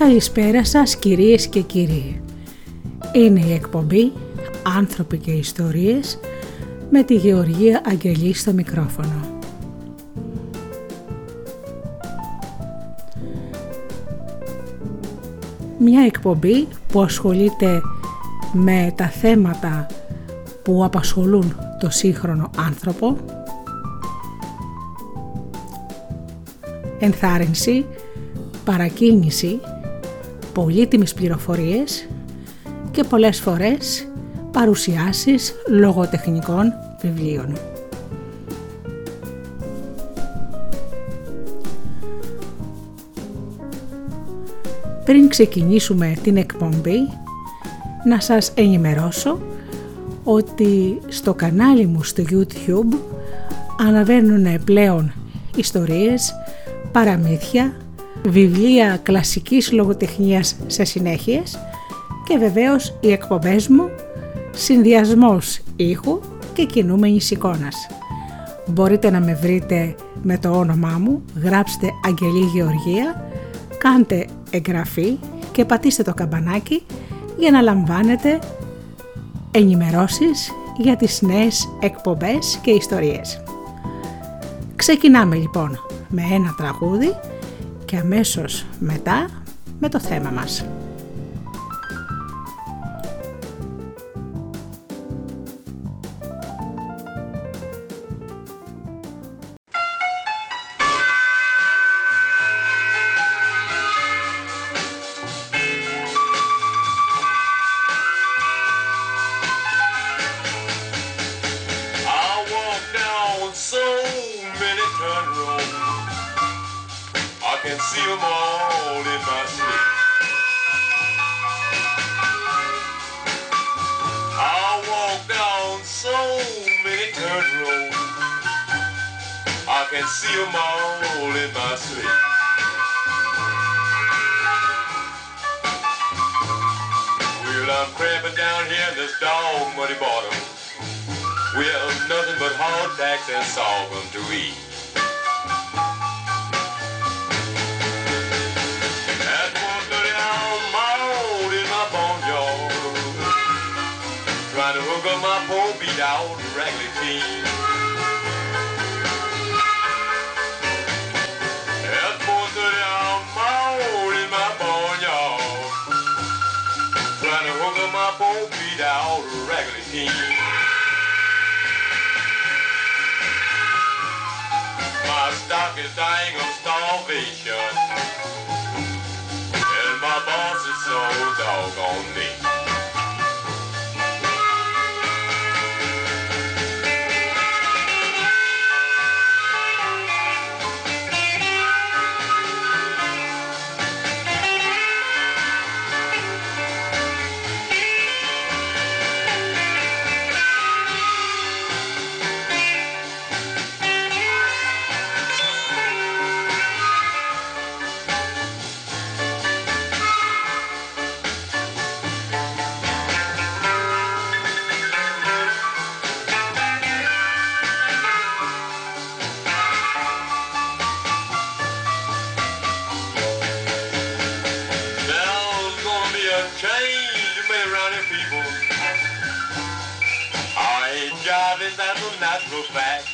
Καλησπέρα σας κυρίες και κύριοι. Είναι η εκπομπή «Άνθρωποι και Ιστορίες» με τη Γεωργία Αγγελή στο μικρόφωνο. Μια εκπομπή που ασχολείται με τα θέματα που απασχολούν το σύγχρονο άνθρωπο ενθάρρυνση, παρακίνηση, πολύτιμες πληροφορίες και πολλές φορές παρουσιάσεις λογοτεχνικών βιβλίων. Πριν ξεκινήσουμε την εκπομπή, να σας ενημερώσω ότι στο κανάλι μου στο YouTube αναβαίνουν πλέον ιστορίες, παραμύθια, βιβλία κλασικής λογοτεχνίας σε συνέχειες και βεβαίως οι εκπομπές μου συνδυασμός ήχου και κινούμενης εικόνας. Μπορείτε να με βρείτε με το όνομά μου, γράψτε Αγγελή Γεωργία, κάντε εγγραφή και πατήστε το καμπανάκι για να λαμβάνετε ενημερώσεις για τις νέες εκπομπές και ιστορίες. Ξεκινάμε λοιπόν με ένα τραγούδι και αμέσως μετά με το θέμα μας. I ain't driving, that's a natural fact.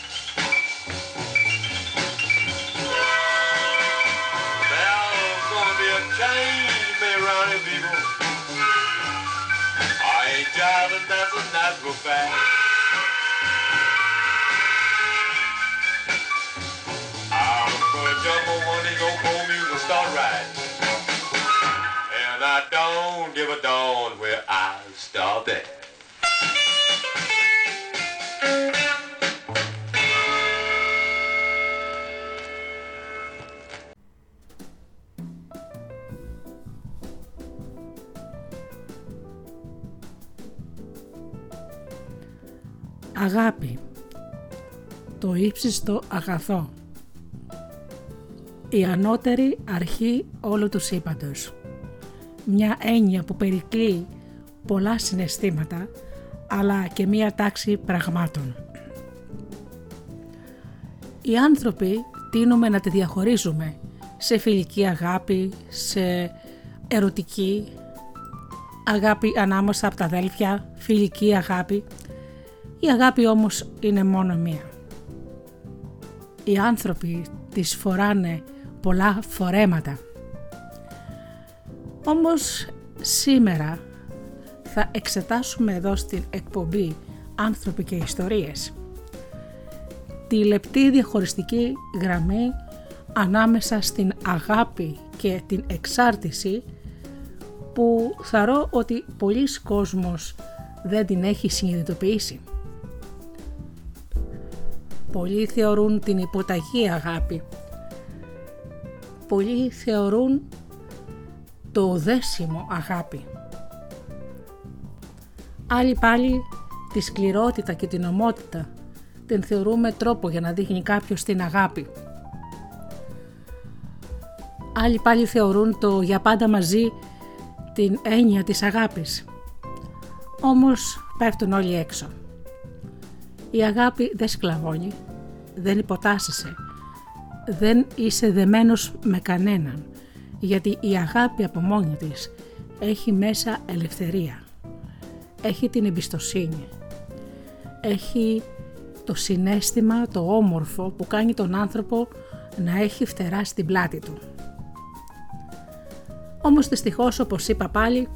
There's gonna be a change made around here, people. I ain't driving, that's a natural fact. I'm one and start. I don't give a darn Αγάπη Το ύψιστο αγαθό. Η ανώτερη αρχή όλου του σύμπαντος. Μια έννοια που περικλεί πολλά συναισθήματα αλλά και μία τάξη πραγμάτων. Οι άνθρωποι τίνουμε να τη διαχωρίζουμε σε φιλική αγάπη, σε ερωτική, αγάπη ανάμεσα από τα αδέλφια, φιλική αγάπη. Η αγάπη όμως είναι μόνο μία. Οι άνθρωποι τις φοράνε πολλά φορέματα. Όμως σήμερα θα εξετάσουμε εδώ στην εκπομπή «Άνθρωποι και ιστορίες» τη λεπτή διαχωριστική γραμμή ανάμεσα στην αγάπη και την εξάρτηση που θαρώ ότι πολλοί κόσμος δεν την έχει συνειδητοποιήσει. Πολλοί θεωρούν την υποταγή αγάπη. Πολλοί θεωρούν το δέσιμο αγάπη. Άλλοι πάλι τη σκληρότητα και την ομότητα την θεωρούμε τρόπο για να δείχνει κάποιος την αγάπη. Άλλοι πάλι θεωρούν το για πάντα μαζί την έννοια της αγάπης. Όμως πέφτουν όλοι έξω. Η αγάπη δεν σκλαβώνει, δεν υποτάσσεσαι, δεν είσαι δεμένος με κανέναν, γιατί η αγάπη από μόνη της έχει μέσα ελευθερία, έχει την εμπιστοσύνη, έχει το συνέστημα, το όμορφο που κάνει τον άνθρωπο να έχει φτερά στην πλάτη του. Όμως δυστυχώς όπως είπα πάλι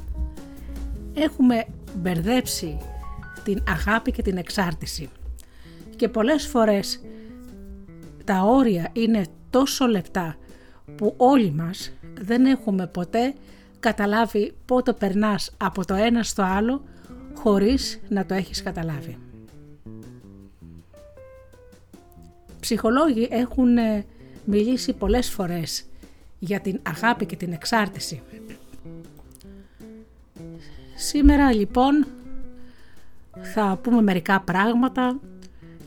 έχουμε μπερδέψει την αγάπη και την εξάρτηση και πολλές φορές τα όρια είναι τόσο λεπτά που όλοι μας δεν έχουμε ποτέ καταλάβει πότε περνάς από το ένα στο άλλο χωρίς να το έχεις καταλάβει. Ψυχολόγοι έχουν ε, μιλήσει πολλές φορές για την αγάπη και την εξάρτηση. Σήμερα λοιπόν θα πούμε μερικά πράγματα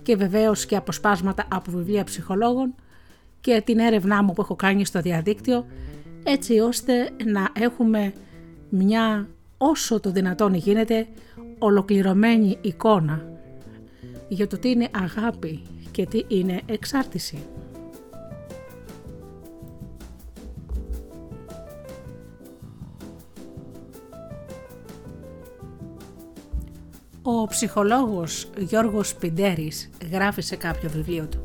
και βεβαίως και αποσπάσματα από βιβλία ψυχολόγων και την έρευνά μου που έχω κάνει στο διαδίκτυο έτσι ώστε να έχουμε μια όσο το δυνατόν γίνεται ολοκληρωμένη εικόνα για το τι είναι αγάπη και τι είναι εξάρτηση. Ο ψυχολόγος Γιώργος Πιντέρης γράφει σε κάποιο βιβλίο του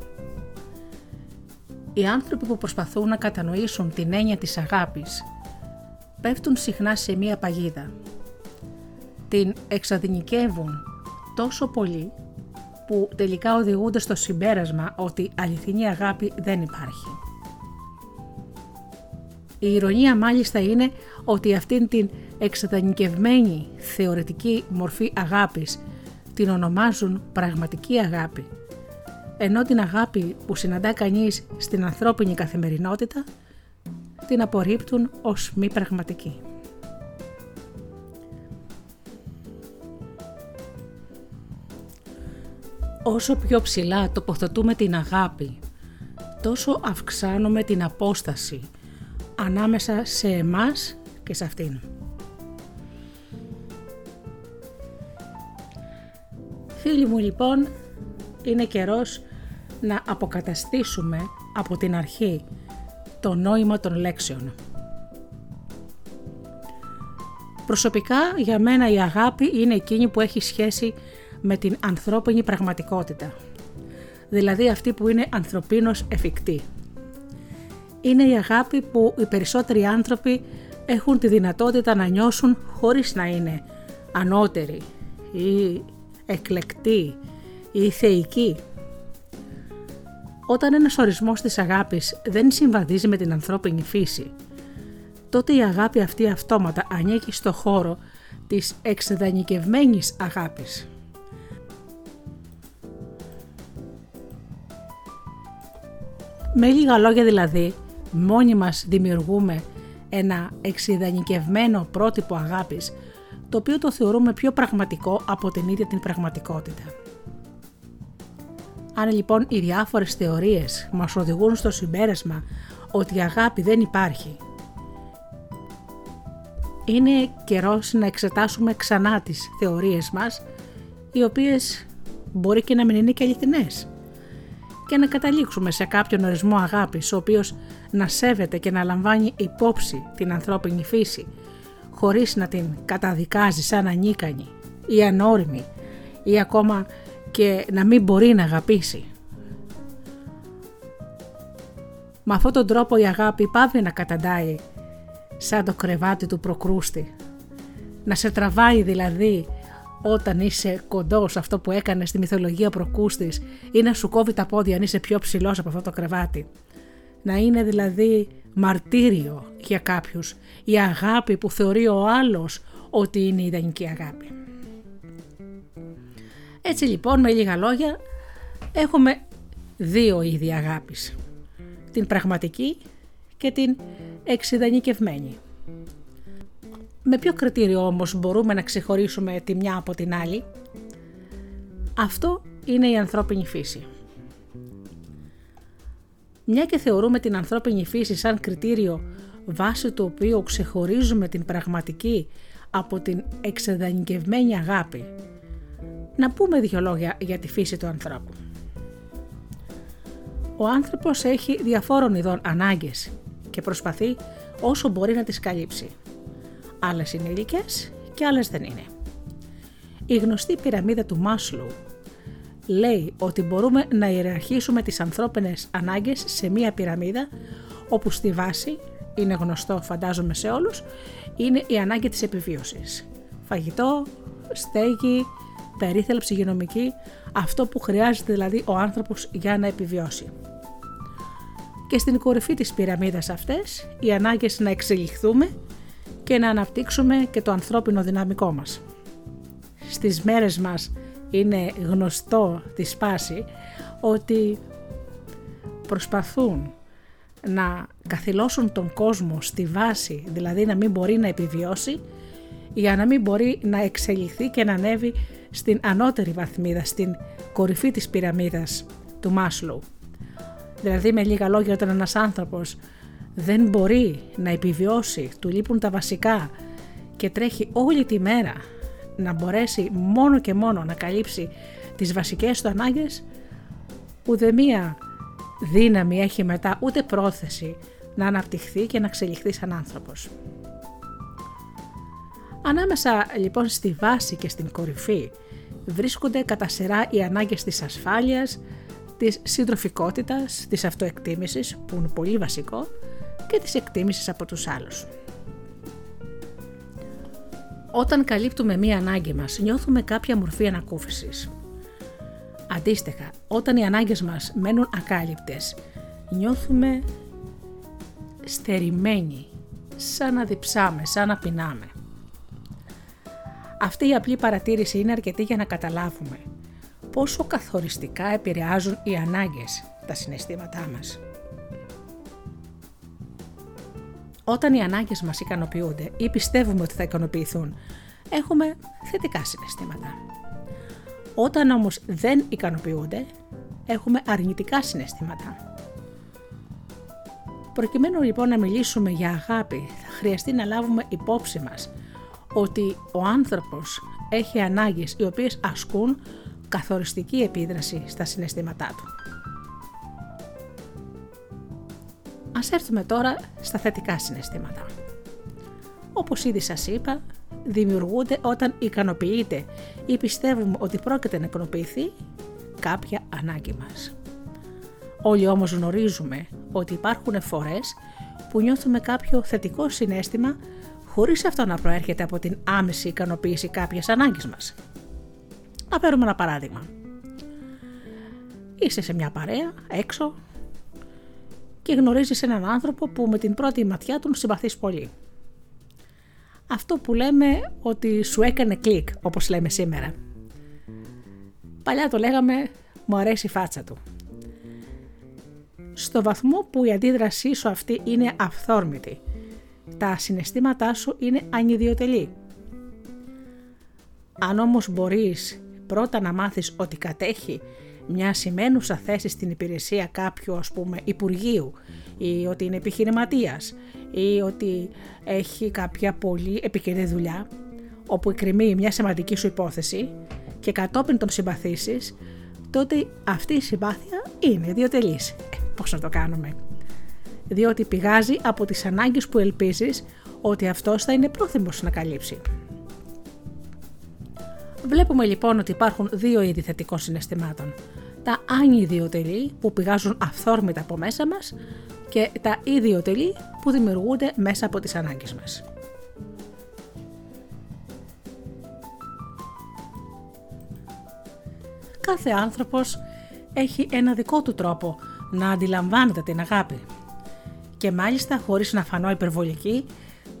«Οι άνθρωποι που προσπαθούν να κατανοήσουν την έννοια της αγάπης πέφτουν συχνά σε μία παγίδα. Την εξαδυνικεύουν τόσο πολύ που τελικά οδηγούνται στο συμπέρασμα ότι αληθινή αγάπη δεν υπάρχει. Η ηρωνία μάλιστα είναι ότι αυτήν την εξατανικευμένη θεωρητική μορφή αγάπης την ονομάζουν πραγματική αγάπη, ενώ την αγάπη που συναντά κανείς στην ανθρώπινη καθημερινότητα την απορρίπτουν ως μη πραγματική. Όσο πιο ψηλά τοποθετούμε την αγάπη, τόσο αυξάνουμε την απόσταση ανάμεσα σε εμάς και σε αυτήν. Φίλοι μου λοιπόν, είναι καιρός να αποκαταστήσουμε από την αρχή το νόημα των λέξεων. Προσωπικά για μένα η αγάπη είναι εκείνη που έχει σχέση με την ανθρώπινη πραγματικότητα, δηλαδή αυτή που είναι ανθρωπίνος εφικτή. Είναι η αγάπη που οι περισσότεροι άνθρωποι έχουν τη δυνατότητα να νιώσουν χωρίς να είναι ανώτεροι ή εκλεκτοί ή θεϊκοί. Όταν ένας ορισμός της αγάπης δεν συμβαδίζει με την ανθρώπινη φύση, τότε η αγάπη αυτή αυτόματα ανήκει στο χώρο της εξεδανικευμένης αγάπης. Με λίγα λόγια δηλαδή, μόνοι μας δημιουργούμε ένα εξειδανικευμένο πρότυπο αγάπης, το οποίο το θεωρούμε πιο πραγματικό από την ίδια την πραγματικότητα. Αν λοιπόν οι διάφορες θεωρίες μας οδηγούν στο συμπέρασμα ότι η αγάπη δεν υπάρχει, είναι καιρός να εξετάσουμε ξανά τις θεωρίες μας, οι οποίες μπορεί και να μην είναι και αληθινές και να καταλήξουμε σε κάποιον ορισμό αγάπης, ο οποίος να σέβεται και να λαμβάνει υπόψη την ανθρώπινη φύση, χωρίς να την καταδικάζει σαν ανίκανη ή ανώριμη ή ακόμα και να μην μπορεί να αγαπήσει. Με αυτόν τον τρόπο η αγάπη πάβει να καταντάει σαν το κρεβάτι του προκρούστη. Να σε τραβάει δηλαδή όταν είσαι κοντός σε αυτό που έκανες στη μυθολογία προκούστης ή να σου κόβει τα πόδια αν είσαι πιο ψηλός από αυτό το κρεβάτι. Να είναι δηλαδή μαρτύριο για κάποιους η αγάπη που θεωρεί ο άλλος ότι είναι η ιδανική αγάπη. Έτσι λοιπόν με λίγα λόγια έχουμε δύο είδη αγάπης. Την πραγματική και την εξειδανικευμένη. Με ποιο κριτήριο όμως μπορούμε να ξεχωρίσουμε τη μια από την άλλη; Αυτό είναι η ανθρώπινη φύση. Μια και θεωρούμε την ανθρώπινη φύση σαν κριτήριο βάσει του οποίου ξεχωρίζουμε την πραγματική από την εξεδανικευμένη αγάπη. Να πούμε δύο λόγια για τη φύση του ανθρώπου. Ο άνθρωπος έχει διαφόρων ειδών ανάγκες και προσπαθεί όσο μπορεί να τις καλύψει. Άλλες είναι υλικέ και άλλες δεν είναι. Η γνωστή πυραμίδα του Μάσλου λέει ότι μπορούμε να ιεραρχήσουμε τις ανθρώπινες ανάγκες σε μία πυραμίδα όπου στη βάση, είναι γνωστό φαντάζομαι σε όλους, είναι η ανάγκη της επιβίωσης. Φαγητό, στέγη, περίθαλψη υγειονομική, αυτό που χρειάζεται δηλαδή ο άνθρωπος για να επιβιώσει. Και στην κορυφή της πυραμίδας αυτές, οι ανάγκες να εξελιχθούμε και να αναπτύξουμε και το ανθρώπινο δυναμικό μας. Στις μέρες μας είναι γνωστό τη σπάση ότι προσπαθούν να καθυλώσουν τον κόσμο στη βάση, δηλαδή να μην μπορεί να επιβιώσει, για να μην μπορεί να εξελιχθεί και να ανέβει στην ανώτερη βαθμίδα, στην κορυφή της πυραμίδας του Μάσλου. Δηλαδή με λίγα λόγια όταν ένας άνθρωπος δεν μπορεί να επιβιώσει, του λείπουν τα βασικά και τρέχει όλη τη μέρα να μπορέσει μόνο και μόνο να καλύψει τις βασικές του ανάγκες, ούτε μία δύναμη έχει μετά ούτε πρόθεση να αναπτυχθεί και να εξελιχθεί σαν άνθρωπος. Ανάμεσα λοιπόν στη βάση και στην κορυφή βρίσκονται κατά σειρά οι ανάγκες της ασφάλειας, της συντροφικότητας, της αυτοεκτίμησης που είναι πολύ βασικό και της εκτίμησης από τους άλλους. Όταν καλύπτουμε μία ανάγκη μας, νιώθουμε κάποια μορφή ανακούφισης. Αντίστοιχα, όταν οι ανάγκες μας μένουν ακάλυπτες, νιώθουμε στερημένοι, σαν να διψάμε, σαν να πεινάμε. Αυτή η απλή παρατήρηση είναι αρκετή για να καταλάβουμε πόσο καθοριστικά επηρεάζουν οι ανάγκες τα συναισθήματά μας. Όταν οι ανάγκες μας ικανοποιούνται ή πιστεύουμε ότι θα ικανοποιηθούν, έχουμε θετικά συναισθήματα. Όταν όμως δεν ικανοποιούνται, έχουμε αρνητικά συναισθήματα. Προκειμένου λοιπόν να μιλήσουμε για αγάπη, θα χρειαστεί να λάβουμε υπόψη μας ότι ο άνθρωπος έχει ανάγκες οι οποίες ασκούν καθοριστική επίδραση στα συναισθήματά του. Ας έρθουμε τώρα στα θετικά συναισθήματα. Όπως ήδη σας είπα, δημιουργούνται όταν ικανοποιείται ή πιστεύουμε ότι πρόκειται να ικανοποιηθεί κάποια ανάγκη μας. Όλοι όμως γνωρίζουμε ότι υπάρχουν φορές που νιώθουμε κάποιο θετικό συνέστημα χωρίς αυτό να προέρχεται από την άμεση ικανοποίηση κάποιας ανάγκης μας. Να παίρνουμε ένα παράδειγμα. Είσαι σε μια παρέα, έξω, και γνωρίζεις έναν άνθρωπο που με την πρώτη ματιά του συμπαθείς πολύ. Αυτό που λέμε ότι σου έκανε κλικ, όπως λέμε σήμερα. Παλιά το λέγαμε μου αρέσει η φάτσα του. Στο βαθμό που η αντίδρασή σου αυτή είναι αυθόρμητη, τα συναισθήματά σου είναι ανιδιοτελή. Αν όμως μπορείς πρώτα να μάθεις ότι κατέχει μια σημαίνουσα θέση στην υπηρεσία κάποιου ας πούμε υπουργείου ή ότι είναι επιχειρηματίας ή ότι έχει κάποια πολύ επικαιρή δουλειά όπου εκκρεμεί μια σημαντική σου υπόθεση και κατόπιν τον συμπαθήσεις τότε αυτή η συμπάθεια είναι ιδιωτελής. Ε, πώς να το κάνουμε; διότι πηγάζει από τις ανάγκες που ελπίζεις ότι αυτός θα είναι πρόθυμος να καλύψει. Βλέπουμε λοιπόν ότι υπάρχουν δύο είδη θετικών συναισθημάτων. Τα ανιδιοτελή που πηγάζουν αυθόρμητα από μέσα μας και τα ιδιοτελή που δημιουργούνται μέσα από τις ανάγκες μας. Κάθε άνθρωπος έχει ένα δικό του τρόπο να αντιλαμβάνεται την αγάπη. Και μάλιστα χωρίς να φανώ υπερβολική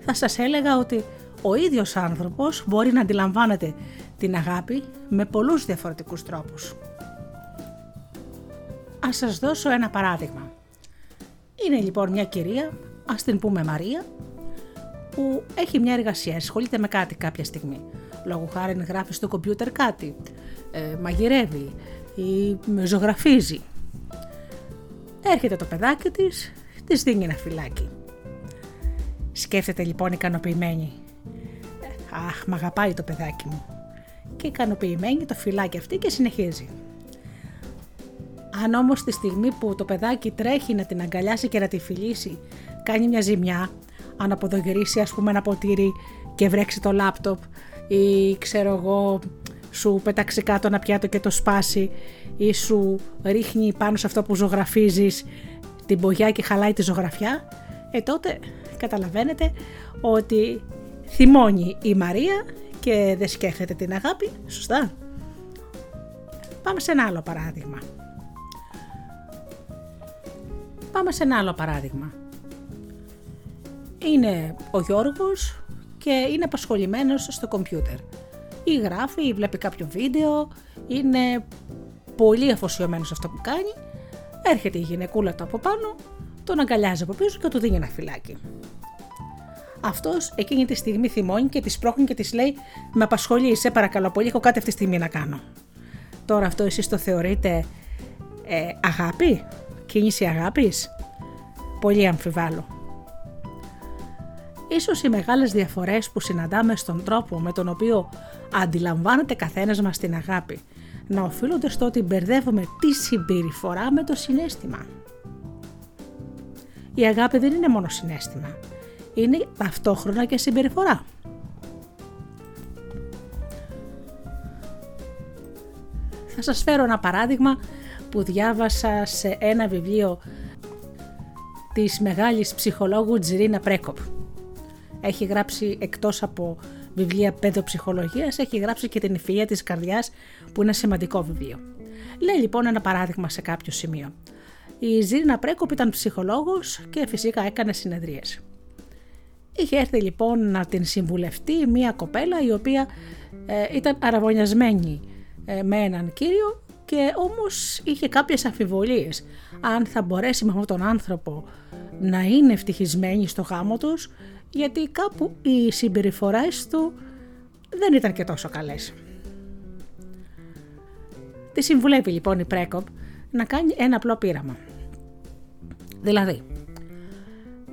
θα σας έλεγα ότι ο ίδιος άνθρωπος μπορεί να αντιλαμβάνεται την αγάπη με πολλούς διαφορετικούς τρόπους. Ας σας δώσω ένα παράδειγμα. Είναι λοιπόν μια κυρία, ας την πούμε Μαρία, που έχει μια εργασία, ασχολείται με κάτι κάποια στιγμή. Λόγω χάρη γράφει στο κομπιούτερ κάτι, ε, μαγειρεύει ή ζωγραφίζει. Έρχεται το παιδάκι της, της δίνει ένα φυλάκι. Σκέφτεται λοιπόν ικανοποιημένη. Αχ, μ' αγαπάει το παιδάκι μου. Και ικανοποιημένη το φυλάκι αυτή και συνεχίζει. Αν όμως τη στιγμή που το παιδάκι τρέχει να την αγκαλιάσει και να τη φιλήσει, κάνει μια ζημιά, αν αποδογυρίσει ας πούμε ένα ποτήρι και βρέξει το λάπτοπ ή ξέρω εγώ σου πετάξει κάτω ένα πιάτο και το σπάσει ή σου ρίχνει πάνω σε αυτό που ζωγραφίζεις την πογιά και χαλάει τη ζωγραφιά, ε τότε καταλαβαίνετε ότι θυμώνει η Μαρία και δεν σκέφτεται την αγάπη, σωστά. Πάμε σε ένα άλλο παράδειγμα. Πάμε σε ένα άλλο παράδειγμα. Είναι ο Γιώργος και είναι απασχολημένος στο κομπιούτερ. Ή γράφει ή βλέπει κάποιο βίντεο, είναι πολύ αφοσιωμένος σε αυτό που κάνει, έρχεται η γυναικούλα του από πάνω, τον αγκαλιάζει από πίσω και του δίνει ένα φυλάκι. Αυτός εκείνη τη στιγμή θυμώνει και τη σπρώχνει και της λέει: Με απασχολεί, σε παρακαλώ πολύ, έχω κάτι αυτή τη στιγμή να κάνω. Τώρα αυτό εσείς το θεωρείτε ε, αγάπη, κίνηση αγάπης; Πολύ αμφιβάλλω. Ίσως οι μεγάλες διαφορές που συναντάμε στον τρόπο με τον οποίο αντιλαμβάνεται καθένας μας την αγάπη να οφείλονται στο ότι μπερδεύουμε τη συμπεριφορά με το συνέστημα. Η αγάπη δεν είναι μόνο συνέστημα, είναι ταυτόχρονα και συμπεριφορά. Θα σας φέρω ένα παράδειγμα που διάβασα σε ένα βιβλίο της μεγάλης ψυχολόγου Τζιρίνα Πρέκοπ. Έχει γράψει εκτός από βιβλία παιδοψυχολογίας, έχει γράψει και την ευφυΐα της καρδιάς που είναι σημαντικό βιβλίο. Λέει λοιπόν ένα παράδειγμα σε κάποιο σημείο. Η Ζήρινα Πρέκοπ ήταν ψυχολόγος και φυσικά έκανε συνεδρίες. Είχε έρθει λοιπόν να την συμβουλευτεί μία κοπέλα η οποία ε, ήταν αραβωνιασμένη ε, με έναν κύριο και όμως είχε κάποιες αμφιβολίες αν θα μπορέσει με αυτόν τον άνθρωπο να είναι ευτυχισμένη στο γάμο τους γιατί κάπου οι συμπεριφορές του δεν ήταν και τόσο καλές. Τη συμβουλεύει λοιπόν η Πρέκοπ να κάνει ένα απλό πείραμα. Δηλαδή,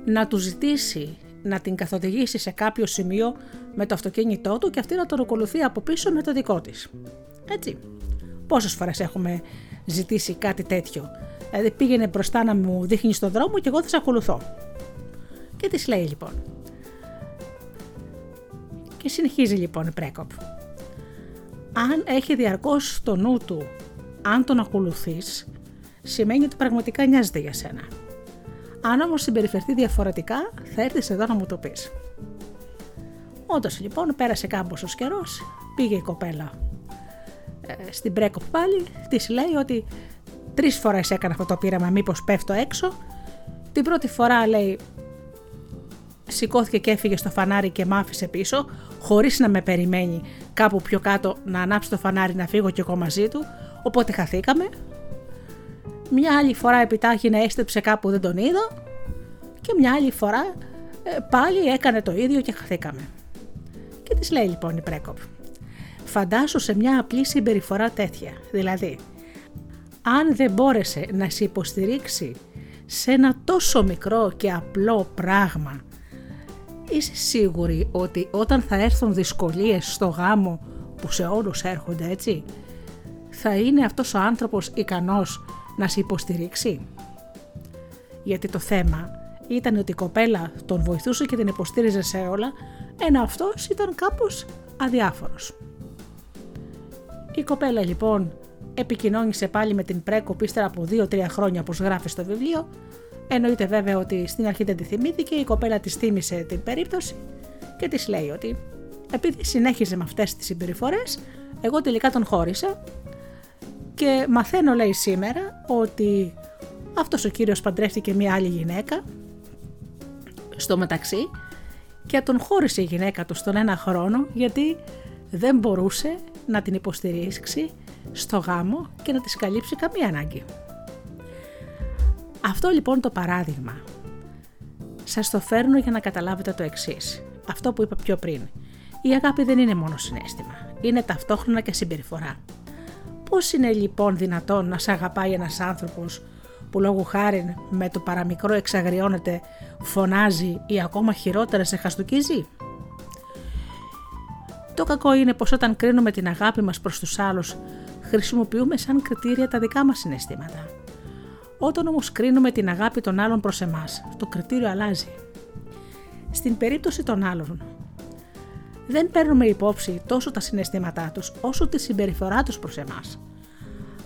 να του ζητήσει να την καθοδηγήσει σε κάποιο σημείο με το αυτοκίνητό του και αυτή να τον ακολουθεί από πίσω με το δικό της. Έτσι. Πόσες φορές έχουμε ζητήσει κάτι τέτοιο; Δηλαδή πήγαινε μπροστά να μου δείχνεις τον δρόμο και εγώ θα σε ακολουθώ. Και της λέει λοιπόν. Και συνεχίζει λοιπόν η Πρέκοπ. Αν έχει διαρκώς το νου του, αν τον ακολουθείς, σημαίνει ότι πραγματικά νοιάζεται για σένα. Αν όμως συμπεριφερθεί διαφορετικά, θα έρθεις εδώ να μου το πεις. Όντως λοιπόν πέρασε κάμποσο καιρός, πήγε η κοπέλα ε, στην Πρέκοπ πάλι, τη λέει ότι τρεις φορές έκανα αυτό το πείραμα μήπως πέφτω έξω. Την πρώτη φορά λέει σηκώθηκε και έφυγε στο φανάρι και μ' άφησε πίσω, χωρίς να με περιμένει κάπου πιο κάτω να ανάψει το φανάρι να φύγω κι εγώ μαζί του, οπότε χαθήκαμε. Μια άλλη φορά επιτάχει να έστεψε κάπου δεν τον είδα και μια άλλη φορά ε, πάλι έκανε το ίδιο και χαθήκαμε. Και της λέει λοιπόν η Πρέκοπ. Φαντάσου σε μια απλή συμπεριφορά τέτοια, δηλαδή αν δεν μπόρεσε να σε υποστηρίξει σε ένα τόσο μικρό και απλό πράγμα είσαι σίγουρη ότι όταν θα έρθουν δυσκολίες στο γάμο που σε όλους έρχονται έτσι, θα είναι αυτός ο άνθρωπος ικανός να σε υποστηρίξει; Γιατί το θέμα ήταν ότι η κοπέλα τον βοηθούσε και την υποστήριζε σε όλα, ενώ αυτός ήταν κάπως αδιάφορος. Η κοπέλα λοιπόν επικοινώνησε πάλι με την Πρέκο ύστερα από 2-3 χρόνια όπως γράφει στο βιβλίο. Εννοείται βέβαια ότι στην αρχή δεν τη θυμήθηκε, η κοπέλα της θύμισε την περίπτωση και της λέει ότι επειδή συνέχιζε με αυτές τις συμπεριφορές, εγώ τελικά τον χώρισα και μαθαίνω λέει σήμερα ότι αυτός ο κύριος παντρεύτηκε μια άλλη γυναίκα στο μεταξύ και τον χώρισε η γυναίκα του στον ένα χρόνο γιατί δεν μπορούσε να την υποστηρίξει στο γάμο και να της καλύψει καμία ανάγκη. Αυτό λοιπόν το παράδειγμα σας το φέρνω για να καταλάβετε το εξής. Αυτό που είπα πιο πριν. Η αγάπη δεν είναι μόνο συνέστημα. Είναι ταυτόχρονα και συμπεριφορά. Πώς είναι λοιπόν δυνατόν να σε αγαπάει ένας άνθρωπος που λόγω χάρη με το παραμικρό εξαγριώνεται, φωνάζει ή ακόμα χειρότερα σε χαστοκίζει. Το κακό είναι πως όταν κρίνουμε την αγάπη μας προς τους άλλους χρησιμοποιούμε σαν κριτήρια τα δικά μας συναισθήματα. Όταν όμως κρίνουμε την αγάπη των άλλων προς εμάς, το κριτήριο αλλάζει. Στην περίπτωση των άλλων, δεν παίρνουμε υπόψη τόσο τα συναισθήματά τους όσο τη συμπεριφορά τους προς εμάς.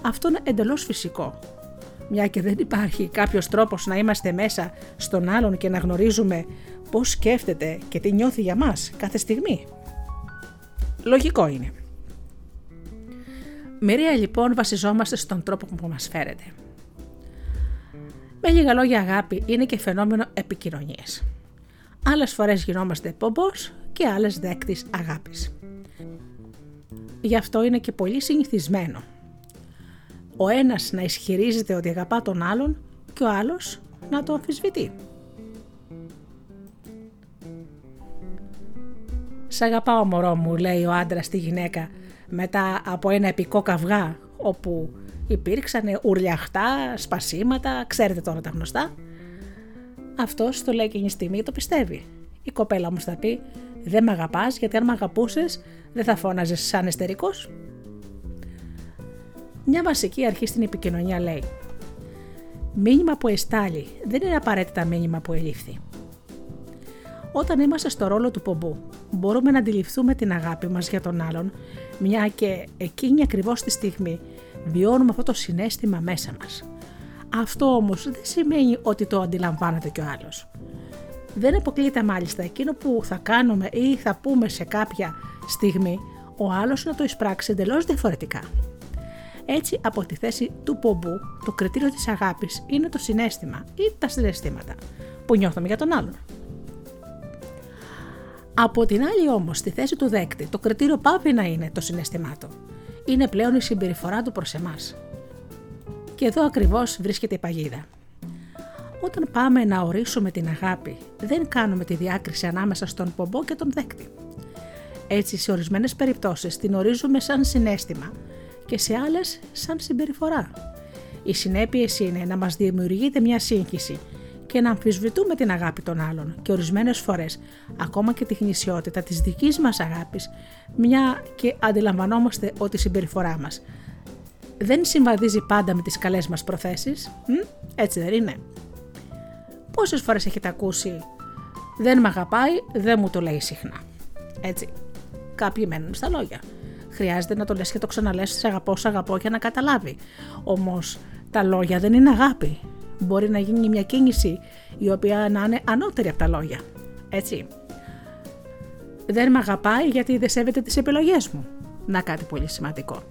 Αυτό είναι εντελώς φυσικό. Μια και δεν υπάρχει κάποιος τρόπος να είμαστε μέσα στον άλλον και να γνωρίζουμε πώς σκέφτεται και τι νιώθει για μας κάθε στιγμή. Λογικό είναι. Μερία λοιπόν βασιζόμαστε στον τρόπο που μας φέρεται. Με λίγα λόγια αγάπη είναι και φαινόμενο επικοινωνίας. Άλλες φορές γινόμαστε πομπός και άλλες δέκτης αγάπης. Γι' αυτό είναι και πολύ συνηθισμένο. Ο ένας να ισχυρίζεται ότι αγαπά τον άλλον και ο άλλος να το αμφισβητεί. «Σ' αγαπάω μωρό μου», λέει ο άντρας στη γυναίκα μετά από ένα επικό καυγά όπου υπήρξαν ουρλιαχτά, σπασίματα, ξέρετε τώρα τα γνωστά. Αυτός το λέει εκείνη τη στιγμή το πιστεύει. Η κοπέλα όμως θα πει δεν με αγαπάς γιατί αν με αγαπούσες δεν θα φώναζες σαν εστερικός. Μια βασική αρχή στην επικοινωνία λέει Μήνυμα που εστάλει δεν είναι απαραίτητα μήνυμα που ελήφθη. Όταν είμαστε στο ρόλο του πομπού, μπορούμε να αντιληφθούμε την αγάπη μας για τον άλλον, μια και εκείνη ακριβώς τη στιγμή βιώνουμε αυτό το συνέστημα μέσα μας. Αυτό όμως δεν σημαίνει ότι το αντιλαμβάνεται και ο άλλος. Δεν αποκλείεται μάλιστα εκείνο που θα κάνουμε ή θα πούμε σε κάποια στιγμή, ο άλλος να το εισπράξει εντελώς διαφορετικά. Έτσι, από τη θέση του πομπού, το κριτήριο της αγάπης είναι το συνέστημα ή τα συναισθήματα που νιώθουμε για τον άλλον. Από την άλλη όμως, στη θέση του δέκτη, το κριτήριο πάβει να είναι το συναισθημά του. Είναι πλέον η συμπεριφορά του προς εμάς. Και εδώ ακριβώς βρίσκεται η παγίδα. Όταν πάμε να ορίσουμε την αγάπη, δεν κάνουμε τη διάκριση ανάμεσα στον πομπό και τον δέκτη. Έτσι, σε ορισμένες περιπτώσεις την ορίζουμε σαν συνέστημα και σε άλλες σαν συμπεριφορά. Οι συνέπειες είναι να μας δημιουργείται μια σύγχυση και να αμφισβητούμε την αγάπη των άλλων και ορισμένες φορές ακόμα και τη γνησιότητα της δικής μας αγάπης, μια και αντιλαμβανόμαστε ότι η συμπεριφορά μας δεν συμβαδίζει πάντα με τις καλές μας προθέσεις, έτσι δεν είναι. Πόσες φορές έχετε ακούσει «Δεν με αγαπάει, δεν μου το λέει συχνά». Έτσι. Κάποιοι μένουν στα λόγια. Χρειάζεται να το λες και το ξαναλες «Σε αγαπώ, σε αγαπώ» για να καταλάβει. Όμως τα λόγια δεν είναι αγάπη. Μπορεί να γίνει μια κίνηση η οποία να είναι ανώτερη από τα λόγια. Έτσι. Δεν με αγαπάει γιατί δεν σέβεται τις επιλογές μου. Να κάτι πολύ σημαντικό.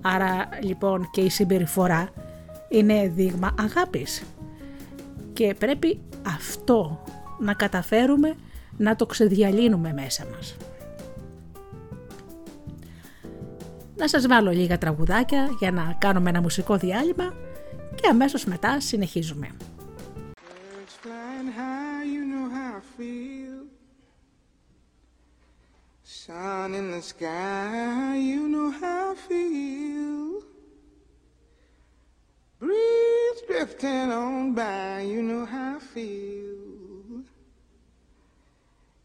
Άρα λοιπόν και η συμπεριφορά είναι δείγμα αγάπης και πρέπει αυτό να καταφέρουμε να το ξεδιαλύνουμε μέσα μας. Να σας βάλω λίγα τραγουδάκια για να κάνουμε ένα μουσικό διάλειμμα και αμέσως μετά συνεχίζουμε. Sun in the sky, you know how I feel. Breeze drifting on by, you know how I feel.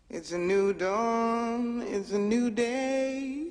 It's a new dawn, it's a new day.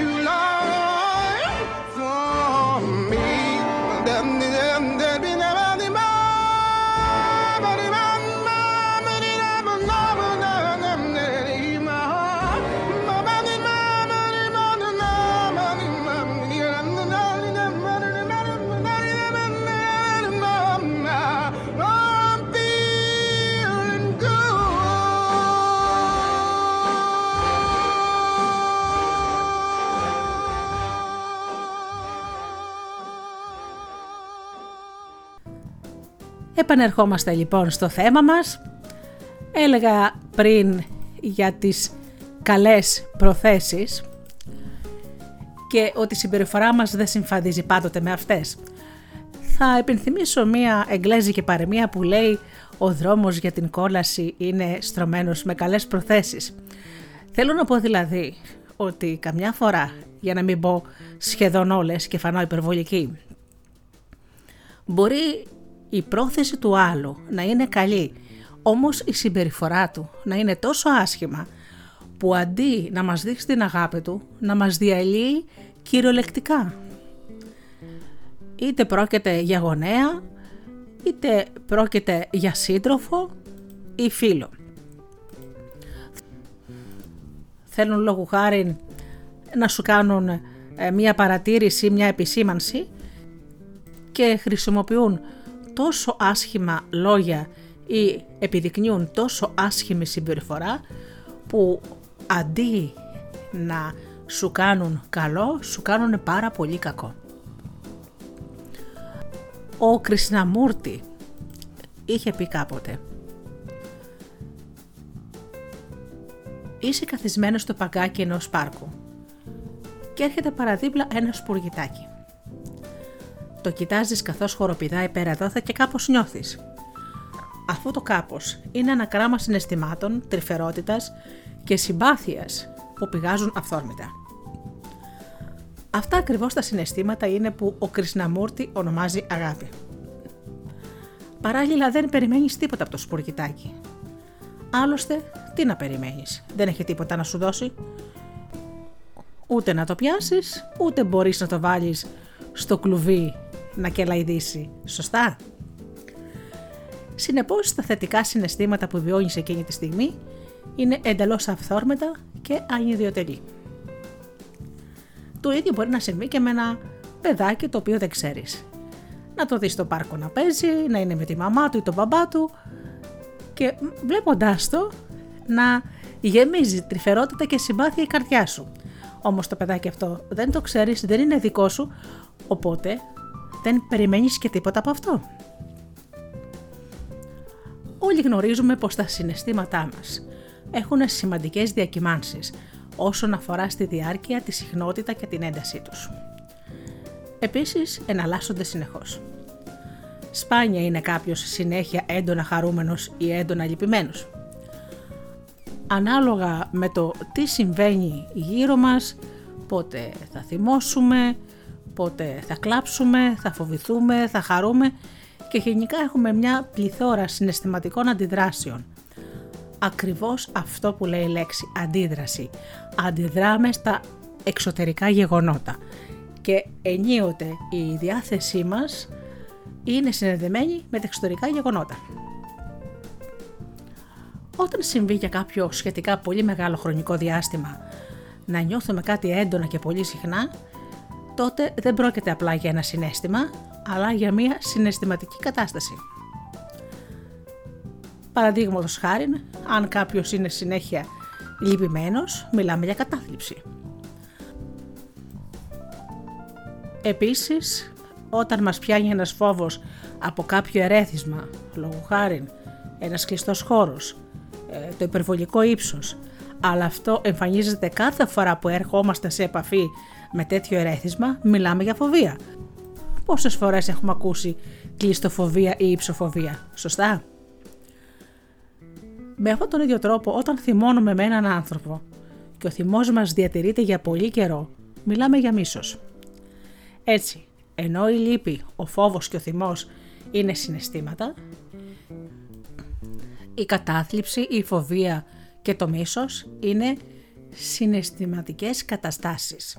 Επανερχόμαστε λοιπόν στο θέμα μας. Έλεγα πριν για τις καλές προθέσεις και ότι η συμπεριφορά μας δεν συμφαντίζει πάντοτε με αυτές. Θα επενθυμίσω μία εγγλέζικη παρεμία που λέει «Ο δρόμος για την κόλαση είναι στρωμένος με καλές προθέσεις». Θέλω να πω δηλαδή ότι καμιά φορά, για να μην πω σχεδόν όλες και φανώ υπερβολική, μπορεί η πρόθεση του άλλου να είναι καλή, όμως η συμπεριφορά του να είναι τόσο άσχημα που αντί να μας δείξει την αγάπη του, να μας διαλύει κυριολεκτικά. Είτε πρόκειται για γονέα, είτε πρόκειται για σύντροφο ή φίλο. Θέλουν λόγου χάρη να σου κάνουν ε, μία παρατήρηση, μία επισήμανση και χρησιμοποιούν τόσο άσχημα λόγια ή επιδεικνύουν τόσο άσχημη συμπεριφορά που αντί να σου κάνουν καλό, σου κάνουν πάρα πολύ κακό. Ο Κρισναμούρτη είχε πει κάποτε Είσαι καθισμένος στο παγκάκι ενός πάρκου και έρχεται παραδίπλα ένας σπουργητάκι. Το κοιτάζεις καθώς χοροπηδάει πέρα δόθα και κάπως νιώθεις. Αυτό το κάπως είναι ένα κράμα συναισθημάτων, τρυφερότητας και συμπάθειας που πηγάζουν αυθόρμητα. Αυτά ακριβώς τα συναισθήματα είναι που ο Κρισναμούρτη ονομάζει αγάπη. Παράλληλα δεν περιμένεις τίποτα από το σπουργητάκι. Άλλωστε, τι να περιμένεις, δεν έχει τίποτα να σου δώσει. Ούτε να το πιάσεις, ούτε μπορείς να το βάλεις στο κλουβί να κελαϊδίσει, σωστά; Συνεπώς, τα θετικά συναισθήματα που βιώνεις εκείνη τη στιγμή είναι εντελώς αυθόρμητα και ανιδιοτελή. Το ίδιο μπορεί να συμβεί και με ένα παιδάκι το οποίο δεν ξέρεις. Να το δεις στο πάρκο να παίζει, να είναι με τη μαμά του ή τον μπαμπά του και βλέποντάς το να γεμίζει τρυφερότητα και συμπάθεια η καρδιά σου. Όμως το παιδάκι αυτό δεν το ξέρεις, δεν είναι δικό σου, οπότε δεν περιμένεις και τίποτα από αυτό. Όλοι γνωρίζουμε πως τα συναισθήματά μας έχουν σημαντικές διακυμάνσεις, όσον αφορά στη διάρκεια, τη συχνότητα και την έντασή τους. Επίσης, εναλλάσσονται συνεχώς. Σπάνια είναι κάποιος συνέχεια έντονα χαρούμενος ή έντονα λυπημένος. Ανάλογα με το τι συμβαίνει γύρω μας, πότε θα θυμώσουμε, πότε θα κλάψουμε, θα φοβηθούμε, θα χαρούμε και γενικά έχουμε μια πληθώρα συναισθηματικών αντιδράσεων. Ακριβώς αυτό που λέει η λέξη αντίδραση. Αντιδράμε στα εξωτερικά γεγονότα και ενίοτε η διάθεσή μας είναι συνδεδεμένη με τα εξωτερικά γεγονότα. Όταν συμβεί για κάποιο σχετικά πολύ μεγάλο χρονικό διάστημα να νιώθουμε κάτι έντονα και πολύ συχνά, τότε δεν πρόκειται απλά για ένα συνέστημα, αλλά για μια συναισθηματική κατάσταση. Παραδείγματος χάρη, αν κάποιος είναι συνέχεια λυπημένος, μιλάμε για κατάθλιψη. Επίσης, όταν μας πιάνει ένας φόβος από κάποιο ερέθισμα, λόγω χάρη, ένας κλειστός χώρος, ε, το υπερβολικό ύψος, αλλά αυτό εμφανίζεται κάθε φορά που ερχόμαστε σε επαφή με τέτοιο ερέθισμα, μιλάμε για φοβία. Πόσες φορές έχουμε ακούσει κλειστοφοβία ή υψοφοβία, σωστά; Με αυτόν τον ίδιο τρόπο, όταν θυμώνουμε με έναν άνθρωπο και ο θυμός μας διατηρείται για πολύ καιρό, μιλάμε για μίσος. Έτσι, ενώ η λύπη, ο φόβος και ο θυμός είναι συναισθήματα, η κατάθλιψη, η φοβία και το μίσος είναι συναισθηματικές καταστάσεις.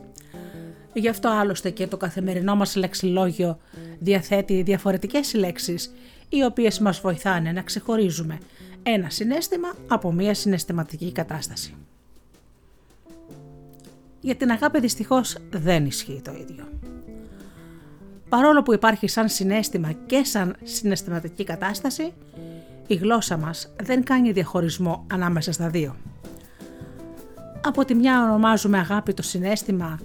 Γι' αυτό άλλωστε και το καθημερινό μας λεξιλόγιο διαθέτει διαφορετικές λέξεις οι οποίες μας βοηθάνε να ξεχωρίζουμε ένα συνέστημα από μία συναισθηματική κατάσταση. Για την αγάπη δυστυχώς δεν ισχύει το ίδιο. Παρόλο που υπάρχει σαν συνέστημα και σαν συναισθηματική κατάσταση, η γλώσσα μας δεν κάνει διαχωρισμό ανάμεσα στα δύο. Από τη μια ονομάζουμε αγάπη το συνέστημα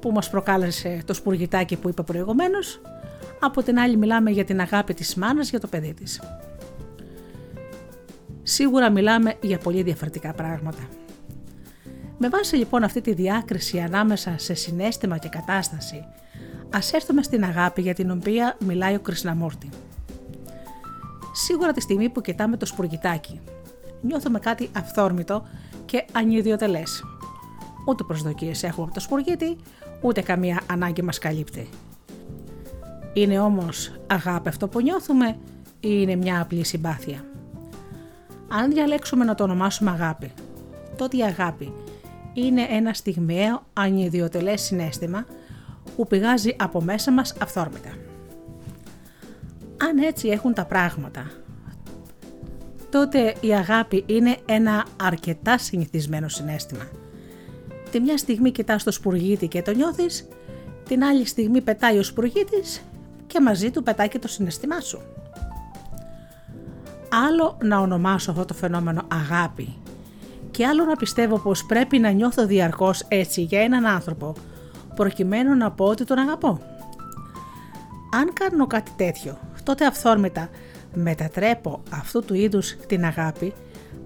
που μας προκάλεσε το σπουργητάκι που είπα προηγουμένως, από την άλλη μιλάμε για την αγάπη της μάνας για το παιδί της. Σίγουρα μιλάμε για πολύ διαφορετικά πράγματα. Με βάση λοιπόν αυτή τη διάκριση ανάμεσα σε συνέστημα και κατάσταση, ας έρθουμε στην αγάπη για την οποία μιλάει ο Κρυσναμούρτη. Σίγουρα τη στιγμή που κοιτάμε το σπουργητάκι, νιώθουμε κάτι αυθόρμητο και ανιδιοτελές. Ούτε προσδοκίες έχουμε από το σπουργίτι, ούτε καμία ανάγκη μας καλύπτει. Είναι όμως αγάπη αυτό που νιώθουμε ή είναι μια απλή συμπάθεια; Αν διαλέξουμε να το ονομάσουμε αγάπη, τότε η αγάπη είναι ένα στιγμιαίο ανιδιοτελές συνέστημα που πηγάζει από μέσα μας αυθόρμητα. Αν έτσι έχουν τα πράγματα, τότε η αγάπη είναι ένα αρκετά συνηθισμένο συνέστημα. Τη μια στιγμή κοιτάς το σπουργίτη και το νιώθεις, την άλλη στιγμή πετάει ο σπουργίτης και μαζί του πετάει και το συναισθημά σου. Άλλο να ονομάσω αυτό το φαινόμενο αγάπη και άλλο να πιστεύω πως πρέπει να νιώθω διαρκώς έτσι για έναν άνθρωπο προκειμένου να πω ότι τον αγαπώ. Αν κάνω κάτι τέτοιο, τότε αυθόρμητα μετατρέπω αυτού του είδους την αγάπη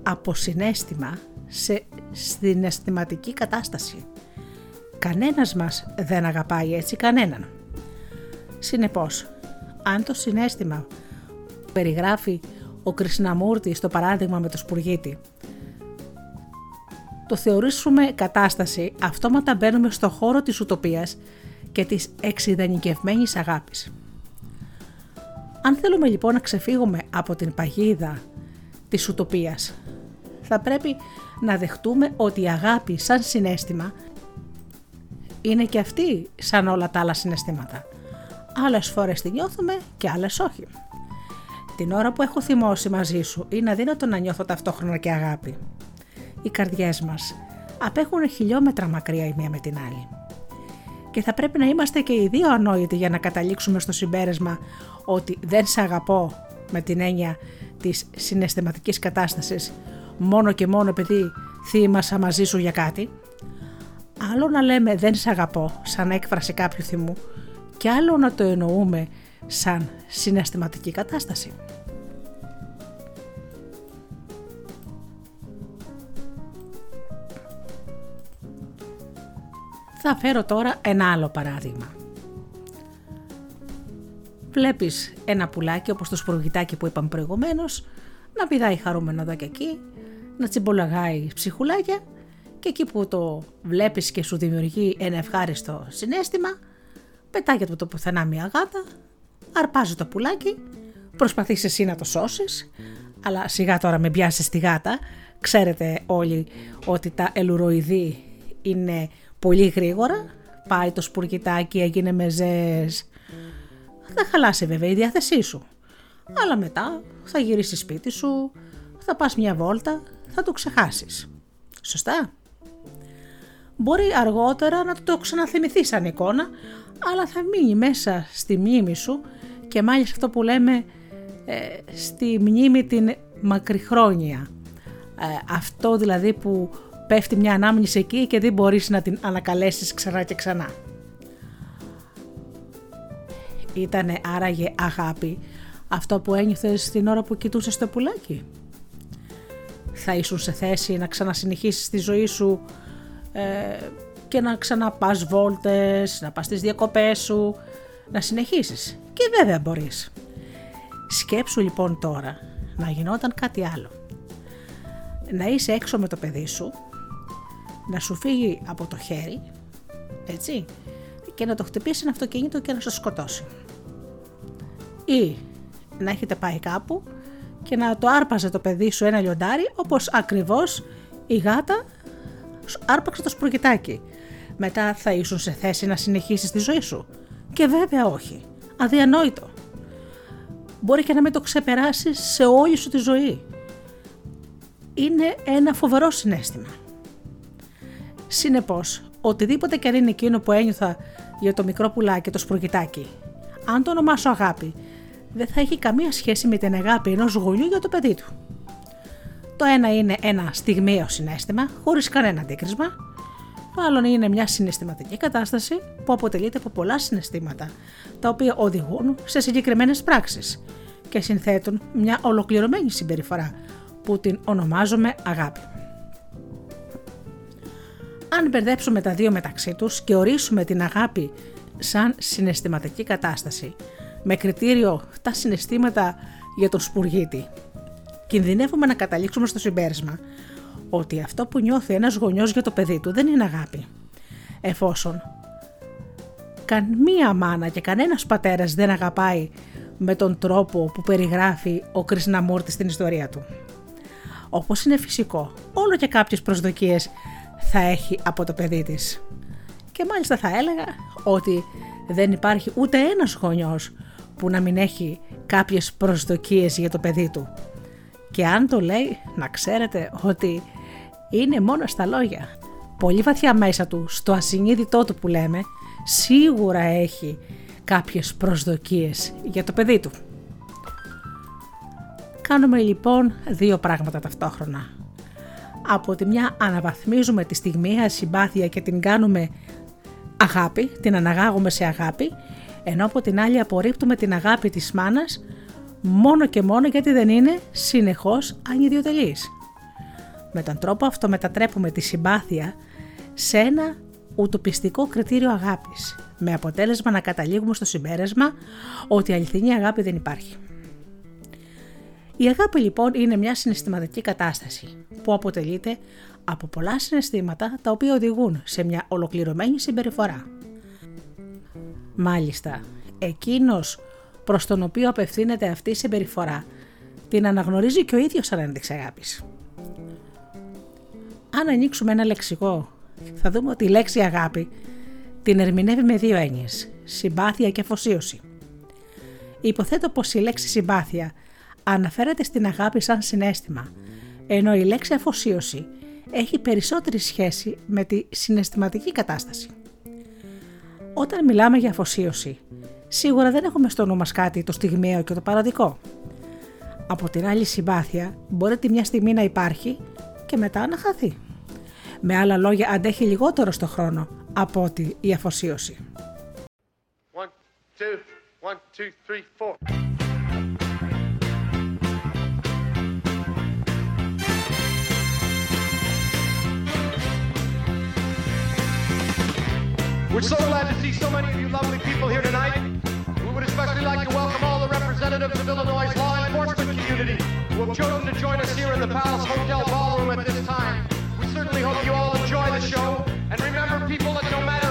από συνέστημα σε συναισθηματική κατάσταση. Κανένας μας δεν αγαπάει έτσι κανέναν. Συνεπώς, αν το συνέστημα περιγράφει ο Κρισναμούρτης στο παράδειγμα με το Σπουργίτη, το θεωρήσουμε κατάσταση, αυτόματα μπαίνουμε στο χώρο της ουτοπίας και της εξειδανικευμένης αγάπης. Αν θέλουμε λοιπόν να ξεφύγουμε από την παγίδα της ουτοπίας, θα πρέπει να δεχτούμε ότι η αγάπη σαν συνέστημα είναι και αυτή σαν όλα τα άλλα συναισθήματα. Άλλες φορές τη νιώθουμε και άλλες όχι. Την ώρα που έχω θυμώσει μαζί σου είναι αδύνατο να νιώθω ταυτόχρονα και αγάπη. Οι καρδιές μας απέχουν χιλιόμετρα μακριά η μία με την άλλη. Και θα πρέπει να είμαστε και οι δύο ανόητοι για να καταλήξουμε στο συμπέρασμα ότι δεν σε αγαπώ με την έννοια της συναισθηματικής κατάστασης μόνο και μόνο επειδή θύμασα μαζί σου για κάτι. Άλλο να λέμε δεν σε αγαπώ σαν έκφραση κάποιου θυμού και άλλο να το εννοούμε σαν συναισθηματική κατάσταση. Θα φέρω τώρα ένα άλλο παράδειγμα. Βλέπεις ένα πουλάκι όπως το σπουργητάκι που είπαμε προηγουμένως να πηδάει χαρούμενο εδώ και εκεί, να τσιμπολαγάει ψυχουλάκια και εκεί που το βλέπεις και σου δημιουργεί ένα ευχάριστο συνέστημα, πετάγεται από το πουθενά μια γάτα, αρπάζει το πουλάκι, προσπαθείς εσύ να το σώσεις, αλλά σιγά τώρα με πιάσεις τη γάτα, ξέρετε όλοι ότι τα ελουροειδή είναι πολύ γρήγορα, πάει το σπουργητάκι, έγινε μεζές, θα χαλάσει βέβαια η διάθεσή σου. Αλλά μετά θα γυρίσεις σπίτι σου, θα πας μια βόλτα, θα το ξεχάσεις. Σωστά; Μπορεί αργότερα να το ξαναθυμηθείς σαν εικόνα, αλλά θα μείνει μέσα στη μνήμη σου και μάλιστα αυτό που λέμε ε, στη μνήμη την μακριχρόνια. Ε, αυτό δηλαδή που πέφτει μια ανάμνηση εκεί και δεν μπορείς να την ανακαλέσεις ξανά και ξανά. Ήτανε άραγε αγάπη αυτό που ένιωθες την ώρα που κοιτούσες το πουλάκι. Θα ήσουν σε θέση να ξανασυνεχίσεις τη ζωή σου ε, και να ξαναπάς βόλτες, να πας στις διακοπές σου, να συνεχίσεις. Και βέβαια μπορείς. Σκέψου λοιπόν τώρα να γινόταν κάτι άλλο. Να είσαι έξω με το παιδί σου, να σου φύγει από το χέρι, έτσι, και να το χτυπήσει ένα αυτοκίνητο και να σε σκοτώσει. Ή να έχετε πάει κάπου και να το άρπαζε το παιδί σου ένα λιοντάρι όπως ακριβώς η γάτα άρπαξε το σπουργητάκι. Μετά θα ήσουν σε θέση να συνεχίσεις τη ζωή σου. Και βέβαια όχι. Αδιανόητο. Μπορεί και να μην το ξεπεράσεις σε όλη σου τη ζωή. Είναι ένα φοβερό συνέστημα. Συνεπώς, οτιδήποτε και αν είναι εκείνο που ένιωθα για το μικρό πουλάκι, το σπουργητάκι, αν το ονομάσω αγάπη δεν θα έχει καμία σχέση με την αγάπη ενός γονιού για το παιδί του. Το ένα είναι ένα στιγμίο συνέστημα, χωρίς κανένα αντίκρισμα. Το άλλο είναι μια συναισθηματική κατάσταση που αποτελείται από πολλά συναισθήματα, τα οποία οδηγούν σε συγκεκριμένες πράξεις και συνθέτουν μια ολοκληρωμένη συμπεριφορά που την ονομάζουμε αγάπη. Αν μπερδέψουμε τα δύο μεταξύ τους και ορίσουμε την αγάπη σαν συναισθηματική κατάσταση με κριτήριο τα συναισθήματα για τον σπουργίτη. Κινδυνεύουμε να καταλήξουμε στο συμπέρασμα ότι αυτό που νιώθει ένας γονιός για το παιδί του δεν είναι αγάπη. Εφόσον καμία μάνα και κανένας πατέρας δεν αγαπάει με τον τρόπο που περιγράφει ο Κρυσναμούρτη στην ιστορία του. Όπως είναι φυσικό, όλο και κάποιες προσδοκίες θα έχει από το παιδί της. Και μάλιστα θα έλεγα ότι δεν υπάρχει ούτε ένας γονιός που να μην έχει κάποιες προσδοκίες για το παιδί του. Και αν το λέει, να ξέρετε ότι είναι μόνο στα λόγια. Πολύ βαθιά μέσα του, στο ασυνείδητό του που λέμε, σίγουρα έχει κάποιες προσδοκίες για το παιδί του. Κάνουμε λοιπόν δύο πράγματα ταυτόχρονα. Από τη μια αναβαθμίζουμε τη στιγμιαία συμπάθεια και την κάνουμε αγάπη, την αναγάγουμε σε αγάπη ενώ από την άλλη απορρίπτουμε την αγάπη της μάνας μόνο και μόνο γιατί δεν είναι συνεχώς ανιδιοτελής. Με τον τρόπο αυτό μετατρέπουμε τη συμπάθεια σε ένα ουτοπιστικό κριτήριο αγάπης, με αποτέλεσμα να καταλήγουμε στο συμπέρασμα ότι αληθινή αγάπη δεν υπάρχει. Η αγάπη λοιπόν είναι μια συναισθηματική κατάσταση που αποτελείται από πολλά συναισθήματα τα οποία οδηγούν σε μια ολοκληρωμένη συμπεριφορά. Μάλιστα, εκείνος προς τον οποίο απευθύνεται αυτή η συμπεριφορά την αναγνωρίζει και ο ίδιος σαν ένδειξη αγάπης. Αν ανοίξουμε ένα λεξικό, θα δούμε ότι η λέξη αγάπη την ερμηνεύει με δύο έννοιες, συμπάθεια και αφοσίωση. Υποθέτω πως η λέξη συμπάθεια αναφέρεται στην αγάπη σαν συνέστημα, ενώ η λέξη αφοσίωση έχει περισσότερη σχέση με τη συναισθηματική κατάσταση. Όταν μιλάμε για αφοσίωση, σίγουρα δεν έχουμε στο νου μας κάτι το στιγμιαίο και το παραδικό. Από την άλλη συμπάθεια μπορεί τη μια στιγμή να υπάρχει και μετά να χαθεί. Με άλλα λόγια αντέχει λιγότερο στο χρόνο από ότι η αφοσίωση. One, two, one, two, three, We're so glad to see so many of you lovely people here tonight. We would especially like to welcome all the representatives of Illinois' law enforcement community who have chosen to join us here in the Palace Hotel Ballroom at this time. We certainly hope you all enjoy the show. And remember, people, that no matter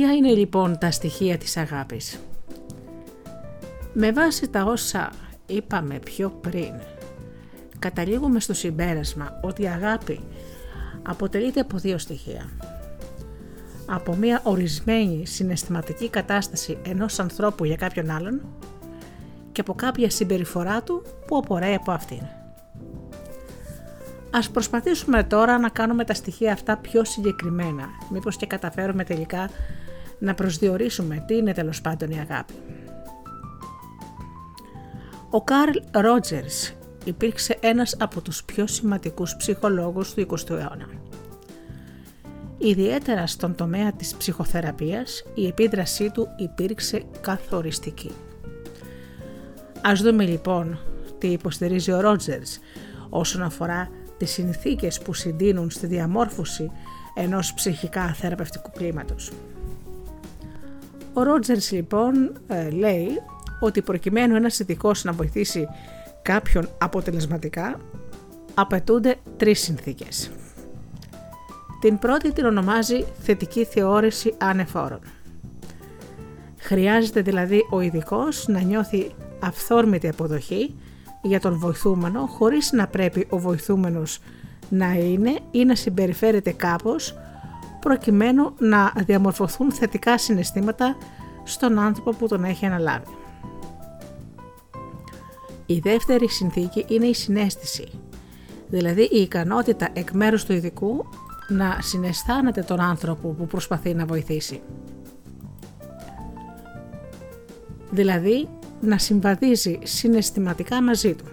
Ποια είναι λοιπόν τα στοιχεία της αγάπης; Με βάση τα όσα είπαμε πιο πριν, καταλήγουμε στο συμπέρασμα ότι η αγάπη αποτελείται από δύο στοιχεία. Από μια ορισμένη συναισθηματική κατάσταση ενός ανθρώπου για κάποιον άλλον και από κάποια συμπεριφορά του που απορρέει από αυτήν. Ας προσπαθήσουμε τώρα να κάνουμε τα στοιχεία αυτά πιο συγκεκριμένα, μήπως και καταφέρουμε τελικά να προσδιορίσουμε τι είναι τέλος πάντων η αγάπη. Ο Καρλ Ρότζερς υπήρξε ένας από τους πιο σημαντικούς ψυχολόγους του 20ου αιώνα. Ιδιαίτερα στον τομέα της ψυχοθεραπείας η επίδρασή του υπήρξε καθοριστική. Ας δούμε λοιπόν τι υποστηρίζει ο Ρότζερς όσον αφορά τις συνθήκες που συντείνουν στη διαμόρφωση ενός ψυχικά θεραπευτικού κλίματος. Ο Ρότζερς λοιπόν ε, λέει ότι προκειμένου ένας ειδικός να βοηθήσει κάποιον αποτελεσματικά απαιτούνται τρεις συνθήκες. Την πρώτη την ονομάζει θετική θεώρηση ανεφόρων. Χρειάζεται δηλαδή ο ειδικός να νιώθει αυθόρμητη αποδοχή για τον βοηθούμενο χωρίς να πρέπει ο βοηθούμενος να είναι ή να συμπεριφέρεται κάπως προκειμένου να διαμορφωθούν θετικά συναισθήματα στον άνθρωπο που τον έχει αναλάβει. Η δεύτερη συνθήκη είναι η συνέστηση, δηλαδή η ικανότητα εκ μέρους του ειδικού να συναισθάνεται τον άνθρωπο που προσπαθεί να βοηθήσει. Δηλαδή να συμβαδίζει συναισθηματικά μαζί του.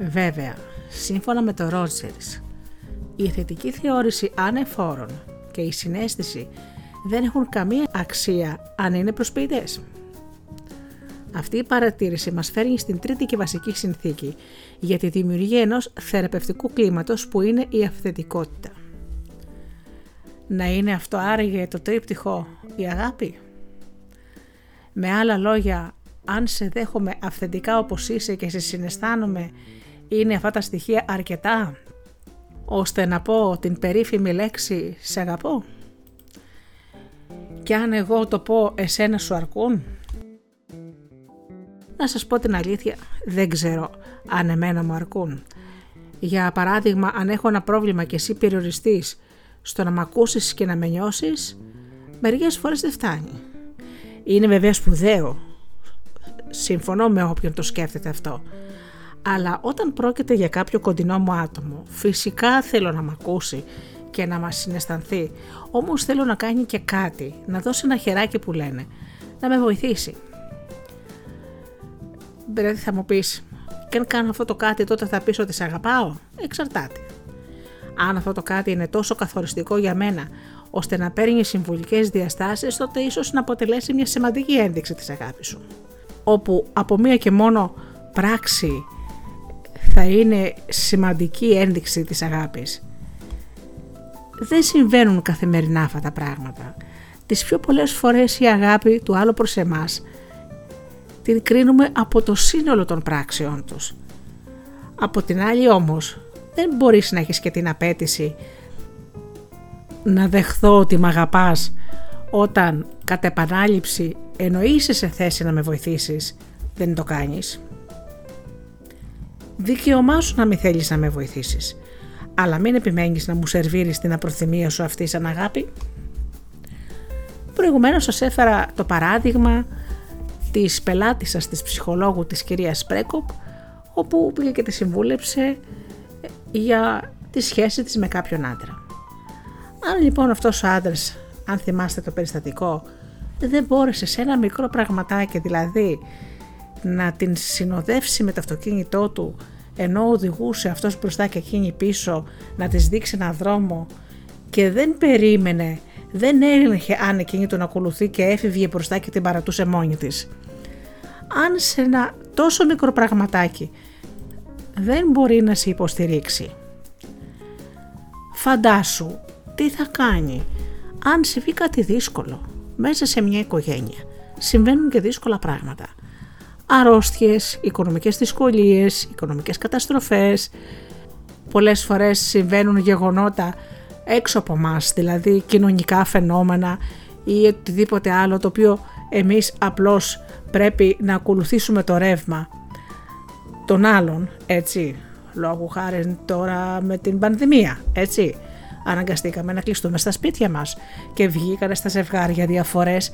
Βέβαια, σύμφωνα με το Ρότζερς, η θετική θεώρηση ανεφόρων και η συνέστηση δεν έχουν καμία αξία αν είναι προσποιητές. Αυτή η παρατήρηση μας φέρνει στην τρίτη και βασική συνθήκη για τη δημιουργία ενός θεραπευτικού κλίματος που είναι η αυθεντικότητα. Να είναι αυτό άραγε το τρίπτυχο η αγάπη. Με άλλα λόγια, αν σε δέχομαι αυθεντικά όπως είσαι και σε συναισθάνομαι, είναι αυτά τα στοιχεία αρκετά ώστε να πω την περίφημη λέξη «σε αγαπώ» και αν εγώ το πω εσένα σου αρκούν. Να σας πω την αλήθεια, δεν ξέρω αν εμένα μου αρκούν. Για παράδειγμα, αν έχω ένα πρόβλημα και εσύ περιοριστείς στο να μ' ακούσεις και να με νιώσεις, μερικές φορές δεν φτάνει. Είναι βέβαια σπουδαίο. Συμφωνώ με όποιον το σκέφτεται αυτό. Αλλά όταν πρόκειται για κάποιο κοντινό μου άτομο, φυσικά θέλω να μ' ακούσει και να μας συναισθανθεί, όμως θέλω να κάνει και κάτι, να δώσει ένα χεράκι που λένε, να με βοηθήσει. Δηλαδή θα μου πεις, και αν κάνω αυτό το κάτι τότε θα πεις ότι σε αγαπάω, εξαρτάται. Αν αυτό το κάτι είναι τόσο καθοριστικό για μένα, ώστε να παίρνει συμβουλικές διαστάσεις, τότε ίσως να αποτελέσει μια σημαντική ένδειξη της αγάπης σου. Όπου από μία και μόνο πράξη θα είναι σημαντική ένδειξη της αγάπης. Δεν συμβαίνουν καθημερινά αυτά τα πράγματα. Τις πιο πολλές φορές η αγάπη του άλλου προς εμάς την κρίνουμε από το σύνολο των πράξεων τους. Από την άλλη όμως δεν μπορείς να έχεις και την απέτηση να δεχθώ ότι με αγαπάς όταν κατ' επανάληψη ενώ είσαι σε θέση να με βοηθήσεις δεν το κάνεις. Δικαίωμά σου να μην θέλεις να με βοηθήσεις αλλά μην επιμένεις να μου σερβίρεις την απροθυμία σου αυτή σαν αγάπη. Προηγουμένως σας έφερα το παράδειγμα της πελάτησας της ψυχολόγου της κυρίας Σπρέκοπ όπου πήγε και τη συμβούλεψε για τη σχέση της με κάποιον άντρα. Αν λοιπόν αυτός ο άντρας, αν θυμάστε το περιστατικό, δεν μπόρεσε σε ένα μικρό πραγματάκι δηλαδή να την συνοδεύσει με το αυτοκίνητό του ενώ οδηγούσε αυτός μπροστά και εκείνη πίσω να της δείξει ένα δρόμο και δεν περίμενε, δεν έλεγχε αν εκείνη τον ακολουθεί και έφευγε μπροστά και την παρατούσε μόνη της. Αν σε ένα τόσο μικρό πραγματάκι δεν μπορεί να σε υποστηρίξει. Φαντάσου τι θα κάνει αν συμβεί κάτι δύσκολο μέσα σε μια οικογένεια. Συμβαίνουν και δύσκολα πράγματα αρρώστιες, οικονομικές δυσκολίες, οικονομικές καταστροφές. Πολλές φορές συμβαίνουν γεγονότα έξω από μας, δηλαδή κοινωνικά φαινόμενα ή οτιδήποτε άλλο το οποίο εμείς απλώς πρέπει να ακολουθήσουμε το ρεύμα των άλλων, έτσι, λόγω χάρη τώρα με την πανδημία, έτσι. Αναγκαστήκαμε να κλειστούμε στα σπίτια μας και βγήκανε στα ζευγάρια διαφορές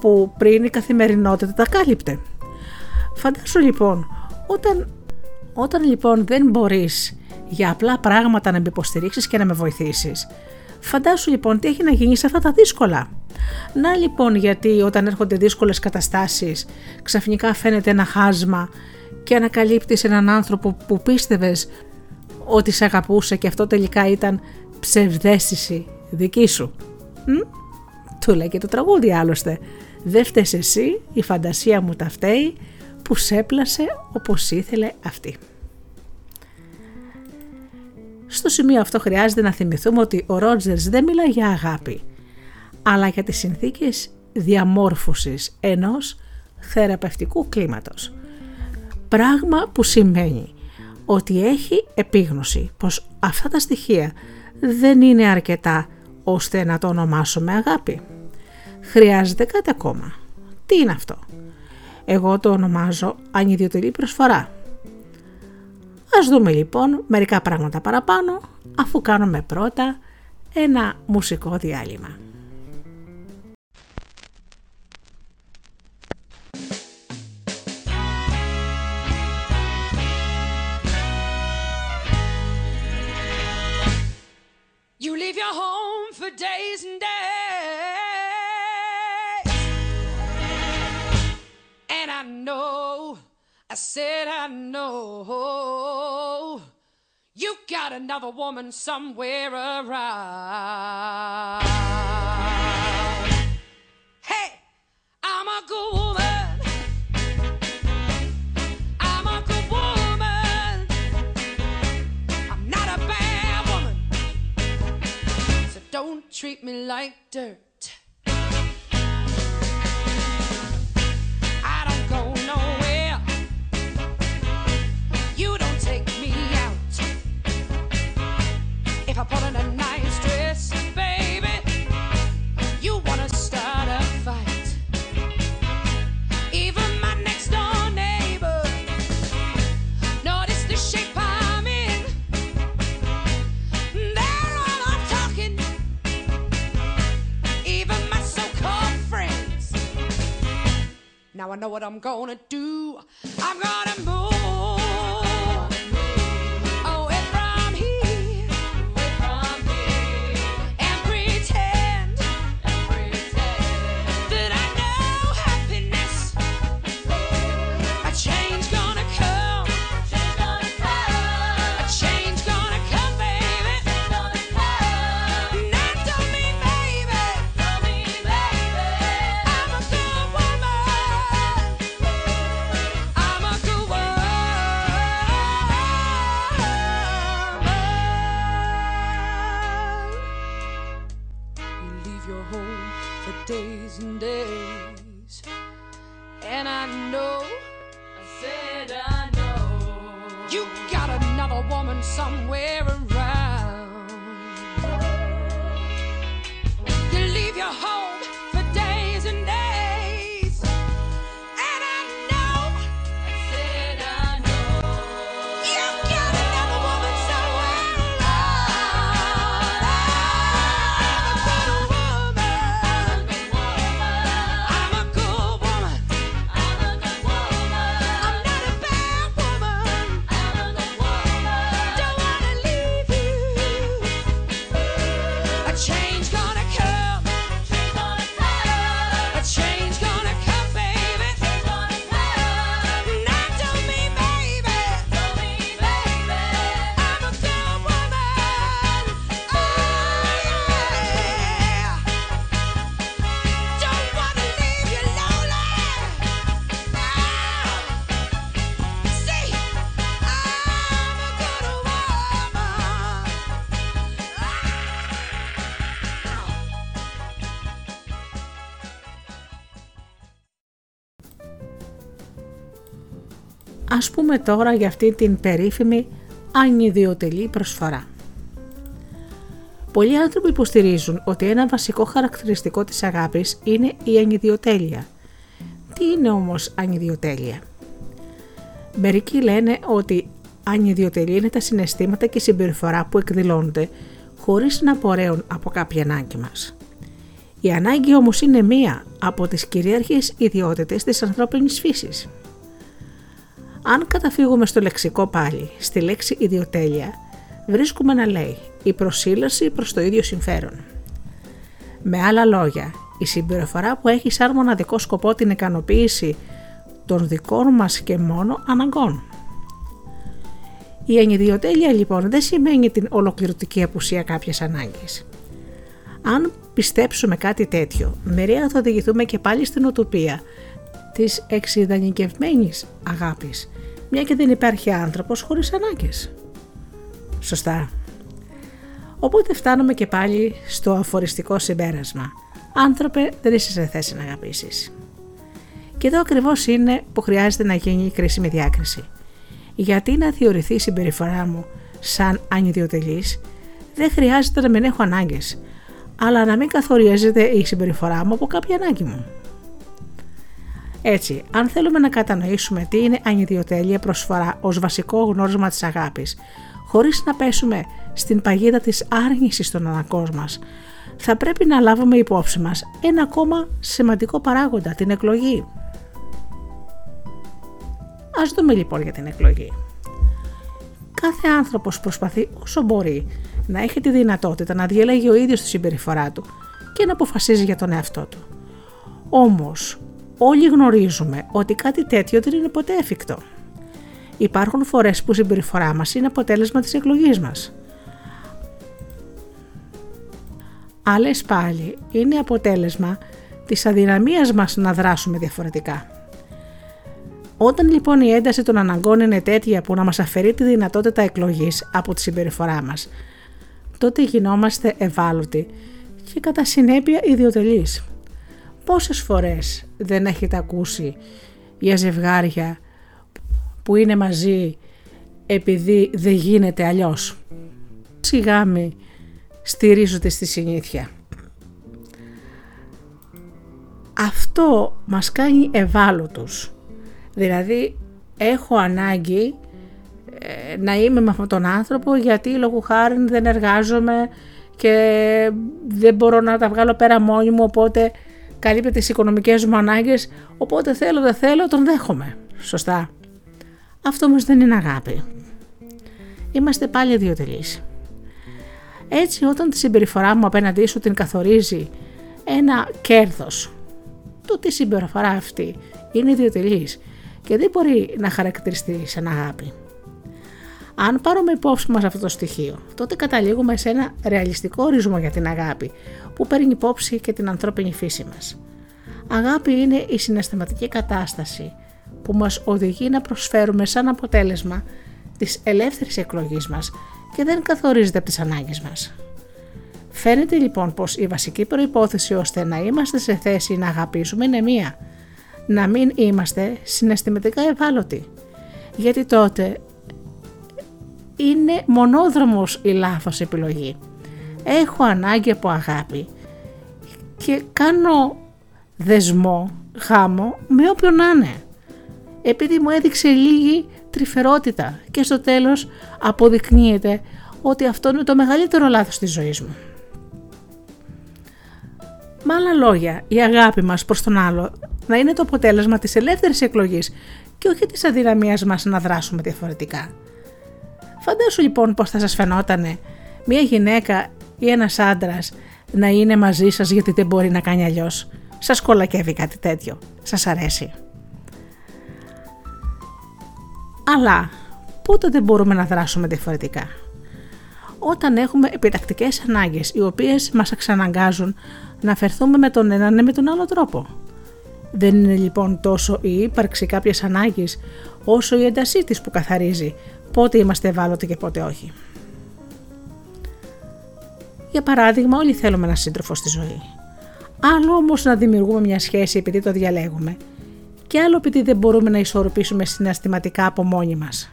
που πριν η καθημερινότητα τα κάλυπτε. Φαντάσου λοιπόν, όταν, όταν λοιπόν δεν μπορείς για απλά πράγματα να με υποστηρίξεις και να με βοηθήσεις, φαντάσου λοιπόν τι έχει να γίνει σε αυτά τα δύσκολα. Να λοιπόν γιατί όταν έρχονται δύσκολες καταστάσεις ξαφνικά φαίνεται ένα χάσμα και ανακαλύπτεις έναν άνθρωπο που πίστευες ότι σε αγαπούσε και αυτό τελικά ήταν ψευδέστηση δική σου. Μ; Του λέει και το τραγούδι άλλωστε. Δεν φταίς εσύ, η φαντασία μου τα φταίει, που σέπλασε όπως ήθελε αυτή. Στο σημείο αυτό χρειάζεται να θυμηθούμε ότι ο Ρότζερς δεν μιλά για αγάπη, αλλά για τις συνθήκες διαμόρφωσης ενός θεραπευτικού κλίματος. Πράγμα που σημαίνει ότι έχει επίγνωση πως αυτά τα στοιχεία δεν είναι αρκετά ώστε να το ονομάσουμε αγάπη. Χρειάζεται κάτι ακόμα. Τι είναι αυτό; Εγώ το ονομάζω ανιδιοτελή προσφορά. Ας δούμε λοιπόν μερικά πράγματα παραπάνω αφού κάνουμε πρώτα ένα μουσικό διάλειμμα. You leave your home for days and days. And I know, I said I know, you got another woman somewhere around. Hey, I'm a good woman. I'm a good woman. I'm not a bad woman. So don't treat me like dirt. Now I know what I'm gonna do. I'm gonna move Ας πούμε τώρα για αυτή την περίφημη ανιδιοτελή προσφορά. Πολλοί άνθρωποι υποστηρίζουν ότι ένα βασικό χαρακτηριστικό της αγάπης είναι η ανιδιοτέλεια. Τι είναι όμως ανιδιοτέλεια; Μερικοί λένε ότι ανιδιοτελή είναι τα συναισθήματα και η συμπεριφορά που εκδηλώνονται χωρίς να απορρέουν από κάποια ανάγκη μας. Η ανάγκη όμως είναι μία από τις κυρίαρχες ιδιότητες της ανθρώπινης φύσης. Αν καταφύγουμε στο λεξικό πάλι, στη λέξη ιδιοτέλεια, βρίσκουμε να λέει η προσήλωση προς το ίδιο συμφέρον. Με άλλα λόγια, η συμπεριφορά που έχει σαν μοναδικό σκοπό την ικανοποίηση των δικών μας και μόνο αναγκών. Η ανιδιοτέλεια λοιπόν δεν σημαίνει την ολοκληρωτική απουσία κάποιας ανάγκης. Αν πιστέψουμε κάτι τέτοιο, μερία θα οδηγηθούμε και πάλι στην οτοπία της εξειδανικευμένης αγάπης, μια και δεν υπάρχει άνθρωπος χωρίς ανάγκες. Σωστά. Οπότε φτάνουμε και πάλι στο αφοριστικό συμπέρασμα. Άνθρωπε, δεν είσαι σε θέση να αγαπήσεις. Και εδώ ακριβώς είναι που χρειάζεται να γίνει η κρίσιμη διάκριση. Γιατί να θεωρηθεί η συμπεριφορά μου σαν ανιδιοτελής, δεν χρειάζεται να μην έχω ανάγκες, αλλά να μην καθορίζεται η συμπεριφορά μου από κάποια ανάγκη μου. Έτσι, αν θέλουμε να κατανοήσουμε τι είναι ανιδιοτέλεια προσφορά ως βασικό γνώρισμα της αγάπης, χωρίς να πέσουμε στην παγίδα της άρνησης των ανακός μας, θα πρέπει να λάβουμε υπόψη μας ένα ακόμα σημαντικό παράγοντα, την εκλογή. Ας δούμε λοιπόν για την εκλογή. Κάθε άνθρωπος προσπαθεί όσο μπορεί να έχει τη δυνατότητα να διαλέγει ο ίδιος τη συμπεριφορά του και να αποφασίζει για τον εαυτό του. Όμως, όλοι γνωρίζουμε ότι κάτι τέτοιο δεν είναι ποτέ εφικτό. Υπάρχουν φορές που η συμπεριφορά μας είναι αποτέλεσμα της εκλογής μας. Άλλες πάλι είναι αποτέλεσμα της αδυναμίας μας να δράσουμε διαφορετικά. Όταν λοιπόν η ένταση των αναγκών είναι τέτοια που να μας αφαιρεί τη δυνατότητα εκλογής από τη συμπεριφορά μας, τότε γινόμαστε ευάλωτοι και κατά συνέπεια ιδιωτελείς. Πόσες φορές δεν έχετε ακούσει για ζευγάρια που είναι μαζί επειδή δεν γίνεται αλλιώς. Σιγάμι στηρίζονται στη συνήθεια. Αυτό μας κάνει ευάλωτους. Δηλαδή έχω ανάγκη ε, να είμαι με αυτόν τον άνθρωπο γιατί λόγω χάρη δεν εργάζομαι και δεν μπορώ να τα βγάλω πέρα μόνη μου οπότε καλύπτει τις οικονομικές μου ανάγκες οπότε θέλω δεν θέλω τον δέχομαι. Σωστά. Αυτό όμως δεν είναι αγάπη. Είμαστε πάλι ιδιωτελείς. Έτσι όταν τη συμπεριφορά μου απέναντί σου την καθορίζει ένα κέρδος, το τι συμπεριφορά αυτή είναι ιδιωτελής και δεν μπορεί να χαρακτηριστεί σαν αγάπη. Αν πάρουμε υπόψη μας αυτό το στοιχείο, τότε καταλήγουμε σε ένα ρεαλιστικό ορισμό για την αγάπη που παίρνει υπόψη και την ανθρώπινη φύση μας. Αγάπη είναι η συναισθηματική κατάσταση που μας οδηγεί να προσφέρουμε σαν αποτέλεσμα της ελεύθερης εκλογής μας και δεν καθορίζεται από τις ανάγκες μας. Φαίνεται λοιπόν πως η βασική προϋπόθεση ώστε να είμαστε σε θέση να αγαπήσουμε είναι μία. Να μην είμαστε συναισθηματικά ευάλωτοι. Γιατί τότε είναι μονόδρομος η λάθος επιλογή. Έχω ανάγκη από αγάπη και κάνω δεσμό, γάμο με όποιον να είναι. Επειδή μου έδειξε λίγη τρυφερότητα και στο τέλος αποδεικνύεται ότι αυτό είναι το μεγαλύτερο λάθος της ζωής μου. Με άλλα λόγια, η αγάπη μας προς τον άλλο να είναι το αποτέλεσμα της ελεύθερης εκλογής και όχι της αδυναμίας μας να δράσουμε διαφορετικά. Φαντάσου λοιπόν πως θα σας φαινότανε μια γυναίκα ή ένας άντρας να είναι μαζί σας γιατί δεν μπορεί να κάνει αλλιώς. Σας κολακεύει κάτι τέτοιο. Σας αρέσει. Αλλά πότε δεν μπορούμε να δράσουμε διαφορετικά; Όταν έχουμε επιτακτικές ανάγκες οι οποίες μας εξαναγκάζουν να φερθούμε με τον έναν ή με τον άλλο τρόπο. Δεν είναι λοιπόν τόσο η ύπαρξη κάποιες ανάγκη όσο η έντασή της που καθαρίζει πότε είμαστε ευάλωτοι και πότε όχι. Για παράδειγμα, όλοι θέλουμε ένα σύντροφο στη ζωή. Άλλο όμως να δημιουργούμε μια σχέση επειδή το διαλέγουμε, και άλλο επειδή δεν μπορούμε να ισορροπήσουμε συναστηματικά από μόνοι μας.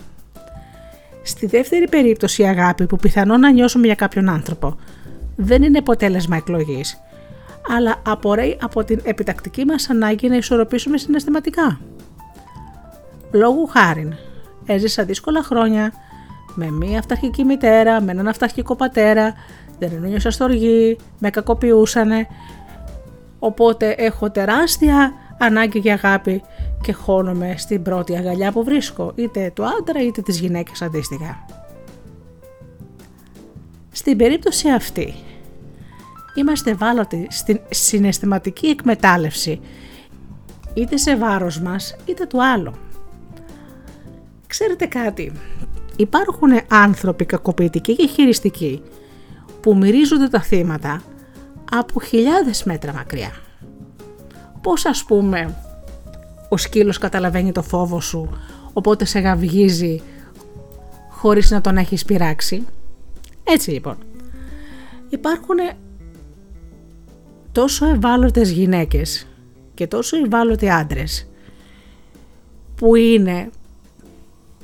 Στη δεύτερη περίπτωση, η αγάπη που πιθανόν να νιώσουμε για κάποιον άνθρωπο δεν είναι αποτέλεσμα εκλογής, αλλά απορρέει από την επιτακτική μας ανάγκη να ισορροπήσουμε συναισθηματικά. Λόγου χάριν, έζησα δύσκολα χρόνια με μία αυταρχική μητέρα, με έναν αυταρχικό πατέρα, δεν ένιωσα στοργή, με κακοποιούσανε, οπότε έχω τεράστια ανάγκη για αγάπη και χώνομαι στην πρώτη αγκαλιά που βρίσκω, είτε του άντρα είτε της γυναίκας αντίστοιχα. Στην περίπτωση αυτή, είμαστε ευάλωτοι στην συναισθηματική εκμετάλλευση είτε σε βάρος μας είτε του άλλου. Ξέρετε κάτι, υπάρχουν άνθρωποι κακοποιητικοί και χειριστικοί που μυρίζονται τα θύματα από χιλιάδες μέτρα μακριά. Πώς ας πούμε ο σκύλος καταλαβαίνει το φόβο σου οπότε σε γαυγίζει χωρίς να τον έχεις πειράξει; Έτσι λοιπόν. Υπάρχουν τόσο ευάλωτες γυναίκες και τόσο ευάλωτοι άντρες που είναι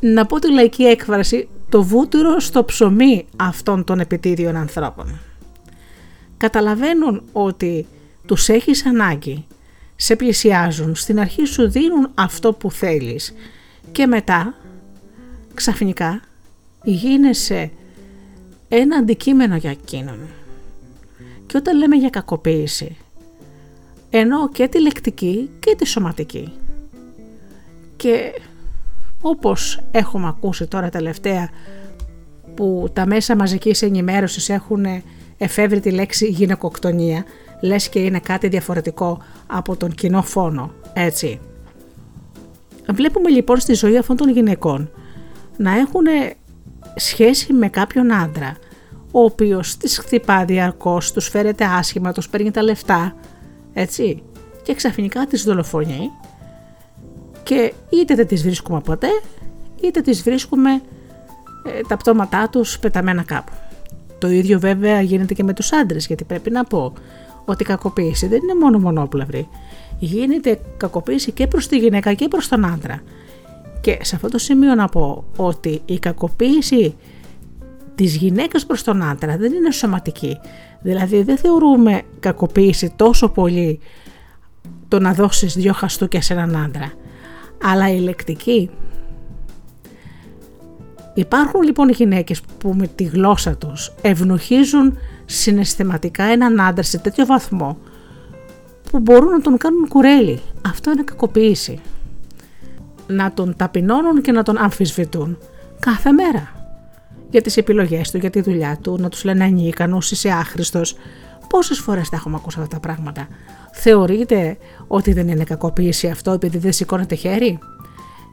να πω τη λαϊκή έκφραση το βούτυρο στο ψωμί αυτών των επιτίδιων ανθρώπων. Καταλαβαίνουν ότι τους έχεις ανάγκη σε πλησιάζουν, στην αρχή σου δίνουν αυτό που θέλεις και μετά ξαφνικά γίνεσαι ένα αντικείμενο για εκείνον. Και όταν λέμε για κακοποίηση, εννοώ και τη λεκτική και τη σωματική. Και όπως έχουμε ακούσει τώρα τελευταία που τα μέσα μαζικής ενημέρωσης έχουν εφεύρει τη λέξη γυναικοκτονία, λες και είναι κάτι διαφορετικό από τον κοινό φόνο, έτσι. Βλέπουμε λοιπόν στη ζωή αυτών των γυναικών να έχουν σχέση με κάποιον άντρα, ο οποίος τις χτυπά διαρκώς, τους φέρεται άσχημα, τους παίρνει τα λεφτά, έτσι, και ξαφνικά τις δολοφονεί και είτε δεν τις βρίσκουμε ποτέ, είτε τις βρίσκουμε ε, τα πτώματά τους πεταμένα κάπου. Το ίδιο βέβαια γίνεται και με τους άντρες, γιατί πρέπει να πω ότι η κακοποίηση δεν είναι μόνο μονόπλευρη. Γίνεται κακοποίηση και προς τη γυναίκα και προς τον άντρα. Και σε αυτό το σημείο να πω ότι η κακοποίηση της γυναίκας προς τον άντρα δεν είναι σωματική. Δηλαδή δεν θεωρούμε κακοποίηση τόσο πολύ το να δώσεις δυο χαστούκια σε έναν άντρα. Αλλά η λεκτική. Υπάρχουν λοιπόν γυναίκες που με τη γλώσσα τους ευνοχίζουν συναισθηματικά έναν άντρα σε τέτοιο βαθμό που μπορούν να τον κάνουν κουρέλι. Αυτό είναι κακοποίηση. Να τον ταπεινώνουν και να τον αμφισβητούν κάθε μέρα. Για τις επιλογές του, για τη δουλειά του, να τους λένε ανίκανος, είσαι άχρηστος. Πόσες φορές τα έχουμε ακούσει αυτά τα πράγματα. Θεωρείτε ότι δεν είναι κακοποίηση αυτό επειδή δεν σηκώνεται χέρι;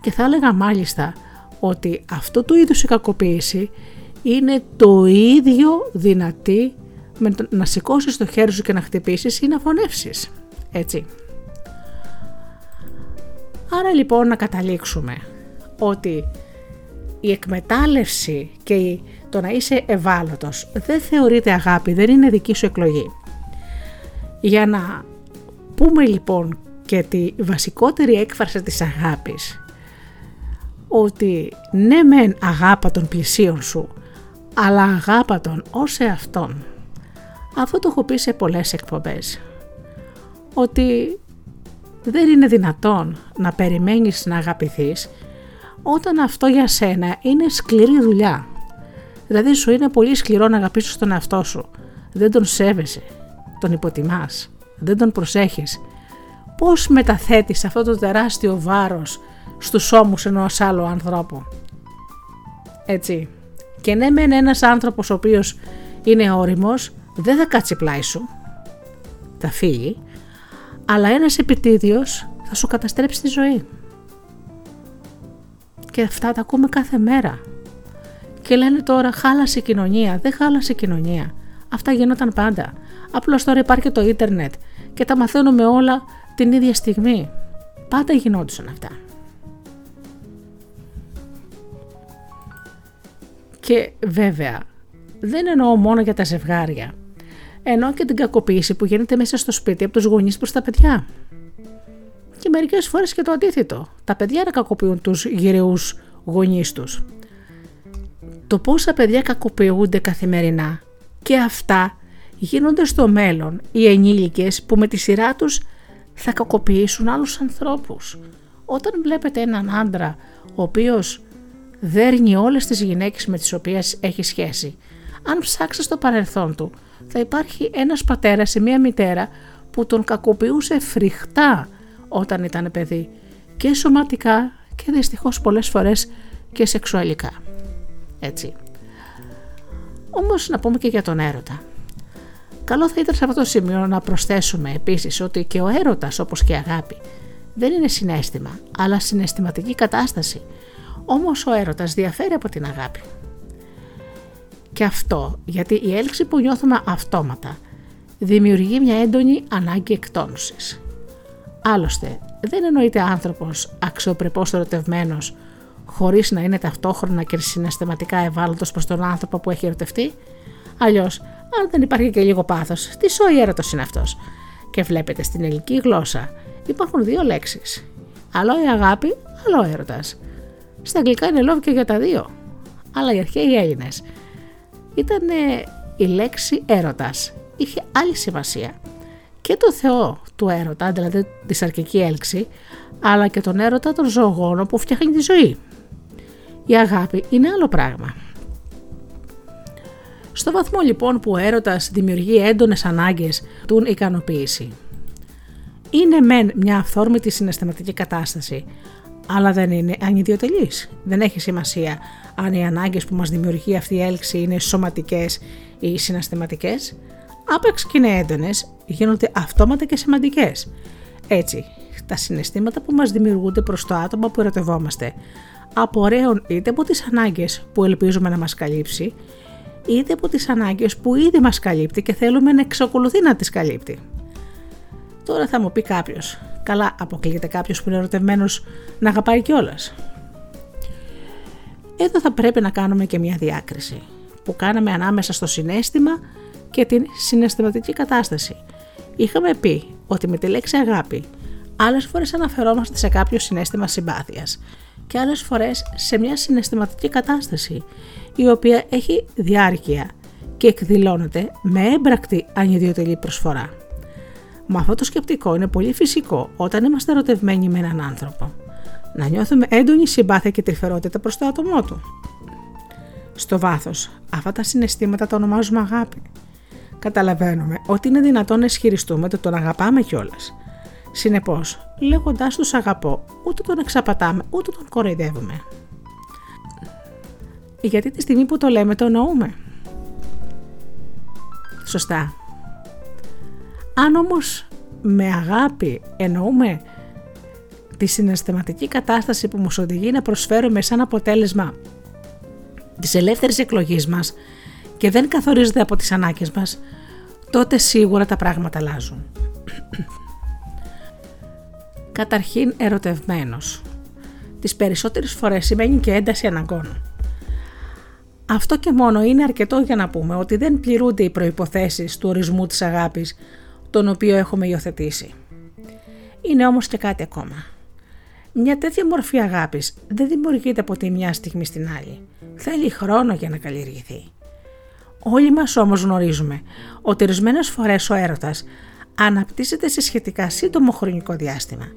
Και θα έλεγα μάλιστα ότι αυτό του είδους η κακοποίηση είναι το ίδιο δυνατή με το να σηκώσεις το χέρι σου και να χτυπήσεις ή να φωνεύσεις. Έτσι. Άρα λοιπόν να καταλήξουμε ότι η εκμετάλλευση και το να είσαι ευάλωτος δεν θεωρείται αγάπη, δεν είναι δική σου εκλογή. Για να πούμε λοιπόν και τη βασικότερη έκφραση της αγάπης ότι ναι μεν αγάπα των πλησίων σου αλλά αγάπα τον ως εαυτόν. Αυτό το έχω πει σε πολλές εκπομπές. Ότι δεν είναι δυνατόν να περιμένεις να αγαπηθείς όταν αυτό για σένα είναι σκληρή δουλειά. Δηλαδή σου είναι πολύ σκληρό να αγαπήσεις τον εαυτό σου. Δεν τον σέβεσαι, τον υποτιμάς, δεν τον προσέχεις. Πώς μεταθέτεις αυτό το τεράστιο βάρος στους ώμους ενός άλλου ανθρώπου; Έτσι. Και ναι μεν ένας άνθρωπος ο οποίος είναι όριμος δεν θα κάτσει πλάι σου, θα φύγει, αλλά ένας επιτίδιος θα σου καταστρέψει τη ζωή. Και αυτά τα ακούμε κάθε μέρα. Και λένε τώρα χάλασε η κοινωνία, δεν χάλασε η κοινωνία. Αυτά γινόταν πάντα. Απλώς τώρα υπάρχει το ίντερνετ και τα μαθαίνουμε όλα την ίδια στιγμή. Πάντα γινόντουσαν αυτά. Και βέβαια, δεν εννοώ μόνο για τα ζευγάρια. Εννοώ και την κακοποίηση που γίνεται μέσα στο σπίτι από τους γονείς προς τα παιδιά. Και μερικές φορές και το αντίθετο. Τα παιδιά να κακοποιούν τους γυρεούς γονείς τους. Το πόσα παιδιά κακοποιούνται καθημερινά και αυτά γίνονται στο μέλλον οι ενήλικες που με τη σειρά τους θα κακοποιήσουν άλλους ανθρώπους. Όταν βλέπετε έναν άντρα ο οποίος δέρνει όλες τις γυναίκες με τις οποίες έχει σχέση. Αν ψάξεις στο παρελθόν του, θα υπάρχει ένας πατέρας ή μία μητέρα που τον κακοποιούσε φρικτά όταν ήταν παιδί και σωματικά και δυστυχώς πολλές φορές και σεξουαλικά. Έτσι. Όμως να πούμε και για τον έρωτα. Καλό θα ήταν σε αυτό το σημείο να προσθέσουμε επίσης ότι και ο έρωτας όπως και η αγάπη δεν είναι συνέστημα αλλά συναισθηματική κατάσταση όμως ο έρωτας διαφέρει από την αγάπη. Και αυτό γιατί η έλξη που νιώθουμε αυτόματα δημιουργεί μια έντονη ανάγκη εκτόνωσης. Άλλωστε, δεν εννοείται άνθρωπος αξιοπρεπώς ερωτευμένος χωρίς να είναι ταυτόχρονα και συναισθηματικά ευάλωτος προς τον άνθρωπο που έχει ερωτευτεί; Αλλιώς, αν δεν υπάρχει και λίγο πάθος, τι σόι έρωτος είναι αυτός. Και βλέπετε στην ελληνική γλώσσα υπάρχουν δύο λέξεις. Άλλο η αγάπη, άλλο έρωτας. Στα αγγλικά είναι love και για τα δύο. Αλλά οι αρχαίοι Έλληνες ήταν η λέξη έρωτας. Είχε άλλη σημασία. και το Θεό του έρωτα, δηλαδή της σαρκική έλξη, αλλά και τον έρωτα των ζωογόνων που φτιάχνει τη ζωή. Η αγάπη είναι άλλο πράγμα. Στο βαθμό λοιπόν που ο έρωτας δημιουργεί έντονες ανάγκες του ικανοποίηση. Είναι μεν μια αυθόρμητη συναισθηματική κατάσταση, αλλά δεν είναι ανιδιοτελής. Δεν έχει σημασία αν οι ανάγκες που μας δημιουργεί αυτή η έλξη είναι σωματικές ή συναισθηματικές. Άπαξ και είναι έντονες, γίνονται αυτόματα και σημαντικές. Έτσι, τα συναισθήματα που μας δημιουργούνται προς το άτομο που ερωτευόμαστε απορρέουν είτε από τις ανάγκες που ελπίζουμε να μας καλύψει, είτε από τις ανάγκες που ήδη μας καλύπτει και θέλουμε να εξακολουθεί να τις καλύπτει. Τώρα θα μου πει κάποιος, καλά αποκλείεται κάποιος που είναι ερωτευμένος να αγαπάει κιόλας. Εδώ θα πρέπει να κάνουμε και μια διάκριση που κάναμε ανάμεσα στο συνέστημα και την συναισθηματική κατάσταση. Είχαμε πει ότι με τη λέξη αγάπη άλλες φορές αναφερόμαστε σε κάποιο συνέστημα συμπάθειας και άλλες φορές σε μια συναισθηματική κατάσταση η οποία έχει διάρκεια και εκδηλώνεται με έμπρακτη ανιδιοτελή προσφορά. Μα αυτό το σκεπτικό είναι πολύ φυσικό όταν είμαστε ερωτευμένοι με έναν άνθρωπο. Να νιώθουμε έντονη συμπάθεια και τρυφερότητα προς το άτομό του. Στο βάθος, αυτά τα συναισθήματα τα ονομάζουμε αγάπη. Καταλαβαίνουμε ότι είναι δυνατόν να ισχυριστούμε ότι τον αγαπάμε κιόλας. Συνεπώς, λέγοντάς τους αγαπώ, ούτε τον εξαπατάμε, ούτε τον κοροϊδεύουμε. Γιατί τη στιγμή που το λέμε το εννοούμε. Σωστά. Αν όμως με αγάπη εννοούμε τη συναισθηματική κατάσταση που μας οδηγεί να προσφέρουμε σαν αποτέλεσμα της ελεύθερης εκλογής μας και δεν καθορίζεται από τις ανάγκες μας, τότε σίγουρα τα πράγματα αλλάζουν. Καταρχήν ερωτευμένος. Τις περισσότερες φορές σημαίνει και ένταση αναγκών. Αυτό και μόνο είναι αρκετό για να πούμε ότι δεν πληρούνται οι προϋποθέσεις του ορισμού της αγάπης τον οποίο έχουμε υιοθετήσει. Είναι όμως και κάτι ακόμα. Μια τέτοια μορφή αγάπης δεν δημιουργείται από τη μια στιγμή στην άλλη. Θέλει χρόνο για να καλλιεργηθεί. Όλοι μας όμως γνωρίζουμε ότι ορισμένες φορές ο έρωτας αναπτύσσεται σε σχετικά σύντομο χρονικό διάστημα.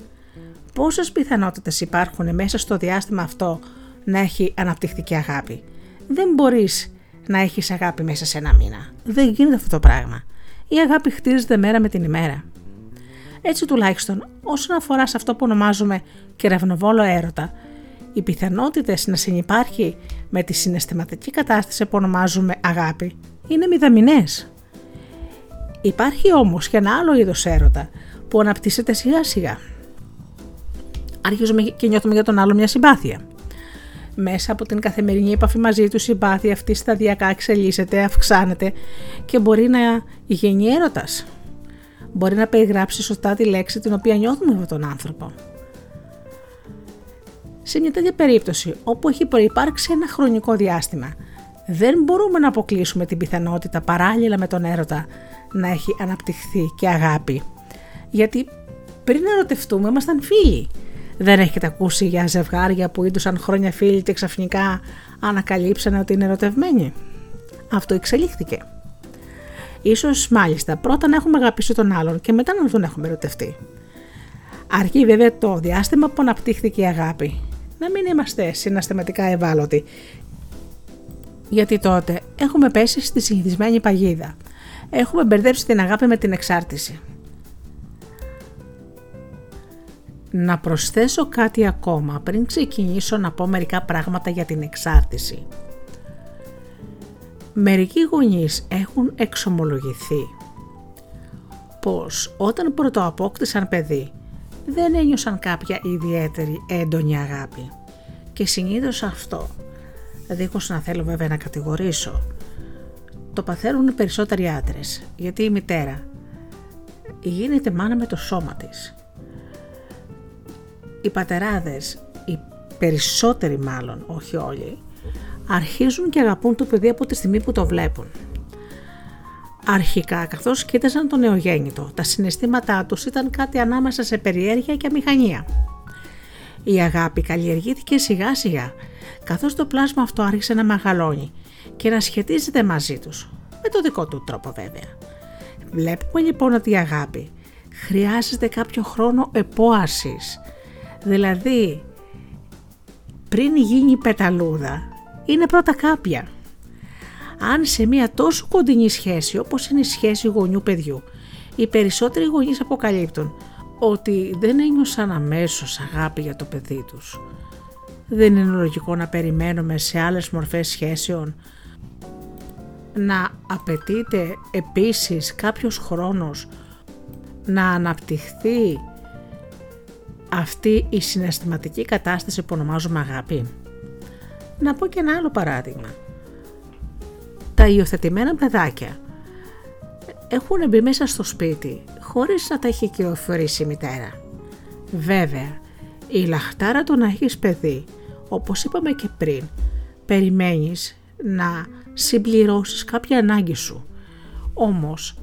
Πόσες πιθανότητες υπάρχουν μέσα στο διάστημα αυτό να έχει αναπτυχθεί και αγάπη. Δεν μπορείς να έχεις αγάπη μέσα σε ένα μήνα. Δεν γίνεται αυτό το πράγμα η αγάπη χτίζεται μέρα με την ημέρα. Έτσι τουλάχιστον όσον αφορά σε αυτό που ονομάζουμε κεραυνοβόλο έρωτα, οι πιθανότητες να συνεπάρχει με τη συναισθηματική κατάσταση που ονομάζουμε αγάπη είναι μηδαμινές. Υπάρχει όμως και ένα άλλο είδος έρωτα που αναπτύσσεται σιγά σιγά. Αρχίζουμε και νιώθουμε για τον άλλο μια συμπάθεια. Μέσα από την καθημερινή επαφή μαζί του, η συμπάθεια αυτή σταδιακά εξελίσσεται, αυξάνεται και μπορεί να γίνει έρωτας. Μπορεί να περιγράψει σωστά τη λέξη την οποία νιώθουμε με τον άνθρωπο. Σε μια τέτοια περίπτωση, όπου έχει προϋπάρξει ένα χρονικό διάστημα, δεν μπορούμε να αποκλείσουμε την πιθανότητα παράλληλα με τον έρωτα να έχει αναπτυχθεί και αγάπη. Γιατί πριν ερωτευτούμε ήμασταν φίλοι δεν έχετε ακούσει για ζευγάρια που ήτουσαν χρόνια φίλοι και ξαφνικά ανακαλύψανε ότι είναι ερωτευμένοι. Αυτό εξελίχθηκε. Ίσως μάλιστα πρώτα να έχουμε αγαπήσει τον άλλον και μετά να τον έχουμε ερωτευτεί. Αρκεί βέβαια το διάστημα που αναπτύχθηκε η αγάπη. Να μην είμαστε συναστηματικά ευάλωτοι. Γιατί τότε έχουμε πέσει στη συνηθισμένη παγίδα. Έχουμε μπερδέψει την αγάπη με την εξάρτηση. Να προσθέσω κάτι ακόμα πριν ξεκινήσω να πω μερικά πράγματα για την εξάρτηση. Μερικοί γονείς έχουν εξομολογηθεί πως όταν πρωτοαπόκτησαν παιδί δεν ένιωσαν κάποια ιδιαίτερη έντονη αγάπη και συνήθως αυτό, δίχως να θέλω βέβαια να κατηγορήσω, το παθαίνουν οι περισσότεροι άντρες γιατί η μητέρα γίνεται μάνα με το σώμα της οι πατεράδες, οι περισσότεροι μάλλον, όχι όλοι, αρχίζουν και αγαπούν το παιδί από τη στιγμή που το βλέπουν. Αρχικά, καθώς κοίταζαν το νεογέννητο, τα συναισθήματά τους ήταν κάτι ανάμεσα σε περιέργεια και αμηχανία. Η αγάπη καλλιεργήθηκε σιγά σιγά, καθώς το πλάσμα αυτό άρχισε να μεγαλώνει και να σχετίζεται μαζί τους, με το δικό του τρόπο βέβαια. Βλέπουμε λοιπόν ότι η αγάπη χρειάζεται κάποιο χρόνο επόασης. Δηλαδή, πριν γίνει πεταλούδα, είναι πρώτα κάποια. Αν σε μια τόσο κοντινή σχέση όπως είναι η σχέση γονιού παιδιού, οι περισσότεροι γονείς αποκαλύπτουν ότι δεν ένιωσαν αμέσως αγάπη για το παιδί τους. Δεν είναι λογικό να περιμένουμε σε άλλες μορφές σχέσεων να απαιτείται επίσης κάποιος χρόνος να αναπτυχθεί αυτή η συναισθηματική κατάσταση που ονομάζουμε αγάπη. Να πω και ένα άλλο παράδειγμα. Τα υιοθετημένα παιδάκια έχουν μπει μέσα στο σπίτι χωρίς να τα έχει κυοφορήσει η μητέρα. Βέβαια, η λαχτάρα του να έχεις παιδί, όπως είπαμε και πριν, περιμένεις να συμπληρώσεις κάποια ανάγκη σου. Όμως,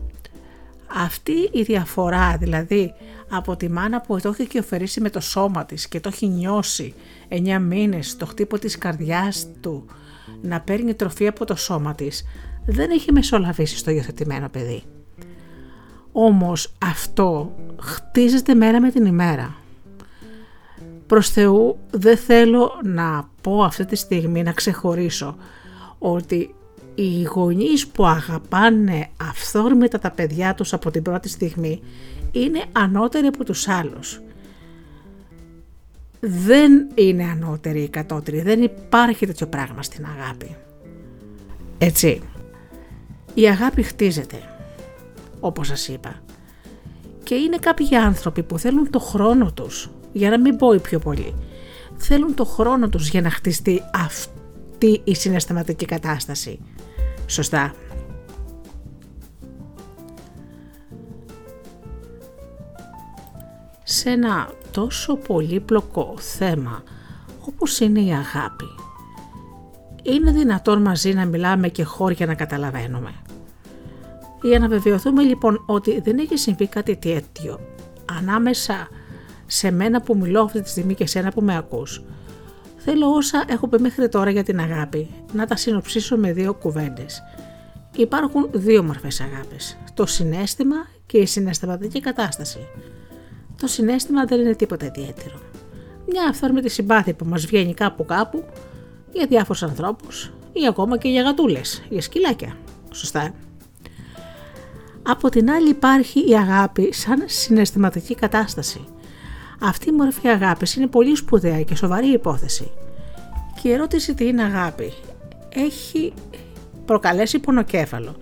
αυτή η διαφορά, δηλαδή από τη μάνα που το έχει κυοφερήσει με το σώμα της και το έχει νιώσει 9 μήνες το χτύπο της καρδιάς του να παίρνει τροφή από το σώμα της, δεν έχει μεσολαβήσει στο υιοθετημένο παιδί. Όμως αυτό χτίζεται μέρα με την ημέρα. Προς Θεού δεν θέλω να πω αυτή τη στιγμή να ξεχωρίσω ότι οι γονείς που αγαπάνε αυθόρμητα τα παιδιά τους από την πρώτη στιγμή είναι ανώτεροι από τους άλλους. Δεν είναι ανώτεροι ή κατώτεροι, δεν υπάρχει τέτοιο πράγμα στην αγάπη. Έτσι, η αγάπη χτίζεται, όπως σας είπα. Και είναι κάποιοι άνθρωποι που θέλουν το χρόνο τους, για να μην πω πιο πολύ, θέλουν το χρόνο τους για να χτιστεί αυτή η συναισθηματική κατάσταση. Σωστά. Σε ένα τόσο πολύπλοκο θέμα όπως είναι η αγάπη, είναι δυνατόν μαζί να μιλάμε και χώρια να καταλαβαίνουμε. Για να βεβαιωθούμε λοιπόν ότι δεν έχει συμβεί κάτι τέτοιο ανάμεσα σε μένα που μιλώ αυτή τη στιγμή και σένα που με ακούς, Θέλω όσα έχω πει μέχρι τώρα για την αγάπη να τα συνοψίσω με δύο κουβέντες. Υπάρχουν δύο μορφές αγάπης, το συνέστημα και η συναισθηματική κατάσταση. Το συνέστημα δεν είναι τίποτα ιδιαίτερο. Μια αυθόρμητη συμπάθεια που μας βγαίνει κάπου κάπου για διάφορους ανθρώπους ή ακόμα και για γατούλες, για σκυλάκια. Σωστά. Από την άλλη υπάρχει η αγάπη σαν συναισθηματική κατάσταση – αυτή η μορφή αγάπης είναι πολύ σπουδαία και σοβαρή υπόθεση. Και η ερώτηση τι είναι αγάπη; Έχει προκαλέσει πονοκέφαλο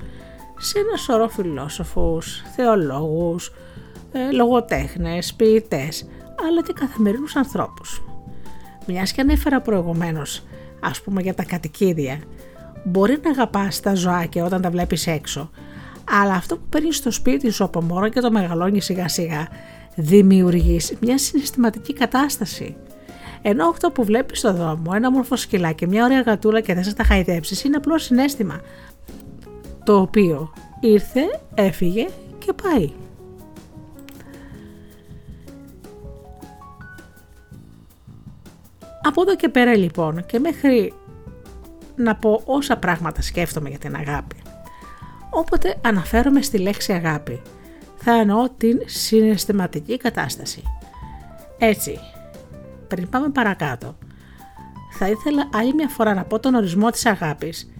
σε ένα σωρό φιλόσοφους, θεολόγους, ε, λογοτέχνες, ποιητές, αλλά και καθημερινούς ανθρώπους. Μιας και ανέφερα προηγουμένως, ας πούμε για τα κατοικίδια, μπορεί να αγαπάς τα ζωάκια όταν τα βλέπεις έξω, αλλά αυτό που παίρνεις στο σπίτι σου από μόνο και το μεγαλώνεις σιγά σιγά δημιουργείς μια συναισθηματική κατάσταση. Ενώ αυτό που βλέπεις στο δρόμο, ένα μορφό σκυλάκι, μια ωραία γατούλα και θα τα χαϊδέψεις, είναι απλό συνέστημα. Το οποίο ήρθε, έφυγε και πάει. Από εδώ και πέρα λοιπόν και μέχρι να πω όσα πράγματα σκέφτομαι για την αγάπη. Όποτε αναφέρομαι στη λέξη αγάπη, θα εννοώ την συναισθηματική κατάσταση. Έτσι, πριν πάμε παρακάτω, θα ήθελα άλλη μια φορά να πω τον ορισμό της αγάπης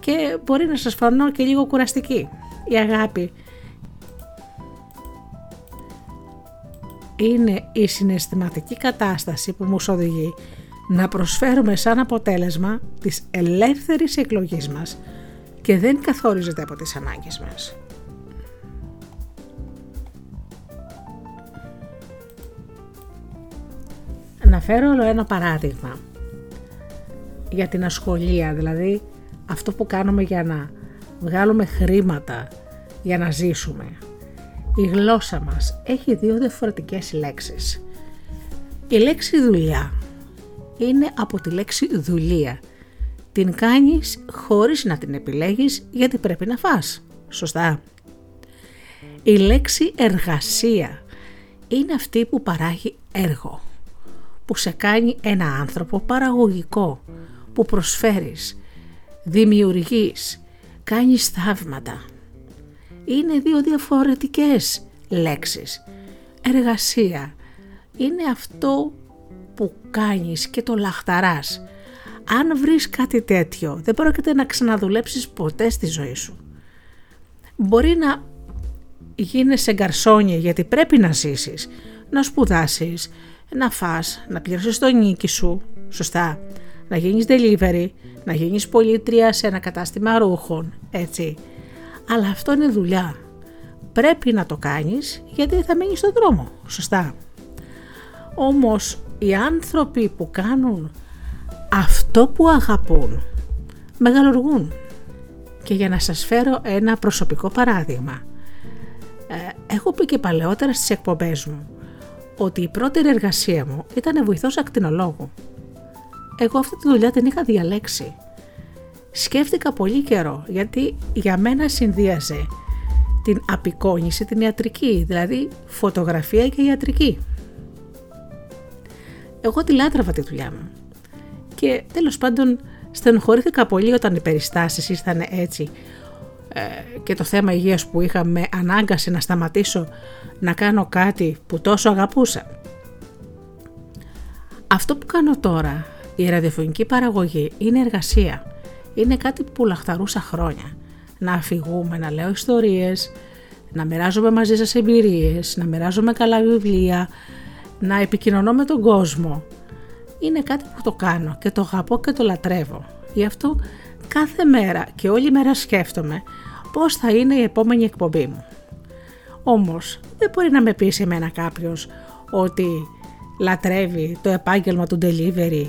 και μπορεί να σας φανώ και λίγο κουραστική. Η αγάπη είναι η συναισθηματική κατάσταση που μας οδηγεί να προσφέρουμε σαν αποτέλεσμα της ελεύθερης εκλογής μας και δεν καθορίζεται από τις ανάγκες μας. Να φέρω όλο ένα παράδειγμα για την ασχολία, δηλαδή αυτό που κάνουμε για να βγάλουμε χρήματα για να ζήσουμε. Η γλώσσα μας έχει δύο διαφορετικές λέξεις. Η λέξη δουλειά είναι από τη λέξη δουλεία. Την κάνεις χωρίς να την επιλέγεις γιατί πρέπει να φας. Σωστά. Η λέξη εργασία είναι αυτή που παράγει έργο που σε κάνει ένα άνθρωπο παραγωγικό, που προσφέρεις, δημιουργείς, κάνεις θαύματα. Είναι δύο διαφορετικές λέξεις. Εργασία είναι αυτό που κάνεις και το λαχταράς. Αν βρεις κάτι τέτοιο δεν πρόκειται να ξαναδουλέψεις ποτέ στη ζωή σου. Μπορεί να γίνεσαι γκαρσόνια γιατί πρέπει να ζήσεις, να σπουδάσεις, να φας, να πληρώσεις το νίκη σου, σωστά, να γίνεις delivery, να γίνεις πολίτρια σε ένα κατάστημα ρούχων, έτσι. Αλλά αυτό είναι δουλειά. Πρέπει να το κάνεις γιατί θα μείνεις στον δρόμο, σωστά. Όμως οι άνθρωποι που κάνουν αυτό που αγαπούν μεγαλουργούν. Και για να σας φέρω ένα προσωπικό παράδειγμα. Ε, έχω πει και παλαιότερα στις εκπομπές μου ότι η πρώτη εργασία μου ήταν βοηθός ακτινολόγου. Εγώ αυτή τη δουλειά την είχα διαλέξει. Σκέφτηκα πολύ καιρό γιατί για μένα συνδύαζε την απεικόνηση, την ιατρική, δηλαδή φωτογραφία και ιατρική. Εγώ τη λάτραβα τη δουλειά μου και τέλος πάντων στενοχωρήθηκα πολύ όταν οι περιστάσεις ήρθαν έτσι ε, και το θέμα υγείας που είχα με ανάγκασε να σταματήσω να κάνω κάτι που τόσο αγαπούσα. Αυτό που κάνω τώρα, η ραδιοφωνική παραγωγή, είναι εργασία. Είναι κάτι που λαχταρούσα χρόνια. Να αφηγούμε, να λέω ιστορίες, να μοιράζομαι μαζί σας εμπειρίες, να μοιράζομαι καλά βιβλία, να επικοινωνώ με τον κόσμο. Είναι κάτι που το κάνω και το αγαπώ και το λατρεύω. Γι' αυτό κάθε μέρα και όλη μέρα σκέφτομαι πώς θα είναι η επόμενη εκπομπή μου. Όμως δεν μπορεί να με πείσει εμένα κάποιος ότι λατρεύει το επάγγελμα του delivery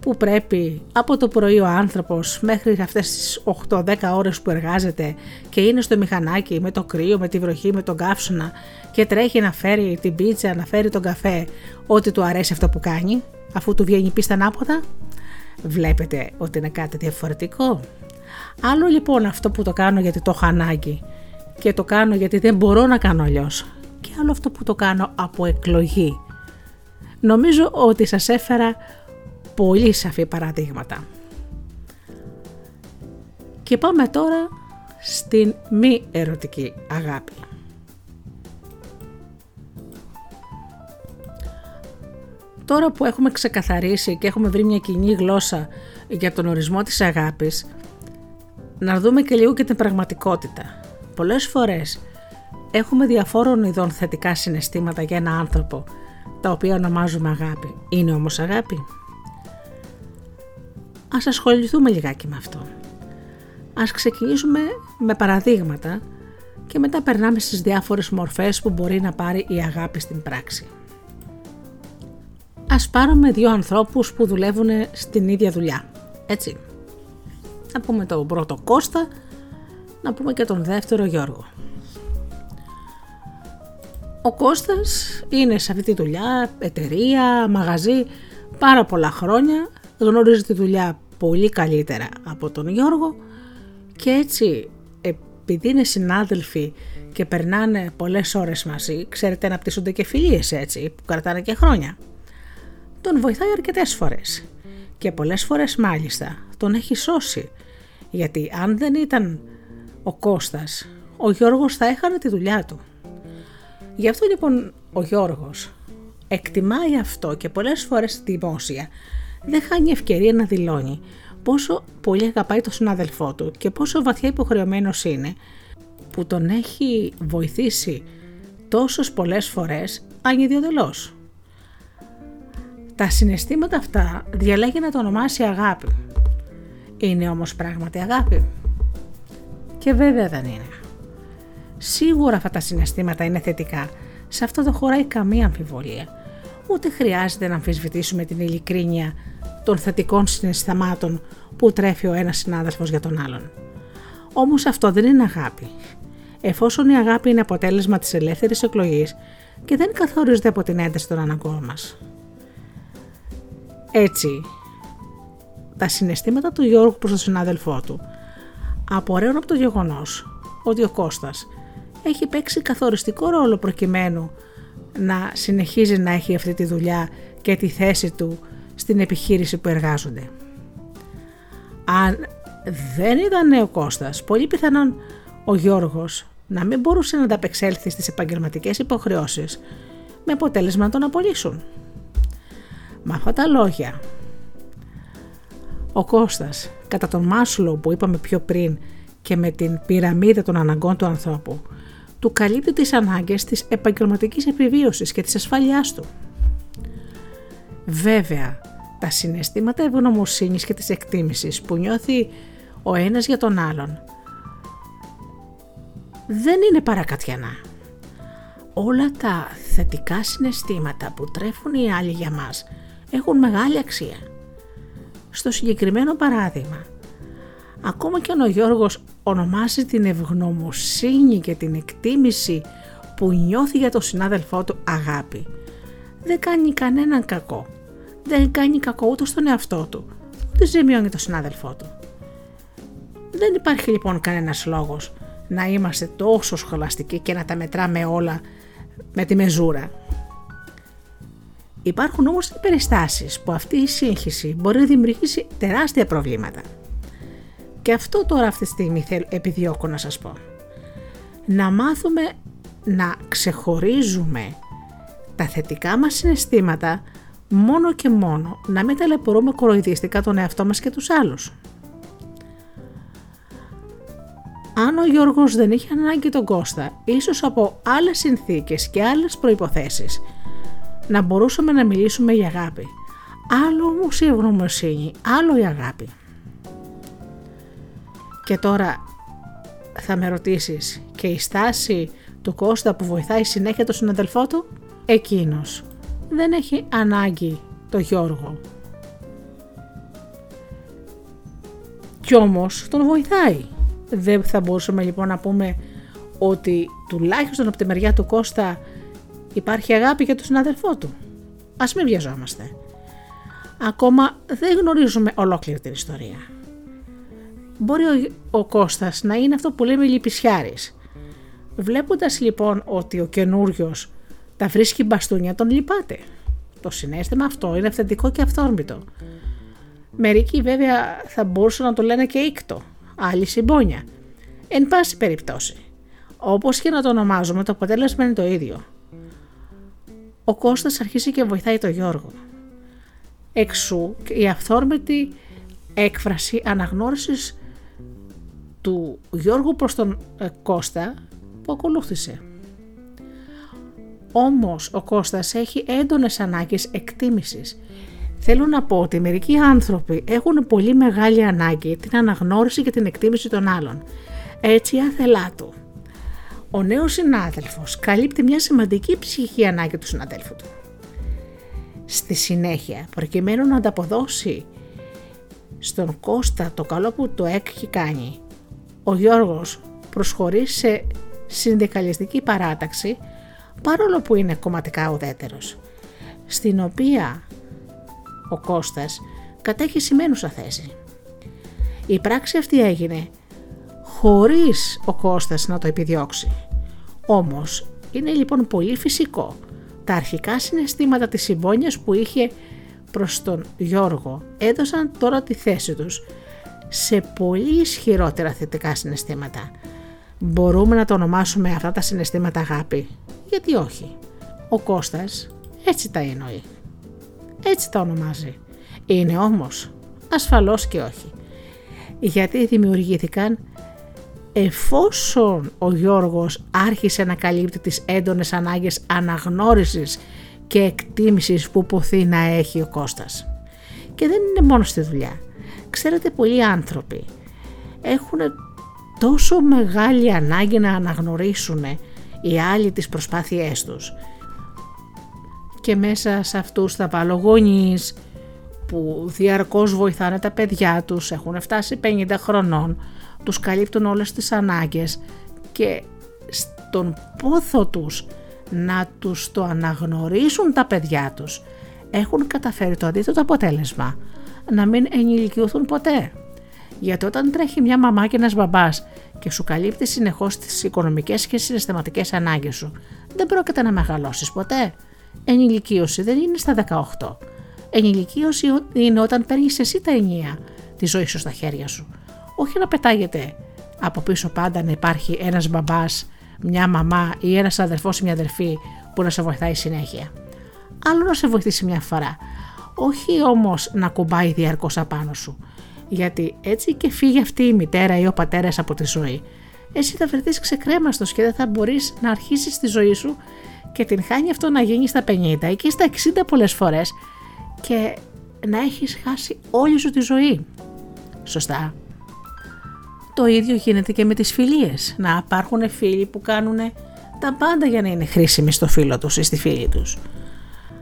που πρέπει από το πρωί ο άνθρωπος μέχρι αυτές τις 8-10 ώρες που εργάζεται και είναι στο μηχανάκι με το κρύο, με τη βροχή, με τον καύσωνα και τρέχει να φέρει την πίτσα, να φέρει τον καφέ, ότι του αρέσει αυτό που κάνει, αφού του βγαίνει πίστα ανάποδα. Βλέπετε ότι είναι κάτι διαφορετικό. Άλλο λοιπόν αυτό που το κάνω γιατί το έχω ανάγκη και το κάνω γιατί δεν μπορώ να κάνω αλλιώς. Και άλλο αυτό που το κάνω από εκλογή. Νομίζω ότι σας έφερα πολύ σαφή παραδείγματα. Και πάμε τώρα στην μη ερωτική αγάπη. Τώρα που έχουμε ξεκαθαρίσει και έχουμε βρει μια κοινή γλώσσα για τον ορισμό της αγάπης, να δούμε και λίγο και την πραγματικότητα. Πολλές φορές έχουμε διαφόρων ειδών θετικά συναισθήματα για ένα άνθρωπο, τα οποία ονομάζουμε αγάπη. Είναι όμως αγάπη; Ας ασχοληθούμε λιγάκι με αυτό. Ας ξεκινήσουμε με παραδείγματα και μετά περνάμε στις διάφορες μορφές που μπορεί να πάρει η αγάπη στην πράξη. Ας πάρουμε δύο ανθρώπους που δουλεύουν στην ίδια δουλειά, έτσι. Να πούμε τον πρώτο Κώστα, να πούμε και τον δεύτερο Γιώργο. Ο Κώστας είναι σε αυτή τη δουλειά, εταιρεία, μαγαζί, πάρα πολλά χρόνια, γνωρίζει τη δουλειά πολύ καλύτερα από τον Γιώργο και έτσι επειδή είναι συνάδελφοι και περνάνε πολλές ώρες μαζί, ξέρετε να πτήσονται και φιλίες έτσι που κρατάνε και χρόνια. Τον βοηθάει αρκετές φορές και πολλές φορές μάλιστα τον έχει σώσει γιατί αν δεν ήταν ο Κώστας, ο Γιώργος θα έχανε τη δουλειά του. Γι' αυτό λοιπόν ο Γιώργος εκτιμάει αυτό και πολλές φορές δημόσια δεν χάνει ευκαιρία να δηλώνει πόσο πολύ αγαπάει τον συνάδελφό του και πόσο βαθιά υποχρεωμένος είναι που τον έχει βοηθήσει τόσες πολλές φορές ανιδιοδελώς. Τα συναισθήματα αυτά διαλέγει να το ονομάσει αγάπη. Είναι όμως πράγματι αγάπη. Και βέβαια δεν είναι. Σίγουρα αυτά τα συναισθήματα είναι θετικά. Σε αυτό δεν χωράει καμία αμφιβολία. Ούτε χρειάζεται να αμφισβητήσουμε την ειλικρίνεια των θετικών συναισθημάτων που τρέφει ο ένας συνάδελφος για τον άλλον. Όμως αυτό δεν είναι αγάπη. Εφόσον η αγάπη είναι αποτέλεσμα της ελεύθερης εκλογής και δεν καθορίζεται από την ένταση των αναγκών μας. Έτσι, τα συναισθήματα του Γιώργου προς τον συνάδελφό του απορρέουν από το γεγονός ότι ο Κώστας έχει παίξει καθοριστικό ρόλο προκειμένου να συνεχίζει να έχει αυτή τη δουλειά και τη θέση του στην επιχείρηση που εργάζονται. Αν δεν ήταν ο Κώστας, πολύ πιθανόν ο Γιώργος να μην μπορούσε να ανταπεξέλθει στις επαγγελματικές υποχρεώσεις με αποτέλεσμα να τον απολύσουν. Με αυτά τα λόγια, ο Κώστας, κατά τον Μάσλο που είπαμε πιο πριν και με την πυραμίδα των αναγκών του ανθρώπου, του καλύπτει τις ανάγκες της επαγγελματικής επιβίωσης και της ασφάλειάς του. Βέβαια, τα συναισθήματα ευγνωμοσύνης και της εκτίμησης που νιώθει ο ένας για τον άλλον δεν είναι παρακατιανά. Όλα τα θετικά συναισθήματα που τρέφουν οι άλλοι για μας έχουν μεγάλη αξία. Στο συγκεκριμένο παράδειγμα, ακόμα και αν ο Γιώργος ονομάζει την ευγνωμοσύνη και την εκτίμηση που νιώθει για τον συνάδελφό του αγάπη, δεν κάνει κανέναν κακό. Δεν κάνει κακό ούτε στον εαυτό του, ούτε ζημιώνει τον συνάδελφό του. Δεν υπάρχει λοιπόν κανένας λόγος να είμαστε τόσο σχολαστικοί και να τα μετράμε όλα με τη μεζούρα. Υπάρχουν όμως περιστάσεις που αυτή η σύγχυση μπορεί να δημιουργήσει τεράστια προβλήματα. Και αυτό τώρα αυτή τη στιγμή θέλω, επιδιώκω να σας πω. Να μάθουμε να ξεχωρίζουμε τα θετικά μας συναισθήματα μόνο και μόνο να μην ταλαιπωρούμε κοροϊδίστικα τον εαυτό μας και τους άλλους. Αν ο Γιώργος δεν είχε ανάγκη τον Κώστα, ίσως από άλλες συνθήκες και άλλες προϋποθέσεις, να μπορούσαμε να μιλήσουμε για αγάπη. Άλλο όμως η ευγνωμοσύνη, άλλο η αγάπη. Και τώρα θα με ρωτήσεις και η στάση του Κώστα που βοηθάει συνέχεια τον συναδελφό του, εκείνος δεν έχει ανάγκη το Γιώργο. Κι όμως τον βοηθάει. Δεν θα μπορούσαμε λοιπόν να πούμε ότι τουλάχιστον από τη μεριά του Κώστα υπάρχει αγάπη για τον συνάδελφό του. Ας μην βιαζόμαστε. Ακόμα δεν γνωρίζουμε ολόκληρη την ιστορία. Μπορεί ο, ο Κώστας να είναι αυτό που λέμε λυπησιάρης. Βλέποντας λοιπόν ότι ο καινούριος τα βρίσκει μπαστούνια τον λυπάται. Το συνέστημα αυτό είναι αυθεντικό και αυθόρμητο. Μερικοί βέβαια θα μπορούσαν να το λένε και ήκτο, άλλοι συμπόνια. Εν πάση περιπτώσει, όπως και να το ονομάζουμε το αποτέλεσμα είναι το ίδιο. Ο Κώστας αρχίζει και βοηθάει τον Γιώργο. Εξού η αυθόρμητη έκφραση αναγνώρισης του Γιώργου προς τον ε, Κώστα που ακολούθησε. Όμως ο Κώστας έχει έντονες ανάγκες εκτίμησης. Θέλω να πω ότι μερικοί άνθρωποι έχουν πολύ μεγάλη ανάγκη την αναγνώριση και την εκτίμηση των άλλων. Έτσι άθελά του. Ο νέος συνάδελφος καλύπτει μια σημαντική ψυχική ανάγκη του συναδέλφου του. Στη συνέχεια, προκειμένου να ανταποδώσει στον Κώστα το καλό που το έχει κάνει, ο Γιώργος προσχωρεί σε συνδικαλιστική παράταξη παρόλο που είναι κομματικά ουδέτερος, στην οποία ο Κώστας κατέχει σημαίνουσα θέση. Η πράξη αυτή έγινε χωρίς ο Κώστας να το επιδιώξει. Όμως είναι λοιπόν πολύ φυσικό τα αρχικά συναισθήματα της συμπόνιας που είχε προς τον Γιώργο έδωσαν τώρα τη θέση τους σε πολύ ισχυρότερα θετικά συναισθήματα. Μπορούμε να το ονομάσουμε αυτά τα συναισθήματα αγάπη; Γιατί όχι. Ο Κώστας έτσι τα εννοεί. Έτσι τα ονομάζει. Είναι όμως ασφαλώς και όχι. Γιατί δημιουργήθηκαν εφόσον ο Γιώργος άρχισε να καλύπτει τις έντονες ανάγκες αναγνώρισης και εκτίμησης που ποθεί να έχει ο Κώστας. Και δεν είναι μόνο στη δουλειά. Ξέρετε πολλοί άνθρωποι έχουν τόσο μεγάλη ανάγκη να αναγνωρίσουν οι άλλοι τις προσπάθειές τους. Και μέσα σε αυτούς θα βάλω γονείς που διαρκώς βοηθάνε τα παιδιά τους, έχουν φτάσει 50 χρονών, τους καλύπτουν όλες τις ανάγκες και στον πόθο τους να τους το αναγνωρίσουν τα παιδιά τους έχουν καταφέρει το αντίθετο αποτέλεσμα να μην ενηλικιωθούν ποτέ. Γιατί όταν τρέχει μια μαμά και ένας μπαμπάς και σου καλύπτει συνεχώς τις οικονομικές και συναισθηματικές ανάγκες σου, δεν πρόκειται να μεγαλώσεις ποτέ. Ενηλικίωση δεν είναι στα 18. Ενηλικίωση είναι όταν παίρνεις εσύ τα ενία τη ζωή σου στα χέρια σου όχι να πετάγεται από πίσω πάντα να υπάρχει ένας μπαμπάς μια μαμά ή ένας αδερφός ή μια αδερφή που να σε βοηθάει συνέχεια. Άλλο να σε βοηθήσει μια φορά. Όχι όμως να κουμπάει διαρκώς απάνω σου. Γιατί έτσι και φύγει αυτή η μητέρα ή ο πατέρας από τη ζωή. Εσύ θα βρεθείς ξεκρέμαστος και δεν θα μπορείς να αρχίσεις τη ζωή σου και την χάνει αυτό να γίνει στα 50 ή και στα 60 πολλές φορές και να έχεις χάσει όλη σου τη ζωή. Σωστά. Το ίδιο γίνεται και με τις φιλίες. Να υπάρχουν φίλοι που κάνουν τα πάντα για να είναι χρήσιμοι στο φίλο τους ή στη φίλη τους.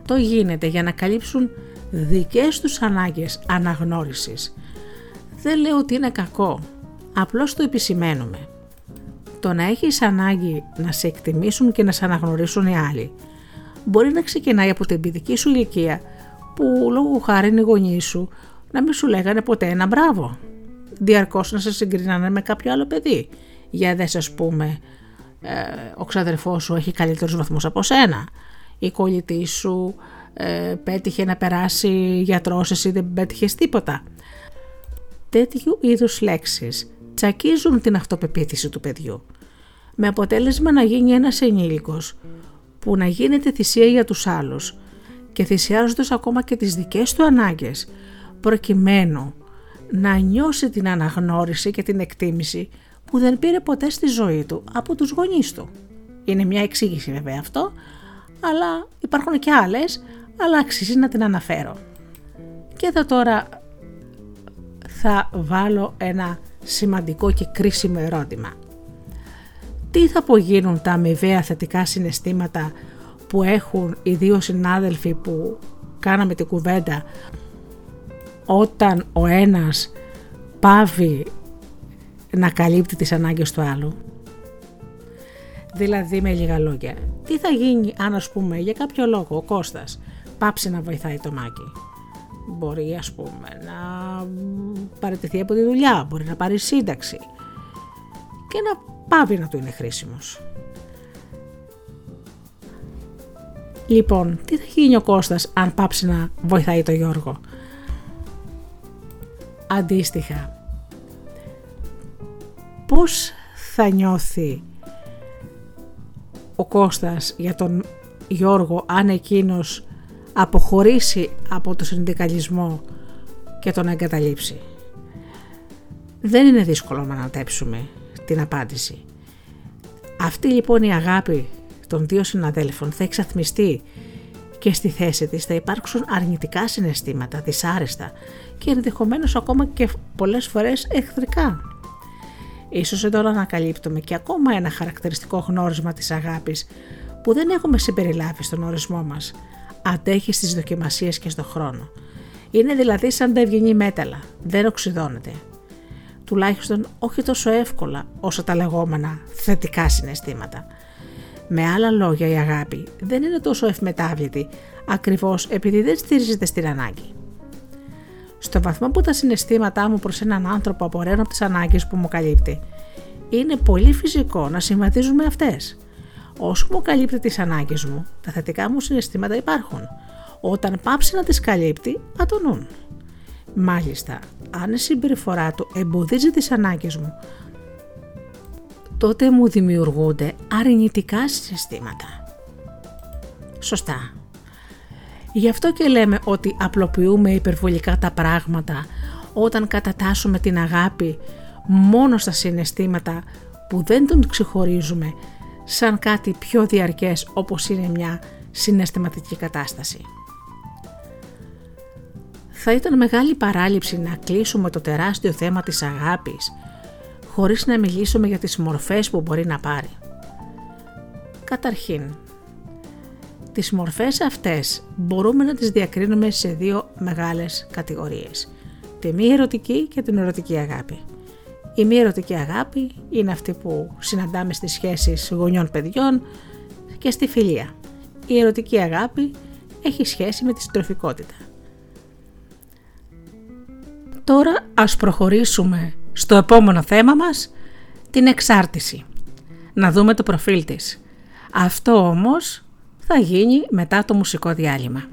Το γίνεται για να καλύψουν δικές τους ανάγκες αναγνώρισης. Δεν λέω ότι είναι κακό, απλώς το επισημαίνουμε. Το να έχεις ανάγκη να σε εκτιμήσουν και να σε αναγνωρίσουν οι άλλοι μπορεί να ξεκινάει από την παιδική σου ηλικία που λόγω χάρη είναι οι γονείς σου να μην σου λέγανε ποτέ ένα μπράβο. Διαρκώς να σε συγκρινάνε με κάποιο άλλο παιδί. Για δες ας πούμε ε, ο ξαδερφός σου έχει καλύτερους βαθμούς από σένα. Η κολλητή σου ε, πέτυχε να περάσει γιατρός, εσύ δεν πέτυχες τίποτα. Τέτοιου είδους λέξεις τσακίζουν την αυτοπεποίθηση του παιδιού. Με αποτέλεσμα να γίνει ένας ενήλικος που να γίνεται θυσία για τους άλλους και θυσιάζοντας ακόμα και τις δικές του ανάγκες προκειμένου να νιώσει την αναγνώριση και την εκτίμηση που δεν πήρε ποτέ στη ζωή του από τους γονείς του. Είναι μια εξήγηση βέβαια αυτό, αλλά υπάρχουν και άλλες, αλλά αξίζει να την αναφέρω. Και εδώ τώρα θα βάλω ένα σημαντικό και κρίσιμο ερώτημα. Τι θα απογίνουν τα αμοιβαία θετικά συναισθήματα που έχουν οι δύο συνάδελφοι που κάναμε την κουβέντα όταν ο ένας πάβει να καλύπτει τις ανάγκες του άλλου. Δηλαδή με λίγα λόγια, τι θα γίνει αν ας πούμε για κάποιο λόγο ο Κώστας πάψει να βοηθάει το Μάκη; Μπορεί ας πούμε να παραιτηθεί από τη δουλειά, μπορεί να πάρει σύνταξη και να πάβει να του είναι χρήσιμος. Λοιπόν, τι θα γίνει ο Κώστας αν πάψει να βοηθάει το Γιώργο; Αντίστοιχα, πώς θα νιώθει ο Κώστας για τον Γιώργο αν εκείνος αποχωρήσει από το συνδικαλισμό και τον εγκαταλείψει; Δεν είναι δύσκολο να ανατέψουμε την απάντηση. Αυτή λοιπόν η αγάπη των δύο συναδέλφων θα εξαθμιστεί και στη θέση της θα υπάρξουν αρνητικά συναισθήματα, δυσάρεστα και ενδεχομένως ακόμα και πολλές φορές εχθρικά. Ίσως εδώ να ανακαλύπτουμε και ακόμα ένα χαρακτηριστικό γνώρισμα της αγάπης που δεν έχουμε συμπεριλάβει στον ορισμό μας. Αντέχει στις δοκιμασίες και στον χρόνο. Είναι δηλαδή σαν τα ευγενή μέταλλα, δεν οξυδώνεται. Τουλάχιστον όχι τόσο εύκολα όσο τα λεγόμενα θετικά συναισθήματα. Με άλλα λόγια η αγάπη δεν είναι τόσο ευμετάβλητη ακριβώς επειδή δεν στηρίζεται στην ανάγκη. Στο βαθμό που τα συναισθήματά μου προς έναν άνθρωπο απορρέουν από τις ανάγκες που μου καλύπτει, είναι πολύ φυσικό να συμβαδίζουν με αυτές. Όσο μου καλύπτει τις ανάγκες μου, τα θετικά μου συναισθήματα υπάρχουν. Όταν πάψει να τις καλύπτει, ατονούν. Μάλιστα, αν η συμπεριφορά του εμποδίζει τις ανάγκες μου, τότε μου δημιουργούνται αρνητικά συναισθήματα. Σωστά. Γι' αυτό και λέμε ότι απλοποιούμε υπερβολικά τα πράγματα όταν κατατάσσουμε την αγάπη μόνο στα συναισθήματα που δεν τον ξεχωρίζουμε σαν κάτι πιο διαρκές όπως είναι μια συναισθηματική κατάσταση. Θα ήταν μεγάλη παράληψη να κλείσουμε το τεράστιο θέμα της αγάπης χωρίς να μιλήσουμε για τις μορφές που μπορεί να πάρει. Καταρχήν, τις μορφές αυτές μπορούμε να τις διακρίνουμε σε δύο μεγάλες κατηγορίες. Τη μη ερωτική και την ερωτική αγάπη. Η μη ερωτική αγάπη είναι αυτή που συναντάμε στις σχέσεις γονιών παιδιών και στη φιλία. Η ερωτική αγάπη έχει σχέση με τη συντροφικότητα. Τώρα ας προχωρήσουμε στο επόμενο θέμα μας, την εξάρτηση. Να δούμε το προφίλ της. Αυτό όμως θα γίνει μετά το μουσικό διάλειμμα.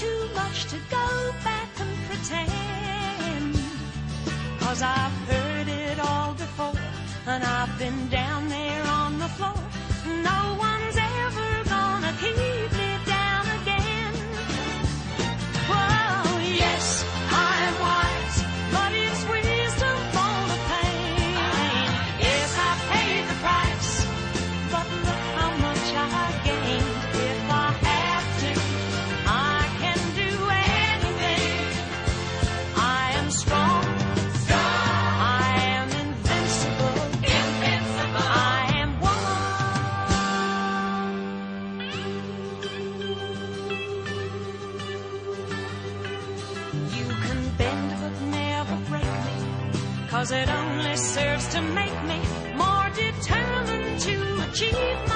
To go back and pretend. Cause I've heard it all before, and I've been down there on the floor. Cause it only serves to make me more determined to achieve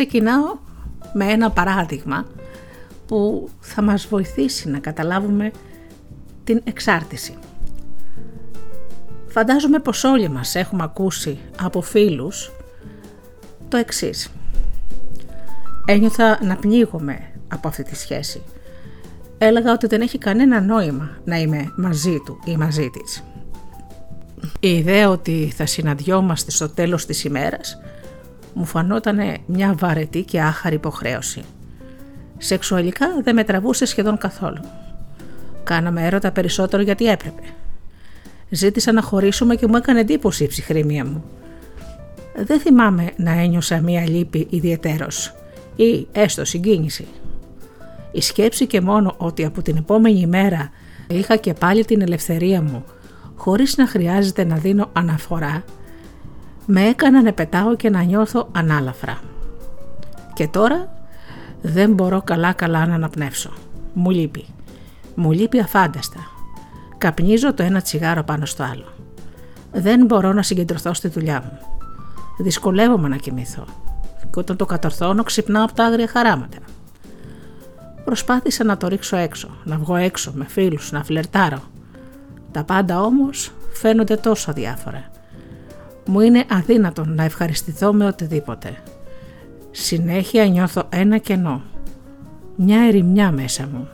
Ξεκινάω με ένα παράδειγμα που θα μας βοηθήσει να καταλάβουμε την εξάρτηση. Φαντάζομαι πως όλοι μας έχουμε ακούσει από φίλους το εξής. Ένιωθα να πνίγομαι από αυτή τη σχέση. Έλεγα ότι δεν έχει κανένα νόημα να είμαι μαζί του ή μαζί της. Η ιδέα ότι θα συναντιόμαστε στο τέλος της ημέρας μου φανόταν μια βαρετή και άχαρη υποχρέωση. Σεξουαλικά δεν με τραβούσε σχεδόν καθόλου. Κάναμε έρωτα περισσότερο γιατί έπρεπε. Ζήτησα να χωρίσουμε και μου έκανε εντύπωση η ψυχραιμία μου. Δεν θυμάμαι να ένιωσα μία λύπη ιδιαιτέρως ή έστω συγκίνηση. Η σκέψη και μόνο ότι από την επόμενη μέρα είχα και πάλι την ελευθερία μου χωρίς να χρειάζεται να δίνω αναφορά με έκανα να πετάω και να νιώθω ανάλαφρα. Και τώρα δεν μπορώ καλά καλά να αναπνεύσω. Μου λείπει. Μου λείπει αφάνταστα. Καπνίζω το ένα τσιγάρο πάνω στο άλλο. Δεν μπορώ να συγκεντρωθώ στη δουλειά μου. Δυσκολεύομαι να κοιμηθώ. Και όταν το κατορθώνω ξυπνάω από τα άγρια χαράματα. Προσπάθησα να το ρίξω έξω, να βγω έξω με φίλους, να φλερτάρω. Τα πάντα όμως φαίνονται τόσο διάφορα. Μου είναι αδύνατον να ευχαριστηθώ με οτιδήποτε. Συνέχεια νιώθω ένα κενό. Μια ερημιά μέσα μου.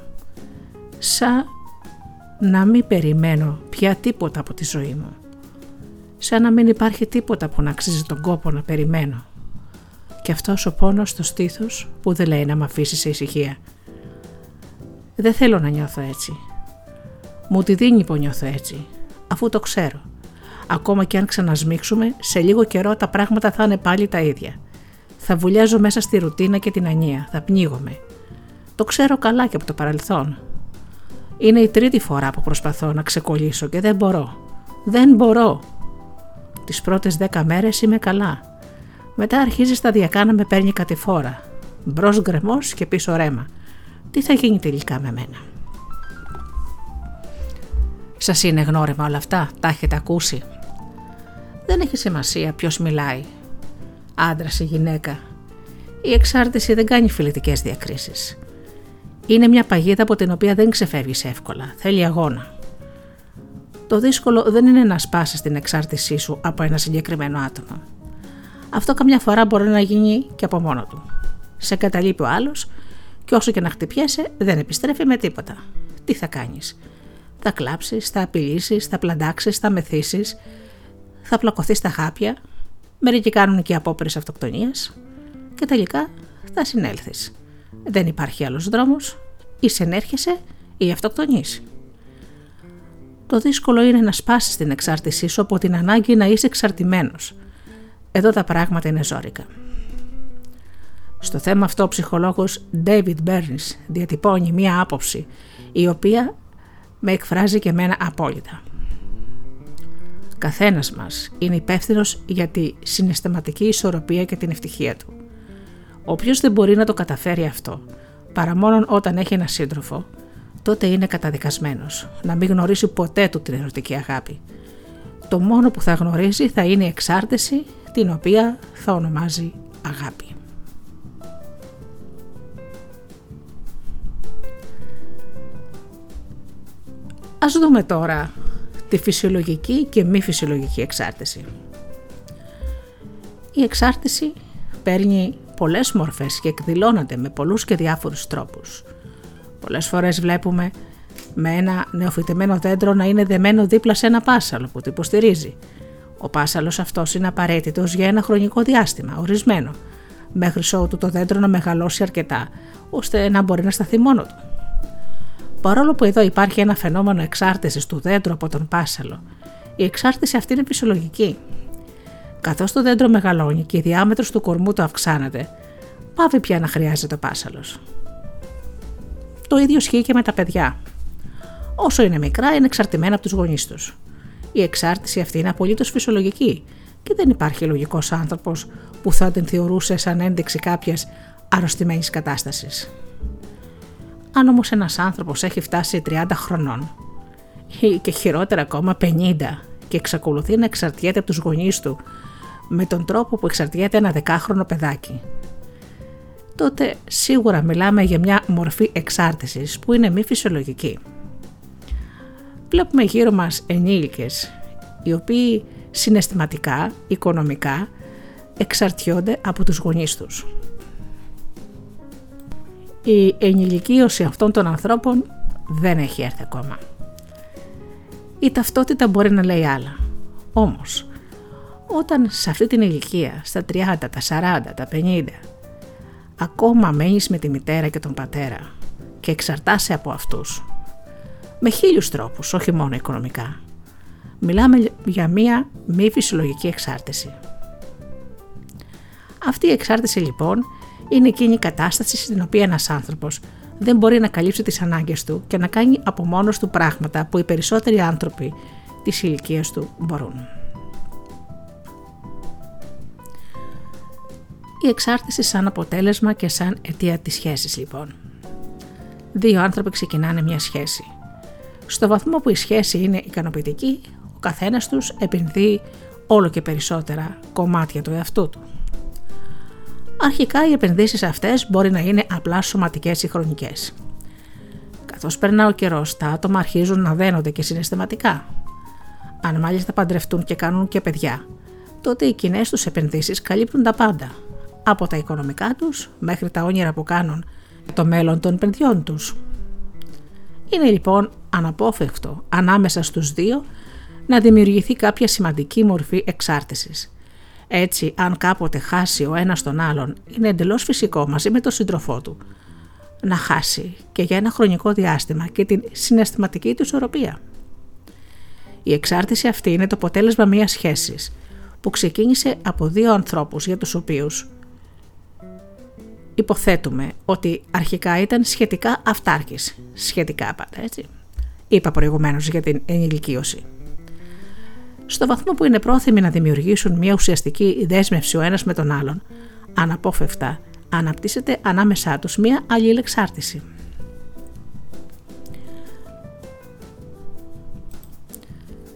Σαν να μην περιμένω πια τίποτα από τη ζωή μου. Σαν να μην υπάρχει τίποτα που να αξίζει τον κόπο να περιμένω. Και αυτός ο πόνος στο στήθος που δεν λέει να με αφήσει σε ησυχία. Δεν θέλω να νιώθω έτσι. Μου τη δίνει που νιώθω έτσι, αφού το ξέρω. Ακόμα και αν ξανασμίξουμε, σε λίγο καιρό τα πράγματα θα είναι πάλι τα ίδια. Θα βουλιάζω μέσα στη ρουτίνα και την ανία, θα πνίγομαι. Το ξέρω καλά και από το παρελθόν. Είναι η τρίτη φορά που προσπαθώ να ξεκολλήσω και δεν μπορώ. Δεν μπορώ. Τις πρώτες δέκα μέρες είμαι καλά. Μετά αρχίζει σταδιακά να με παίρνει κατηφόρα. Μπρος γκρεμός και πίσω ρέμα. Τι θα γίνει τελικά με μένα; Σας είναι γνώριμα όλα αυτά, τα έχετε ακούσει; Δεν έχει σημασία ποιος μιλάει. Άντρα ή γυναίκα. Η εξάρτηση δεν κάνει φιλετικές διακρίσεις. Είναι μια παγίδα από την οποία δεν ξεφεύγεις εύκολα. Θέλει αγώνα. Το δύσκολο δεν είναι να σπάσεις την εξάρτησή σου από ένα συγκεκριμένο άτομο. Αυτό καμιά φορά μπορεί να γίνει και από μόνο του. Σε καταλείπει ο άλλος και όσο και να χτυπιέσαι δεν επιστρέφει με τίποτα. Τι θα κάνεις; Θα κλάψεις, θα απειλήσεις, θα πλαντάξεις, θα μεθύσεις, θα πλακωθεί στα χάπια, μερικοί κάνουν και απόπειρες αυτοκτονίας και τελικά θα συνέλθεις. Δεν υπάρχει άλλος δρόμος, ή συνέρχεσαι ή αυτοκτονείς. Το δύσκολο είναι να σπάσεις την εξάρτησή σου από την ανάγκη να είσαι εξαρτημένος. Εδώ τα πράγματα είναι ζώρικα. Στο θέμα αυτό ο ψυχολόγος David Burns διατυπώνει μία άποψη η οποία με εκφράζει και εμένα απόλυτα. Καθένας μας είναι υπεύθυνος για τη συναισθηματική ισορροπία και την ευτυχία του. Όποιος δεν μπορεί να το καταφέρει αυτό, παρά μόνο όταν έχει ένα σύντροφο, τότε είναι καταδικασμένος να μην γνωρίσει ποτέ του την ερωτική αγάπη. Το μόνο που θα γνωρίζει θα είναι η εξάρτηση την οποία θα ονομάζει αγάπη. Ας δούμε τώρα τη φυσιολογική και μη φυσιολογική εξάρτηση. Η εξάρτηση παίρνει πολλές μορφές και εκδηλώνεται με πολλούς και διάφορους τρόπους. Πολλές φορές βλέπουμε με ένα νεοφυτεμένο δέντρο να είναι δεμένο δίπλα σε ένα πάσαλο που το υποστηρίζει. Ο πάσαλος αυτός είναι απαραίτητος για ένα χρονικό διάστημα, ορισμένο, μέχρι ότου το δέντρο να μεγαλώσει αρκετά, ώστε να μπορεί να σταθεί μόνο του. Παρόλο που εδώ υπάρχει ένα φαινόμενο εξάρτησης του δέντρου από τον πάσαλο, η εξάρτηση αυτή είναι φυσιολογική. Καθώς το δέντρο μεγαλώνει και η διάμετρος του κορμού του αυξάνεται, πάβει πια να χρειάζεται ο πάσαλο. Το ίδιο ισχύει και με τα παιδιά. Όσο είναι μικρά, είναι εξαρτημένα από τους γονείς τους. Η εξάρτηση αυτή είναι απολύτως φυσιολογική και δεν υπάρχει λογικός άνθρωπος που θα την θεωρούσε σαν ένδειξη κάποιας αρρωστημένης κατάστασης. Αν όμως ένας άνθρωπος έχει φτάσει 30 χρονών ή και χειρότερα ακόμα 50 και εξακολουθεί να εξαρτιέται από τους γονείς του με τον τρόπο που εξαρτιέται ένα δεκάχρονο παιδάκι, τότε σίγουρα μιλάμε για μια μορφή εξάρτησης που είναι μη φυσιολογική. Βλέπουμε γύρω μας ενήλικες οι οποίοι συναισθηματικά, οικονομικά εξαρτιόνται από τους γονείς τους η ενηλικίωση αυτών των ανθρώπων δεν έχει έρθει ακόμα. Η ταυτότητα μπορεί να λέει άλλα. Όμως, όταν σε αυτή την ηλικία, στα 30, τα 40, τα 50, ακόμα μένεις με τη μητέρα και τον πατέρα και εξαρτάσαι από αυτούς, με χίλιους τρόπους, όχι μόνο οικονομικά, μιλάμε για μία μη φυσιολογική εξάρτηση. Αυτή η εξάρτηση λοιπόν είναι εκείνη η κατάσταση στην οποία ένας άνθρωπος δεν μπορεί να καλύψει τις ανάγκες του και να κάνει από μόνος του πράγματα που οι περισσότεροι άνθρωποι της ηλικίας του μπορούν. Η εξάρτηση σαν αποτέλεσμα και σαν αιτία της σχέσης λοιπόν. Δύο άνθρωποι ξεκινάνε μια σχέση. Στο βαθμό που η σχέση είναι ικανοποιητική, ο καθένας τους επενδύει όλο και περισσότερα κομμάτια του εαυτού του. Αρχικά οι επενδύσεις αυτές μπορεί να είναι απλά σωματικές ή χρονικές. Καθώς περνά ο καιρός, τα άτομα αρχίζουν να δένονται και συναισθηματικά. Αν μάλιστα παντρευτούν και κάνουν και παιδιά, τότε οι κοινές τους επενδύσεις καλύπτουν τα πάντα, από τα οικονομικά τους μέχρι τα όνειρα που κάνουν το μέλλον των παιδιών τους. Είναι λοιπόν αναπόφευκτο ανάμεσα στους δύο να δημιουργηθεί κάποια σημαντική μορφή εξάρτησης έτσι, αν κάποτε χάσει ο ένας τον άλλον, είναι εντελώς φυσικό μαζί με τον σύντροφό του να χάσει και για ένα χρονικό διάστημα και την συναισθηματική του ισορροπία. Η εξάρτηση αυτή είναι το αποτέλεσμα μιας σχέσης που ξεκίνησε από δύο ανθρώπους για τους οποίους υποθέτουμε ότι αρχικά ήταν σχετικά αυτάρκης, σχετικά πάντα έτσι. είπα προηγουμένως για την ενηλικίωση. Στο βαθμό που είναι πρόθυμοι να δημιουργήσουν μια ουσιαστική δέσμευση ο ένας με τον άλλον, αναπόφευκτα αναπτύσσεται ανάμεσά τους μια αλληλεξάρτηση.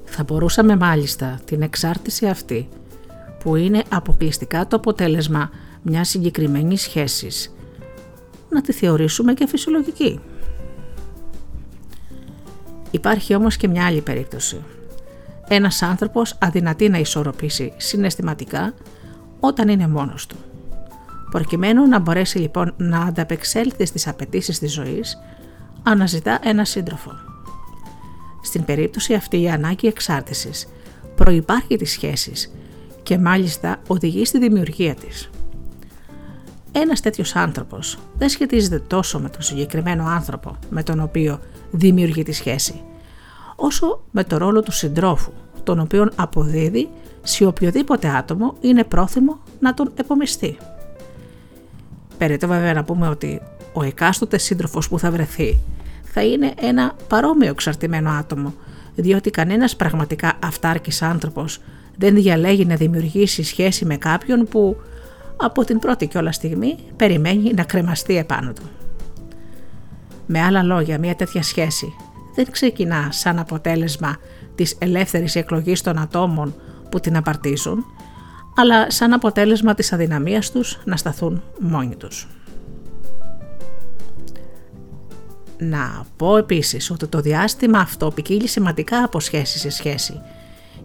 Θα μπορούσαμε μάλιστα την εξάρτηση αυτή, που είναι αποκλειστικά το αποτέλεσμα μιας συγκεκριμένης σχέσης, να τη θεωρήσουμε και φυσιολογική. Υπάρχει όμως και μια άλλη περίπτωση. Ένας άνθρωπος αδυνατεί να ισορροπήσει συναισθηματικά όταν είναι μόνος του. Προκειμένου να μπορέσει λοιπόν να ανταπεξέλθει στις απαιτήσεις της ζωής, αναζητά ένα σύντροφο. Στην περίπτωση αυτή η ανάγκη εξάρτησης προϋπάρχει της σχέσης και μάλιστα οδηγεί στη δημιουργία της. Ένας τέτοιος άνθρωπος δεν σχετίζεται τόσο με τον συγκεκριμένο άνθρωπο με τον οποίο δημιουργεί τη σχέση, όσο με το ρόλο του συντρόφου, τον οποίον αποδίδει σε οποιοδήποτε άτομο είναι πρόθυμο να τον επομιστεί. Περίτω βέβαια να πούμε ότι ο εκάστοτε σύντροφος που θα βρεθεί θα είναι ένα παρόμοιο εξαρτημένο άτομο, διότι κανένας πραγματικά αυτάρκης άνθρωπος δεν διαλέγει να δημιουργήσει σχέση με κάποιον που από την πρώτη κιόλα στιγμή περιμένει να κρεμαστεί επάνω του. Με άλλα λόγια, μια τέτοια σχέση δεν ξεκινά σαν αποτέλεσμα της ελεύθερης εκλογής των ατόμων που την απαρτίζουν, αλλά σαν αποτέλεσμα της αδυναμίας τους να σταθούν μόνοι τους. Να πω επίσης ότι το διάστημα αυτό ποικίλει σημαντικά από σχέση σε σχέση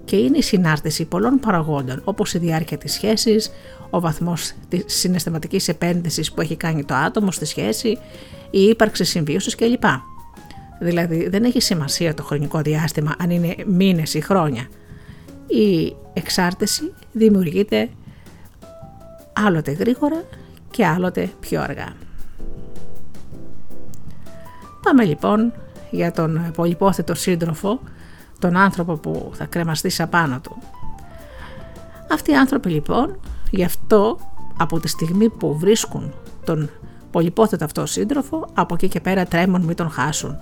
και είναι η συνάρτηση πολλών παραγόντων όπως η διάρκεια της σχέσης, ο βαθμός της συναισθηματικής επένδυσης που έχει κάνει το άτομο στη σχέση, η ύπαρξη συμβίωσης κλπ. Δηλαδή δεν έχει σημασία το χρονικό διάστημα αν είναι μήνες ή χρόνια. Η εξάρτηση δημιουργείται άλλοτε γρήγορα και άλλοτε πιο αργά. Πάμε λοιπόν για τον πολυπόθετο σύντροφο, τον άνθρωπο που θα κρεμαστεί σαν πάνω του. Αυτοί οι άνθρωποι λοιπόν, γι' αυτό από τη στιγμή που βρίσκουν τον πολυπόθετο αυτό σύντροφο, από εκεί και πέρα τρέμουν μην τον χάσουν,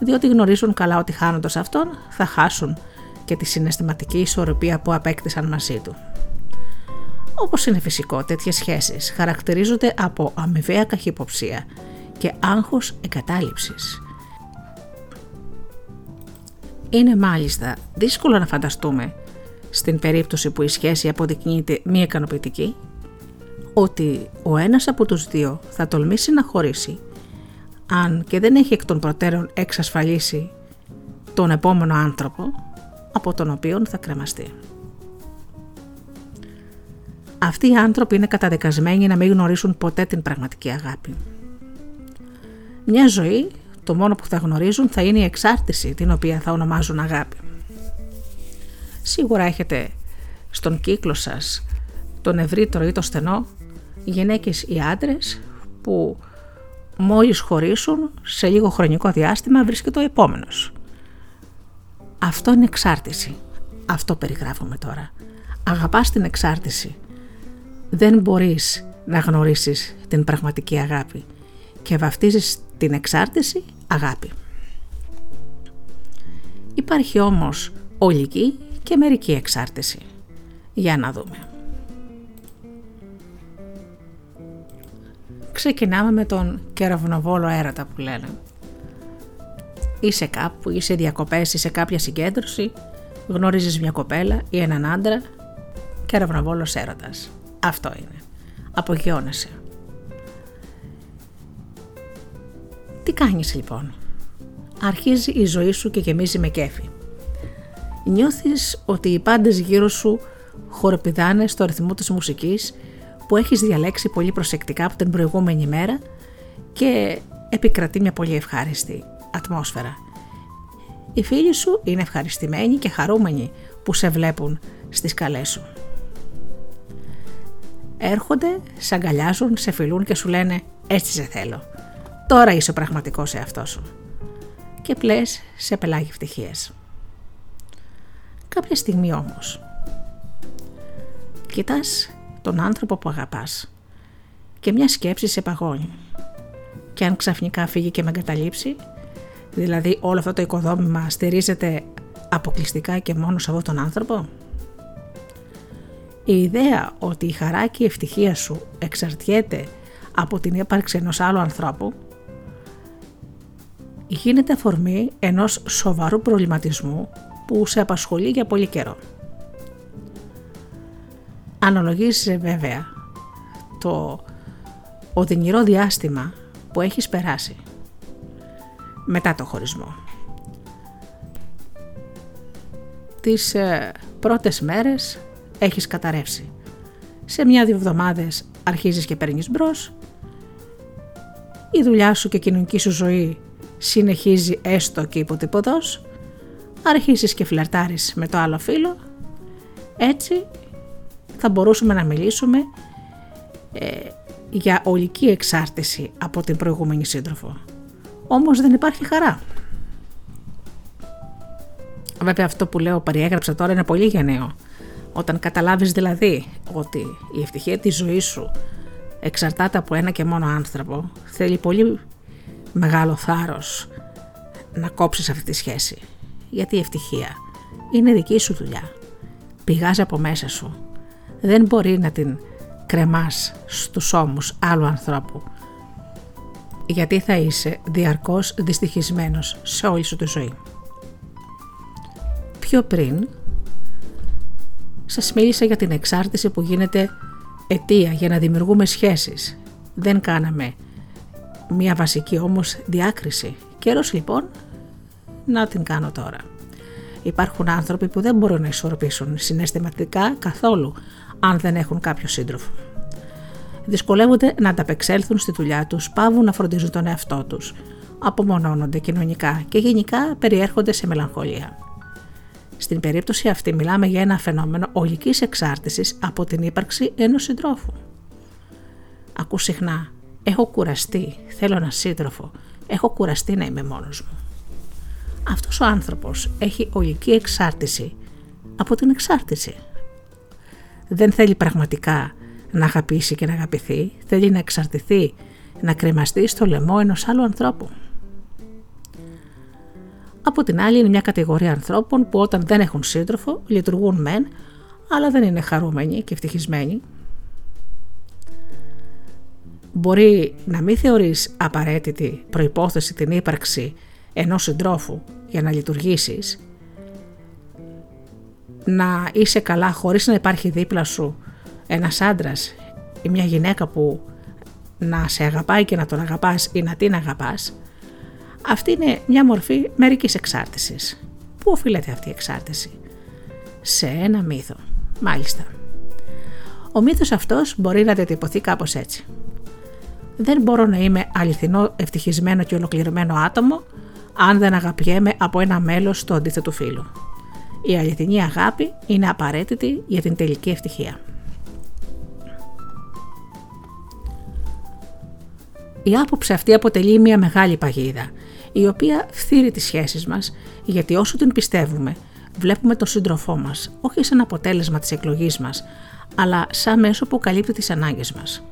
διότι γνωρίζουν καλά ότι χάνοντας αυτόν θα χάσουν και τη συναισθηματική ισορροπία που απέκτησαν μαζί του. Όπως είναι φυσικό, τέτοιες σχέσεις χαρακτηρίζονται από αμοιβαία καχυποψία και άγχος εγκατάλειψης. Είναι μάλιστα δύσκολο να φανταστούμε, στην περίπτωση που η σχέση αποδεικνύεται μη ικανοποιητική, ότι ο ένας από τους δύο θα τολμήσει να χωρίσει, αν και δεν έχει εκ των προτέρων εξασφαλίσει τον επόμενο άνθρωπο από τον οποίο θα κρεμαστεί. Αυτοί οι άνθρωποι είναι καταδικασμένοι να μην γνωρίσουν ποτέ την πραγματική αγάπη. Μια ζωή το μόνο που θα γνωρίζουν θα είναι η εξάρτηση την οποία θα ονομάζουν αγάπη. Σίγουρα έχετε στον κύκλο σας τον ευρύτερο ή το στενό γυναίκες ή άντρες που μόλις χωρίσουν σε λίγο χρονικό διάστημα βρίσκεται ο επόμενος. Αυτό είναι εξάρτηση. Αυτό περιγράφουμε τώρα. Αγαπάς την εξάρτηση. Δεν μπορείς να γνωρίσεις την πραγματική αγάπη και βαφτίζεις την εξάρτηση αγάπη. Υπάρχει όμως ολική και μερική εξάρτηση. Για να δούμε. Ξεκινάμε με τον κεραυνοβόλο έρωτα που λένε. Είσαι κάπου, είσαι διακοπές, είσαι κάποια συγκέντρωση, γνωρίζεις μια κοπέλα ή έναν άντρα, κεραυνοβόλος έρωτας. Αυτό είναι. Απογειώνεσαι. Τι κάνεις λοιπόν; Αρχίζει η ζωή σου και γεμίζει με κέφι. Νιώθεις ότι οι πάντες γύρω σου χοροπηδάνε στο ρυθμό της μουσικής που έχεις διαλέξει πολύ προσεκτικά από την προηγούμενη μέρα και επικρατεί μια πολύ ευχάριστη ατμόσφαιρα. Οι φίλοι σου είναι ευχαριστημένοι και χαρούμενοι που σε βλέπουν στις καλές σου. Έρχονται, σε αγκαλιάζουν, σε φιλούν και σου λένε «Έτσι σε θέλω». Τώρα είσαι ο πραγματικός εαυτός σου. Και πλες σε πελάγει ευτυχίες. Κάποια στιγμή όμως, κοιτάς τον άνθρωπο που αγαπάς και μια σκέψη σε παγώνει. Και αν ξαφνικά φύγει και με εγκαταλείψει, Δηλαδή όλο αυτό το οικοδόμημα στηρίζεται αποκλειστικά και μόνος σε αυτόν τον άνθρωπο; Η ιδέα ότι η χαρά και η ευτυχία σου εξαρτιέται από την ύπαρξη ενός άλλου ανθρώπου γίνεται αφορμή ενός σοβαρού προβληματισμού που σε απασχολεί για πολύ καιρό. Αναλογίζεσαι βέβαια το οδυνηρό διάστημα που έχεις περάσει μετά το χωρισμό. Τις ε, πρώτες μέρες έχεις καταρρεύσει. Σε μια-δύο εβδομάδες αρχίζεις και παίρνεις μπρος. Η δουλειά σου και η κοινωνική σου ζωή συνεχίζει έστω και υποτυπωδώς. Αρχίζεις και φλερτάρεις με το άλλο φίλο. Έτσι θα μπορούσαμε να μιλήσουμε ε, για ολική εξάρτηση από την προηγούμενη σύντροφο. Όμως δεν υπάρχει χαρά. Βέβαια αυτό που λέω περιέγραψα τώρα είναι πολύ γενναίο. Όταν καταλάβεις δηλαδή ότι η ευτυχία της ζωής σου εξαρτάται από ένα και μόνο άνθρωπο, θέλει πολύ μεγάλο θάρρος να κόψεις αυτή τη σχέση. Γιατί η ευτυχία είναι δική σου δουλειά. Πηγάζει από μέσα σου. Δεν μπορεί να την κρεμάς στους ώμους άλλου ανθρώπου. Γιατί θα είσαι διαρκώς δυστυχισμένος σε όλη σου τη ζωή. Πιο πριν σας μίλησα για την εξάρτηση που γίνεται αιτία για να δημιουργούμε σχέσεις. Δεν κάναμε μία βασική όμως διάκριση. Καιρός λοιπόν να την κάνω τώρα. Υπάρχουν άνθρωποι που δεν μπορούν να ισορροπήσουν συναισθηματικά καθόλου αν δεν έχουν κάποιο σύντροφο. Δυσκολεύονται να ανταπεξέλθουν στη δουλειά τους, πάβουν να φροντίζουν τον εαυτό τους, απομονώνονται κοινωνικά και γενικά περιέρχονται σε μελαγχολία. Στην περίπτωση αυτή μιλάμε για ένα φαινόμενο ολικής εξάρτησης από την ύπαρξη ενός συντρόφου. Ακού συχνά, έχω κουραστεί, θέλω ένα σύντροφο, έχω κουραστεί να είμαι μόνος μου. Αυτός ο άνθρωπος έχει ολική εξάρτηση από την εξάρτηση. Δεν θέλει πραγματικά να αγαπήσει και να αγαπηθεί, θέλει να εξαρτηθεί, να κρεμαστεί στο λαιμό ενός άλλου ανθρώπου. Από την άλλη είναι μια κατηγορία ανθρώπων που όταν δεν έχουν σύντροφο λειτουργούν μεν, αλλά δεν είναι χαρούμενοι και ευτυχισμένοι. Μπορεί να μην θεωρείς απαραίτητη προϋπόθεση την ύπαρξη ενός συντρόφου για να λειτουργήσεις, να είσαι καλά χωρίς να υπάρχει δίπλα σου ένας άντρας ή μια γυναίκα που να σε αγαπάει και να τον αγαπάς ή να την αγαπάς, αυτή είναι μια μορφή μερικής εξάρτησης. Πού οφείλεται αυτή η εξάρτηση; Σε ένα μύθο. Μάλιστα. Ο μύθος αυτός μπορεί να διατυπωθεί κάπως έτσι. Δεν μπορώ να είμαι αληθινό, ευτυχισμένο και ολοκληρωμένο άτομο αν δεν αγαπιέμαι από ένα μέλος του αντίθετου φίλου. Η αληθινή αγάπη είναι απαραίτητη για την τελική ευτυχία. Η άποψη αυτή αποτελεί μια μεγάλη παγίδα η οποία φθείρει τις σχέσεις μας, γιατί όσο την πιστεύουμε, βλέπουμε τον σύντροφό μας, όχι σαν αποτέλεσμα της εκλογής μας, αλλά σαν μέσο που καλύπτει τις ανάγκες μας.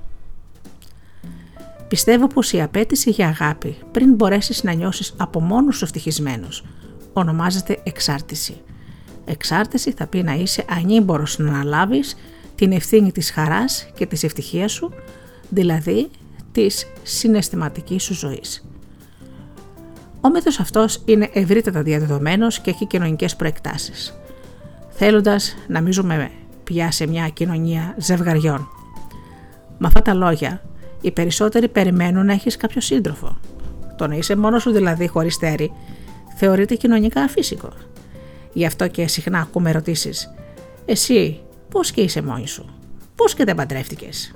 Πιστεύω πως η απέτηση για αγάπη, πριν μπορέσεις να νιώσεις από μόνος σου ευτυχισμένος, ονομάζεται εξάρτηση. Εξάρτηση θα πει να είσαι ανήμπορος να αναλάβεις την ευθύνη της χαράς και της ευτυχίας σου, δηλαδή της συναισθηματικής σου ζωής. Ο μύθος αυτός είναι ευρύτατα διαδεδομένος και έχει κοινωνικές προεκτάσεις. Θέλοντας να μίζουμε πια σε μια κοινωνία ζευγαριών. Με αυτά τα λόγια, οι περισσότεροι περιμένουν να έχεις κάποιο σύντροφο. Το να είσαι μόνος σου δηλαδή χωρίς τέρι, θεωρείται κοινωνικά αφύσικο. Γι' αυτό και συχνά ακούμε ερωτήσεις. Εσύ, πώς και είσαι μόνη σου, πώς και δεν παντρεύτηκες,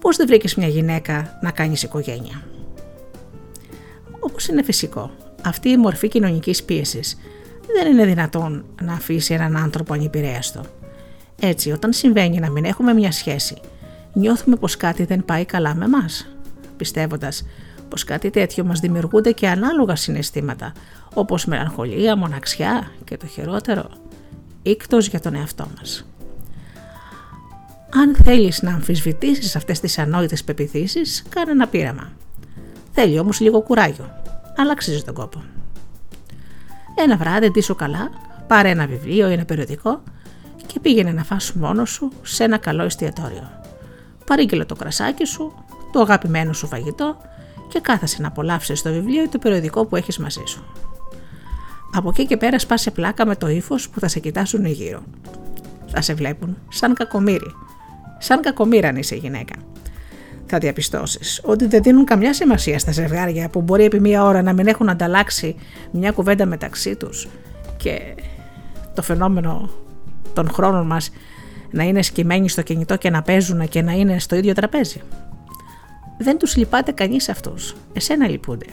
πώς δεν βρήκες μια γυναίκα να κάνεις οικογένεια; Όπως είναι φυσικό, αυτή η μορφή κοινωνικής πίεσης δεν είναι δυνατόν να αφήσει έναν άνθρωπο ανυπηρέαστο. Έτσι, όταν συμβαίνει να μην έχουμε μια σχέση, νιώθουμε πως κάτι δεν πάει καλά με εμά, πιστεύοντας πως κάτι τέτοιο μας δημιουργούνται και ανάλογα συναισθήματα, όπως μελαγχολία, μοναξιά και το χειρότερο, ίκτο για τον εαυτό μας. Αν θέλεις να αμφισβητήσεις αυτές τις ανόητες πεπιθήσεις, κάνε ένα πείραμα. Θέλει όμως λίγο κουράγιο, αλλά αξίζει τον κόπο. Ένα βράδυ ντύσου καλά, πάρε ένα βιβλίο ή ένα περιοδικό και πήγαινε να φας μόνος σου σε ένα καλό εστιατόριο. Παρήγγειλε το κρασάκι σου, το αγαπημένο σου φαγητό και κάθασε να απολαύσεις το βιβλίο ή το περιοδικό που έχεις μαζί σου. Από εκεί και πέρα σπάσε πλάκα με το ύφος που θα σε κοιτάσουν γύρω. Θα σε βλέπουν σαν κακομύρι. Σαν κακομύρα αν είσαι γυναίκα. Θα διαπιστώσεις ότι δεν δίνουν καμιά σημασία στα ζευγάρια που μπορεί επί μία ώρα να μην έχουν ανταλλάξει μια κουβέντα μεταξύ τους και το φαινόμενο των χρόνων μας να είναι σκυμμένοι στο κινητό και να παίζουν και να είναι στο ίδιο τραπέζι. Δεν τους λυπάται κανείς αυτούς. Εσένα λυπούνται.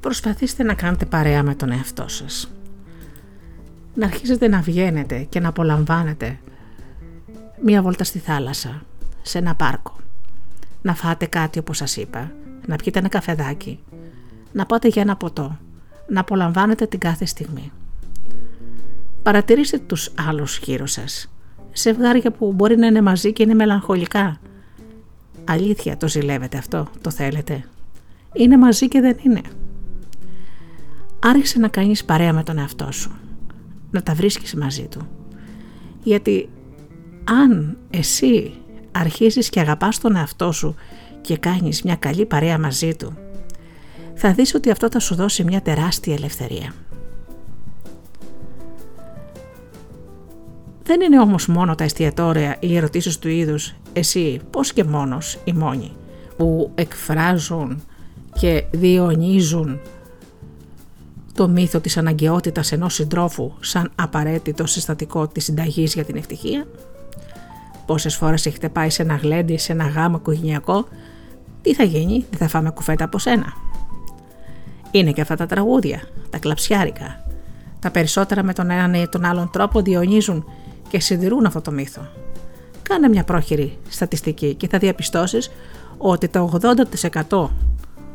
Προσπαθήστε να κάνετε παρέα με τον εαυτό σας. Να αρχίσετε να βγαίνετε και να απολαμβάνετε μία βόλτα στη θάλασσα, σε ένα πάρκο. Να φάτε κάτι όπως σας είπα, να πιείτε ένα καφεδάκι, να πάτε για ένα ποτό, να απολαμβάνετε την κάθε στιγμή. Παρατηρήστε τους άλλους γύρω σας. Ζευγάρια που μπορεί να είναι μαζί και είναι μελαγχολικά. Αλήθεια το ζηλεύετε αυτό, το θέλετε; Είναι μαζί και δεν είναι; Άρχισε να κάνεις παρέα με τον εαυτό σου. Να τα βρίσκεις μαζί του. Γιατί αν εσύ αρχίζεις και αγαπάς τον εαυτό σου και κάνεις μια καλή παρέα μαζί του, θα δεις ότι αυτό θα σου δώσει μια τεράστια ελευθερία. Δεν είναι όμως μόνο τα εστιατόρια ή οι ερωτήσεις του είδους εσύ πώς και μόνος οι μόνοι που εκφράζουν και διονύζουν το μύθο της αναγκαιότητας ενός συντρόφου σαν απαραίτητο συστατικό της συνταγής για την ευτυχία; Πόσες φορές έχετε πάει σε ένα γλέντι, σε ένα γάμο οικογενειακό, τι θα γίνει, δεν θα φάμε κουφέτα από σένα. Είναι και αυτά τα τραγούδια, τα κλαψιάρικα. Τα περισσότερα με τον έναν ή τον άλλον τρόπο διονύζουν και συντηρούν αυτό το μύθο. Κάνε μια πρόχειρη στατιστική και θα διαπιστώσεις ότι το 80%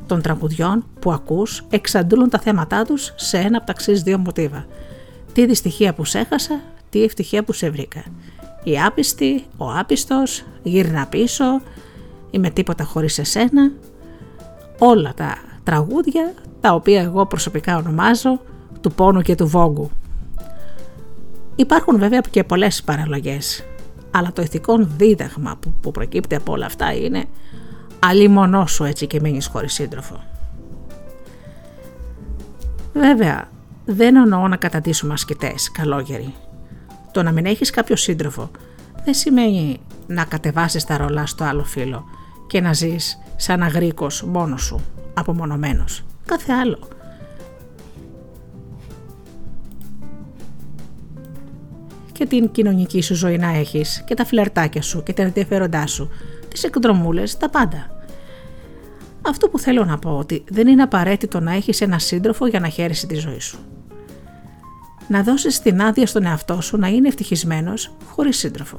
των τραγουδιών που ακούς εξαντλούν τα θέματά τους σε ένα από τα εξής δύο μοτίβα. Τι δυστυχία που σε έχασα, τι ευτυχία που σε βρήκα. Η άπιστη, ο άπιστος, γύρνα πίσω, είμαι τίποτα χωρίς εσένα. Όλα τα τραγούδια τα οποία εγώ προσωπικά ονομάζω του πόνου και του βόγκου. Υπάρχουν βέβαια και πολλές παραλογές, αλλά το ηθικό δίδαγμα που, που προκύπτει από όλα αυτά είναι μονό σου έτσι και μείνεις χωρίς σύντροφο. Βέβαια, δεν εννοώ να καταντήσουμε ασκητές, καλόγεροι. Το να μην έχεις κάποιο σύντροφο δεν σημαίνει να κατεβάσεις τα ρολά στο άλλο φύλλο και να ζεις σαν αγρίκος μόνος σου, απομονωμένος. Κάθε άλλο. Και την κοινωνική σου ζωή να έχεις και τα φλερτάκια σου και τα ενδιαφέροντά σου τις εκδρομούλες, τα πάντα. Αυτό που θέλω να πω ότι δεν είναι απαραίτητο να έχεις ένα σύντροφο για να χαίρεσαι τη ζωή σου. Να δώσεις την άδεια στον εαυτό σου να είναι ευτυχισμένος χωρίς σύντροφο.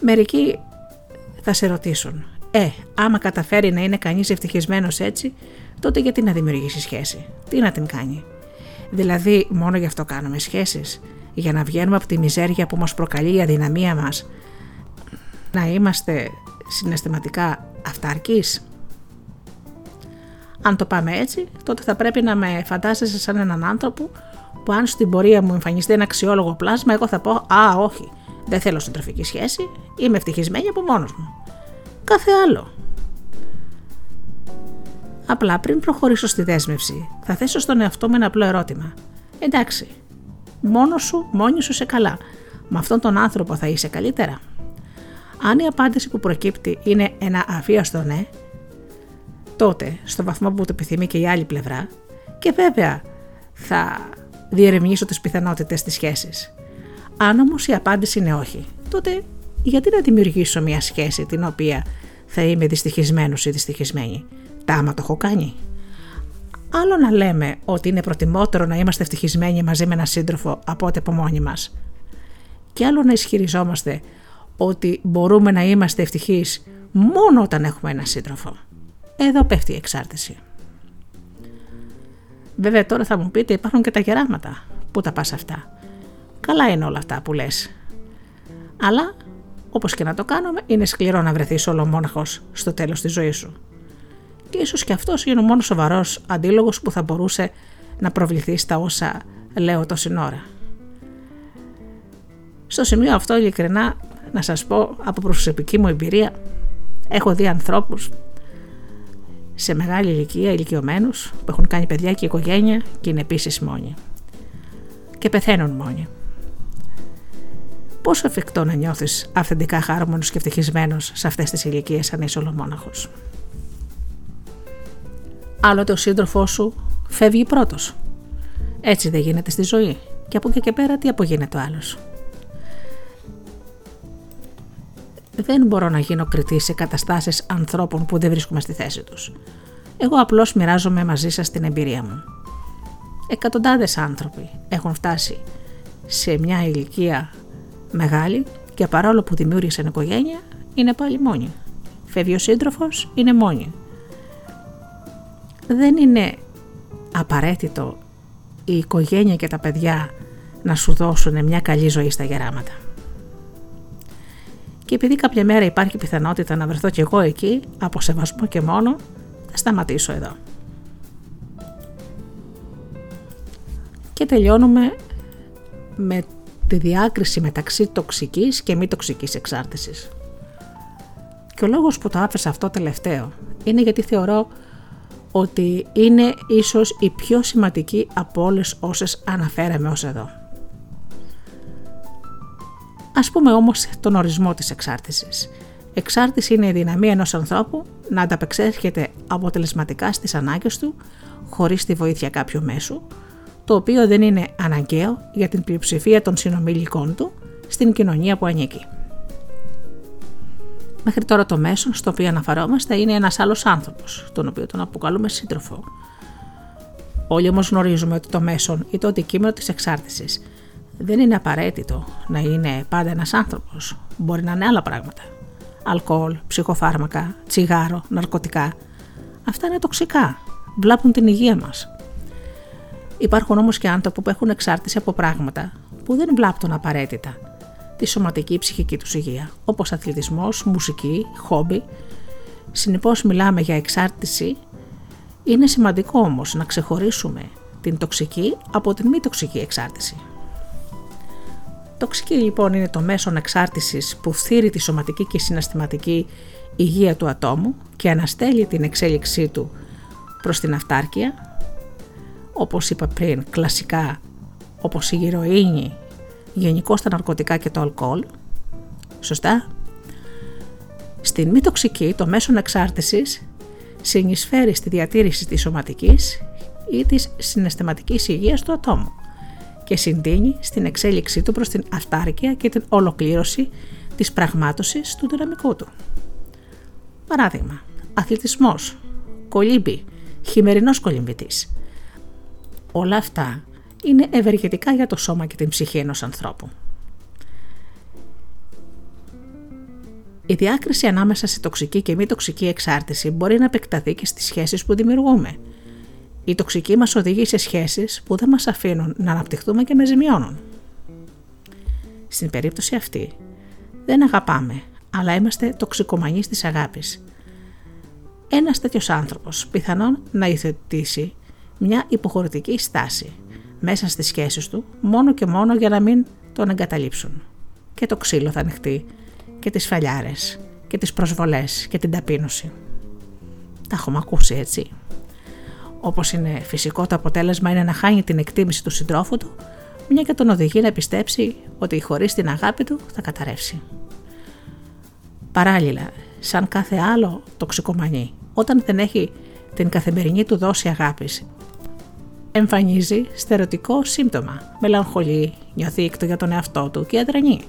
Μερικοί θα σε ρωτήσουν «Ε, άμα καταφέρει να είναι κανείς ευτυχισμένος έτσι, τότε γιατί να δημιουργήσει σχέση, τι να την κάνει». Δηλαδή μόνο γι' αυτό κάνουμε σχέσεις, για να βγαίνουμε από τη μιζέρια που μας προκαλεί η αδυναμία μας, να είμαστε συναισθηματικά αυταρκείς. Αν το πάμε έτσι, τότε θα πρέπει να με φαντάζεσαι σαν έναν άνθρωπο που αν στην πορεία μου εμφανιστεί ένα αξιόλογο πλάσμα, εγώ θα πω «Α, όχι, δεν θέλω συντροφική σχέση, είμαι ευτυχισμένη από μόνος μου». Κάθε άλλο. Απλά πριν προχωρήσω στη δέσμευση, θα θέσω στον εαυτό μου ένα απλό ερώτημα. Εντάξει, μόνος σου, μόνη σου σε καλά. Με αυτόν τον άνθρωπο θα είσαι καλύτερα; Αν η απάντηση που προκύπτει είναι ένα αβίαστο ναι, τότε στο βαθμό που το επιθυμεί και η άλλη πλευρά, και βέβαια θα διερευνήσω τις πιθανότητες της σχέσης. Αν όμως η απάντηση είναι όχι, τότε γιατί να δημιουργήσω μια σχέση την οποία θα είμαι δυστυχισμένος ή δυστυχισμένη; Τα άμα το έχω κάνει. Άλλο να λέμε ότι είναι προτιμότερο να είμαστε ευτυχισμένοι μαζί με έναν σύντροφο από ότι από μόνοι μας. Και άλλο να ισχυριζόμαστε ότι μπορούμε να είμαστε ευτυχείς μόνο όταν έχουμε έναν σύντροφο. Εδώ πέφτει η εξάρτηση. Βέβαια τώρα θα μου πείτε υπάρχουν και τα γεράματα. Πού τα πας αυτά; Καλά είναι όλα αυτά που λες. Αλλά Όπως και να το κάνουμε, είναι σκληρό να βρεθείς ολομόναχος στο τέλος της ζωής σου. Και ίσως και αυτός είναι ο μόνος σοβαρός αντίλογος που θα μπορούσε να προβληθεί στα όσα λέω τόση ώρα. Στο σημείο αυτό ειλικρινά να σας πω από προσωπική μου εμπειρία έχω δει ανθρώπους σε μεγάλη ηλικία, ηλικιωμένους, που έχουν κάνει παιδιά και οικογένεια και είναι επίσης μόνοι. Και πεθαίνουν μόνοι. Πόσο εφικτό να νιώθεις αυθεντικά χάρμονος και ευτυχισμένος σε αυτές τις ηλικίες αν είσαι ολομόναχος. Άλλοτε ο σύντροφό σου φεύγει πρώτος. Έτσι δεν γίνεται στη ζωή. Και από εκεί και πέρα τι απογίνεται ο άλλος. δεν μπορώ να γίνω κριτής σε καταστάσεις ανθρώπων που δεν βρίσκομαι στη θέση τους. Εγώ απλώς μοιράζομαι μαζί σας την εμπειρία μου. Εκατοντάδες άνθρωποι έχουν φτάσει σε μια ηλικία μεγάλη και παρόλο που δημιούργησαν οικογένεια είναι πάλι μόνοι. Φεύγει ο σύντροφος, είναι μόνοι. Δεν είναι απαραίτητο η οικογένεια και τα παιδιά να σου δώσουν μια καλή ζωή στα γεράματα. Και επειδή κάποια μέρα υπάρχει πιθανότητα να βρεθώ κι εγώ εκεί, από σεβασμό και μόνο, θα σταματήσω εδώ. Και τελειώνουμε με τη διάκριση μεταξύ τοξικής και μη τοξικής εξάρτησης. Και ο λόγος που το άφησα αυτό τελευταίο είναι γιατί θεωρώ ότι είναι ίσως η πιο σημαντική από όλες όσες αναφέραμε ως εδώ. Ας πούμε όμως τον ορισμό της εξάρτησης. Εξάρτηση είναι η δυναμία ενός ανθρώπου να ανταπεξέρχεται αποτελεσματικά στις ανάγκες του χωρίς τη βοήθεια κάποιου μέσου, το οποίο δεν είναι αναγκαίο για την πλειοψηφία των συνομιλικών του στην κοινωνία που ανήκει. Μέχρι τώρα το μέσο στο οποίο αναφερόμαστε είναι ένας άλλος άνθρωπος, τον οποίο τον αποκαλούμε σύντροφο. Όλοι όμως γνωρίζουμε ότι το μέσον ή το αντικείμενο της εξάρτησης δεν είναι απαραίτητο να είναι πάντα ένας άνθρωπος. Μπορεί να είναι άλλα πράγματα. Αλκοόλ, ψυχοφάρμακα, τσιγάρο, ναρκωτικά. Αυτά είναι τοξικά. Βλάπουν την υγεία μας. Υπάρχουν όμως και άνθρωποι που έχουν εξάρτηση από πράγματα που δεν βλάπτουν απαραίτητα τη σωματική ψυχική τους υγεία, όπως αθλητισμός, μουσική, χόμπι. Συνεπώς μιλάμε για εξάρτηση. Είναι σημαντικό όμως να ξεχωρίσουμε την τοξική από την μη τοξική εξάρτηση. Τοξική λοιπόν είναι το μέσον εξάρτησης που φθείρει τη σωματική και συναστηματική υγεία του ατόμου και αναστέλει την εξέλιξή του προς την αυτάρκεια, όπως είπα πριν κλασικά όπως η γυροίνη, γενικώς τα ναρκωτικά και το αλκοόλ, σωστά. Στην μη τοξική το μέσον εξάρτησης συνεισφέρει στη διατήρηση της σωματικής ή της συναισθηματικής υγείας του ατόμου και συντείνει στην εξέλιξή του προς την αυτάρκεια και την ολοκλήρωση της πραγμάτωσης του δυναμικού του. Παράδειγμα, αθλητισμός, κολύμπη, χειμερινός κολυμβητής. Όλα αυτά είναι ευεργετικά για το σώμα και την ψυχή ενός ανθρώπου. Η διάκριση ανάμεσα σε τοξική και μη τοξική εξάρτηση μπορεί να επεκταθεί και στις σχέσεις που δημιουργούμε – η τοξική μας οδηγεί σε σχέσεις που δεν μας αφήνουν να αναπτυχθούμε και με ζημιώνουν. Στην περίπτωση αυτή δεν αγαπάμε, αλλά είμαστε τοξικομανείς της αγάπης. Ένας τέτοιος άνθρωπος πιθανόν να υιοθετήσει μια υποχωρητική στάση μέσα στις σχέσεις του μόνο και μόνο για να μην τον εγκαταλείψουν. Και το ξύλο θα ανοιχτεί και τις φαλιάρες και τις προσβολές και την ταπείνωση. Τα έχουμε ακούσει έτσι. Όπως είναι φυσικό το αποτέλεσμα είναι να χάνει την εκτίμηση του συντρόφου του, μια και τον οδηγεί να πιστέψει ότι χωρίς την αγάπη του θα καταρρεύσει. Παράλληλα, σαν κάθε άλλο τοξικομανή, όταν δεν έχει την καθημερινή του δόση αγάπης, εμφανίζει στερεωτικό σύμπτωμα, μελαγχολεί, νιώθει ήκτο για τον εαυτό του και αδρανεί.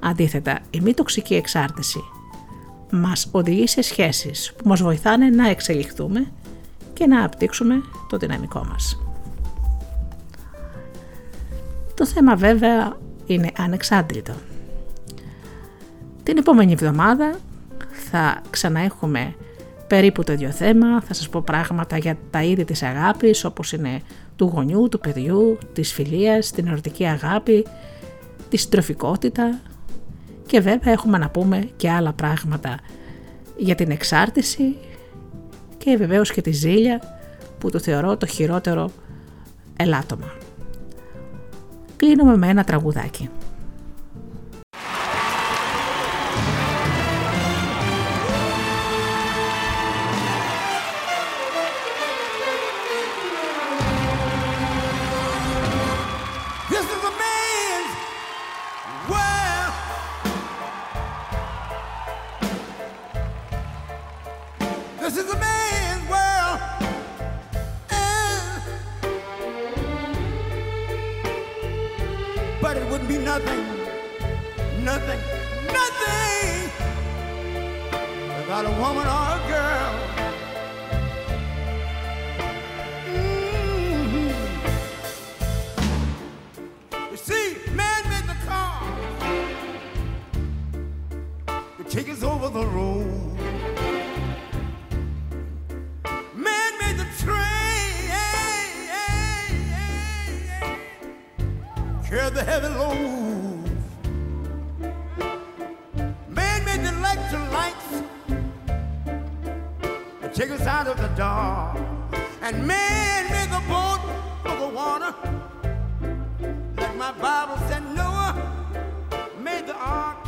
Αντίθετα, η μη τοξική εξάρτηση μας οδηγεί σε σχέσεις που μας βοηθάνε να εξελιχθούμε και να απτύξουμε το δυναμικό μας. Το θέμα βέβαια είναι ανεξάντλητο. Την επόμενη εβδομάδα θα ξαναέχουμε περίπου το ίδιο θέμα, θα σας πω πράγματα για τα είδη της αγάπης όπως είναι του γονιού, του παιδιού, της φιλίας, την ερωτική αγάπη, τη συντροφικότητα και βέβαια έχουμε να πούμε και άλλα πράγματα για την εξάρτηση και βεβαίως και τη ζήλια που το θεωρώ το χειρότερο ελάττωμα. Κλείνουμε με ένα τραγουδάκι. bear the heavy man Made the electric the lights and take us out of the dark. And man made the boat for the water. Like my Bible said, Noah made the ark.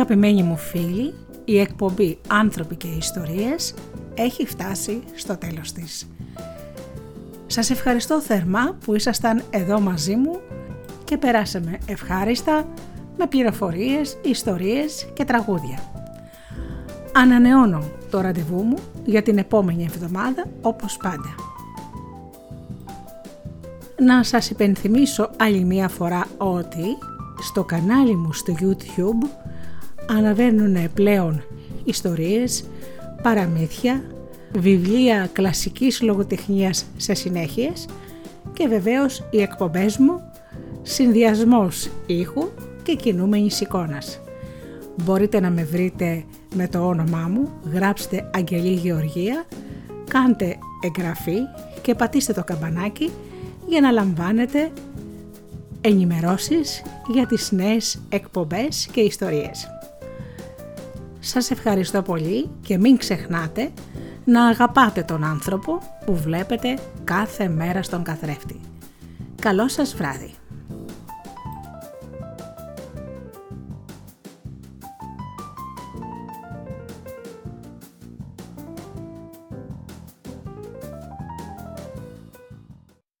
Αγαπημένοι μου φίλοι, η εκπομπή «Άνθρωποι και Ιστορίες» έχει φτάσει στο τέλος της. Σας ευχαριστώ θερμά που ήσασταν εδώ μαζί μου και περάσαμε ευχάριστα με πληροφορίες, ιστορίες και τραγούδια. Ανανεώνω το ραντεβού μου για την επόμενη εβδομάδα όπως πάντα. Να σας υπενθυμίσω άλλη μία φορά ότι στο κανάλι μου στο YouTube αναβαίνουν πλέον ιστορίες, παραμύθια, βιβλία κλασικής λογοτεχνίας σε συνέχειες και βεβαίως οι εκπομπές μου συνδυασμός ήχου και κινούμενης εικόνας. Μπορείτε να με βρείτε με το όνομά μου, γράψτε Αγγελή Γεωργία, κάντε εγγραφή και πατήστε το καμπανάκι για να λαμβάνετε ενημερώσεις για τις νέες εκπομπές και ιστορίες. Σας ευχαριστώ πολύ και μην ξεχνάτε να αγαπάτε τον άνθρωπο που βλέπετε κάθε μέρα στον καθρέφτη. Καλό σας βράδυ!